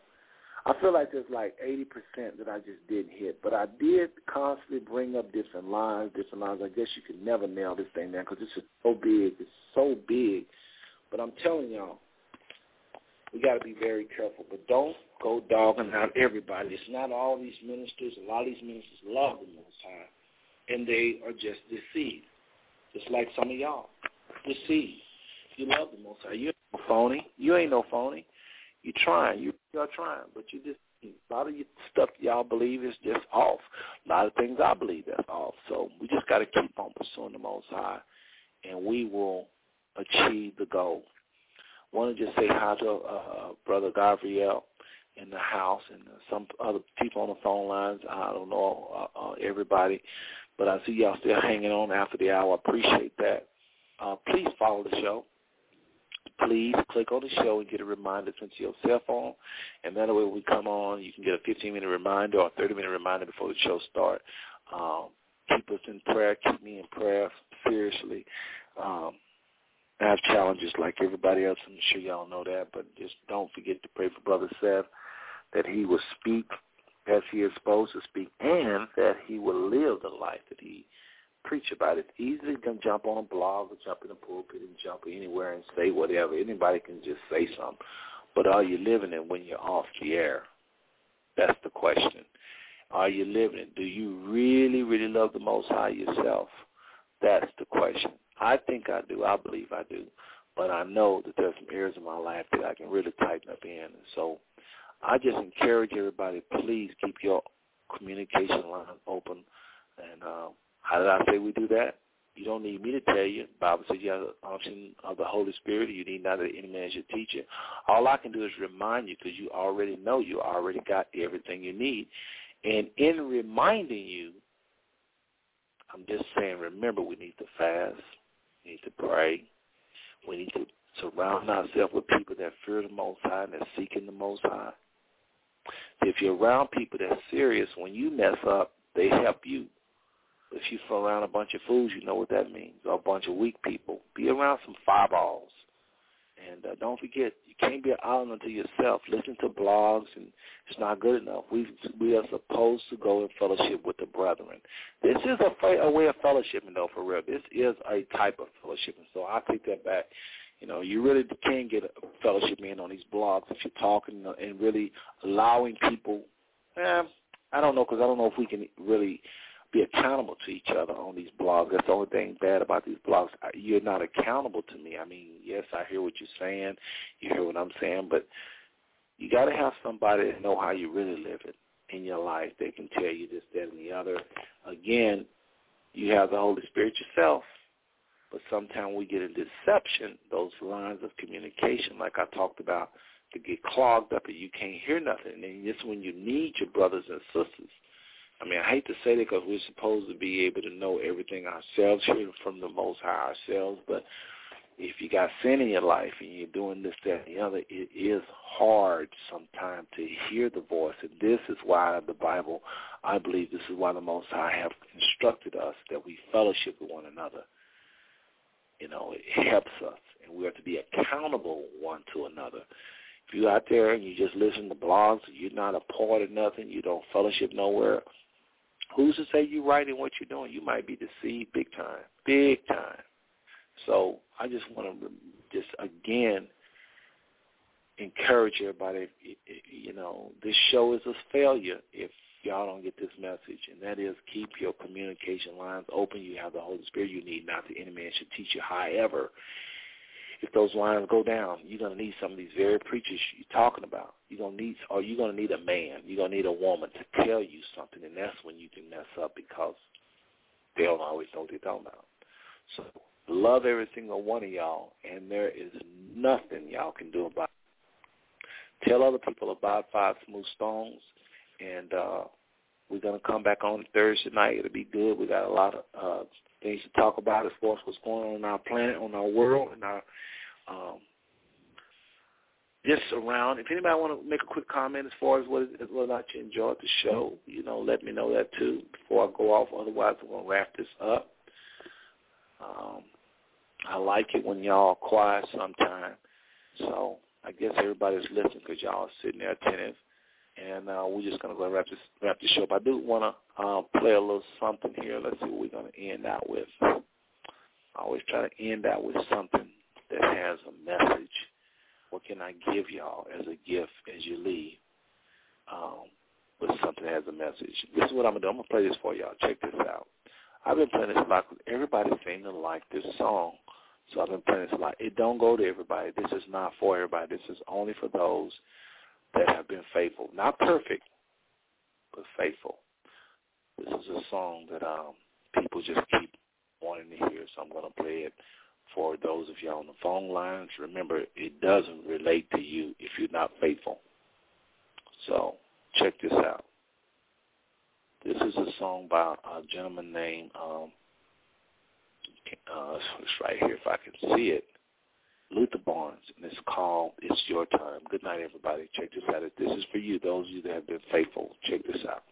I feel like there's like 80% that I just didn't hit, but I did constantly bring up different lines, different lines. I guess you can never nail this thing down because is so big. It's so big. But I'm telling y'all, we got to be very careful. But don't go dogging out everybody. It's not all these ministers. A lot of these ministers love the Most High, and they are just deceived, just like some of y'all. Deceived. You love the Most High. You ain't no phony. You ain't no phony. You trying. You you're trying, but you just a lot of your stuff y'all believe is just off. A lot of things I believe that's off. So we just got to keep on pursuing the Most High, and we will achieve the goal want to just say hi to uh, Brother Gabriel in the house and uh, some other people on the phone lines. I don't know uh, uh, everybody, but I see y'all still hanging on after the hour. I appreciate that. Uh, please follow the show. Please click on the show and get a reminder sent to your cell phone. And that way when we come on, you can get a 15-minute reminder or a 30-minute reminder before the show starts. Um, keep us in prayer. Keep me in prayer, seriously. Um, I have challenges like everybody else. I'm sure y'all know that, but just don't forget to pray for Brother Seth that he will speak as he is supposed to speak and that he will live the life that he preach about. It's easy to jump on a blog or jump in a pulpit and jump anywhere and say whatever. Anybody can just say something. But are you living it when you're off the air? That's the question. Are you living it? Do you really, really love the Most High yourself? That's the question. I think I do. I believe I do. But I know that there's some areas in my life that I can really tighten up in. So I just encourage everybody, please keep your communication line open. And uh, how did I say we do that? You don't need me to tell you. Bible says you have the unction of the Holy Spirit. You need not that any man should teach you. All I can do is remind you because you already know you already got everything you need. And in reminding you, I'm just saying, remember we need to fast. We need to pray. We need to surround ourselves with people that fear the Most High and that seeking the Most High. If you're around people that's serious, when you mess up, they help you. If you're around a bunch of fools, you know what that means, or a bunch of weak people. Be around some fireballs. And uh, don't forget, you can't be an island unto yourself. Listen to blogs, and it's not good enough. We we are supposed to go in fellowship with the brethren. This is a, a way of fellowshipping, though, for real. This is a type of fellowshipping. So I take that back. You know, you really can get a fellowship in on these blogs if you're talking and really allowing people. Eh, I don't know because I don't know if we can really be accountable to each other on these blogs. That's the only thing bad about these blogs. You're not accountable to me. I mean, yes, I hear what you're saying. You hear what I'm saying, but you got to have somebody that know how you really live it in your life. They can tell you this, that, and the other. Again, you have the Holy Spirit yourself. But sometimes we get a deception, those lines of communication, like I talked about, to get clogged up and you can't hear nothing. And this when you need your brothers and sisters I mean, I hate to say that because we're supposed to be able to know everything ourselves, [laughs] hear from the Most High ourselves. But if you got sin in your life and you're doing this, that, and the other, it is hard sometimes to hear the voice. And this is why the Bible, I believe this is why the Most High have instructed us that we fellowship with one another. You know, it helps us, and we are to be accountable one to another. If you're out there and you just listen to blogs, you're not a part of nothing, you don't fellowship nowhere, Who's to say you're right in what you're doing? You might be deceived big time, big time. So I just want to just again encourage everybody. You know, this show is a failure if y'all don't get this message, and that is keep your communication lines open. You have the Holy Spirit you need, not the enemy man should teach you. However, if those lines go down, you're gonna need some of these very preachers you're talking about. You're gonna need, or you're gonna need a man. You're gonna need a woman to tell you something, and that's when you can mess up because they don't always know what they're talking about. So love every single one of y'all, and there is nothing y'all can do about it. Tell other people about Five Smooth Stones, and uh, we're going to come back on Thursday night. It'll be good. We got a lot of uh, things to talk about as far as what's going on in our planet, on our world, and our um, just around. If anybody want to make a quick comment as far as whether or not you enjoyed the show, you know, let me know that too before I go off. Otherwise, going to wrap this up. Um, I like it when y'all are quiet sometime. So I guess everybody's listening because y'all are sitting there attentive. And uh, we're just going to go wrap this wrap this show up. I do want to uh, play a little something here. Let's see what we're going to end out with. I always try to end out with something that has a message. What can I give y'all as a gift as you leave? Um, with something that has a message. This is what I'm to do. I'm to play this for y'all. Check this out. I've been playing this a lot because everybody seems to like this song. So I've been playing this a lot. It don't go to everybody. This is not for everybody. This is only for those that have been faithful. Not perfect, but faithful. This is a song that um, people just keep wanting to hear, so I'm going to play it for those of y'all on the phone lines. Remember, it doesn't relate to you if you're not faithful. So check this out. This is a song by a gentleman named, um, uh, it's right here if I can see it, Luther Barnes, and it's called It's Your Time. Good night, everybody. Check this out. This is for you, those of you that have been faithful. Check this out.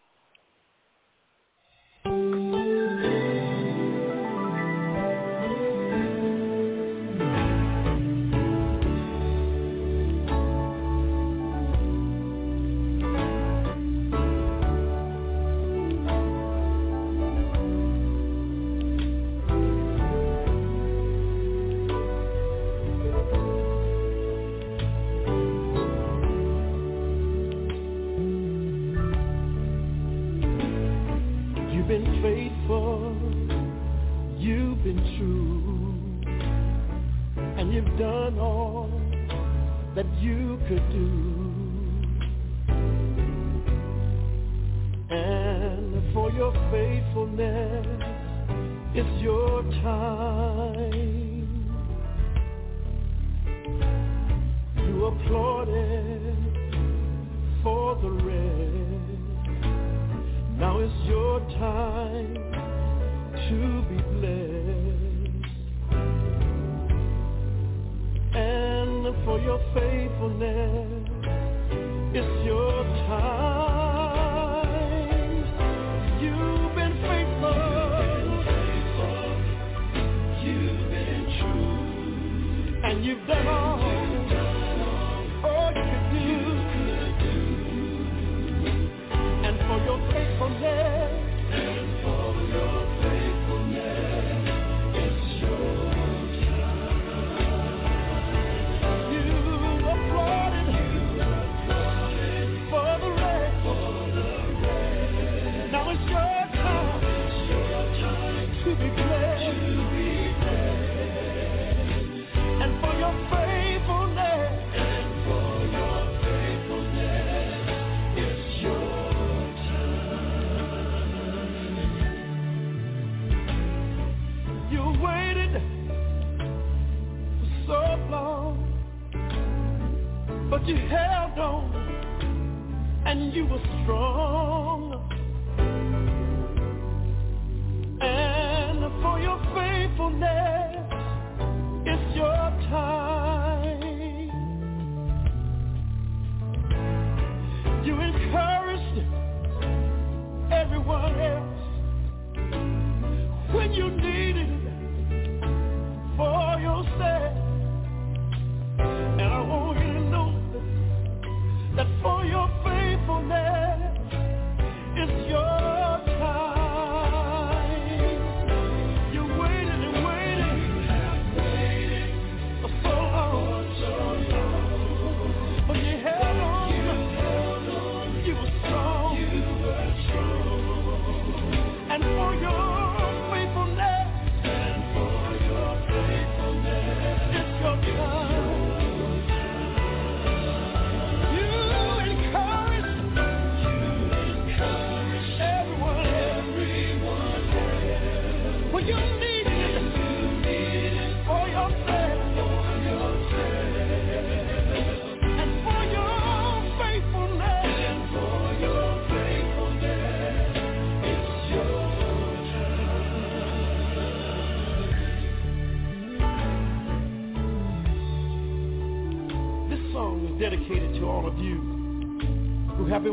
waited for so long, but you held on and you were strong. And for your faithfulness, it's your time. You encouraged everyone else.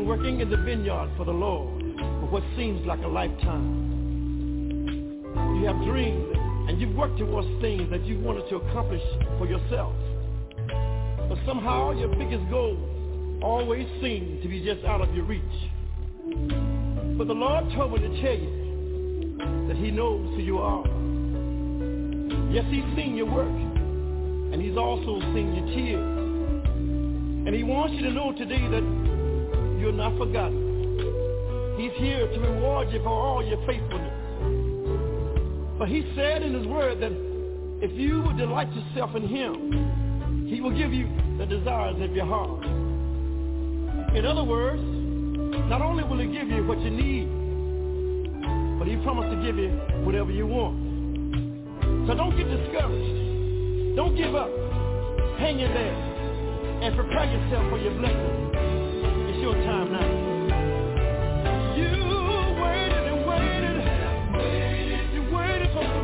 Working in the vineyard for the Lord for what seems like a lifetime. You have dreamed and you've worked towards things that you wanted to accomplish for yourself. But somehow your biggest goals always seem to be just out of your reach. But the Lord told me to tell you that he knows who you are. Yes, he's seen your work, and he's also seen your tears. And he wants you to know today that you're not forgotten. He's here to reward you for all your faithfulness. For he said in his word that if you would delight yourself in him, he will give you the desires of your heart. In other words, not only will he give you what you need, but he promised to give you whatever you want. So don't get discouraged. Don't give up. Hang in there and prepare yourself for your blessing. Your time now. You waited and waited. You waited for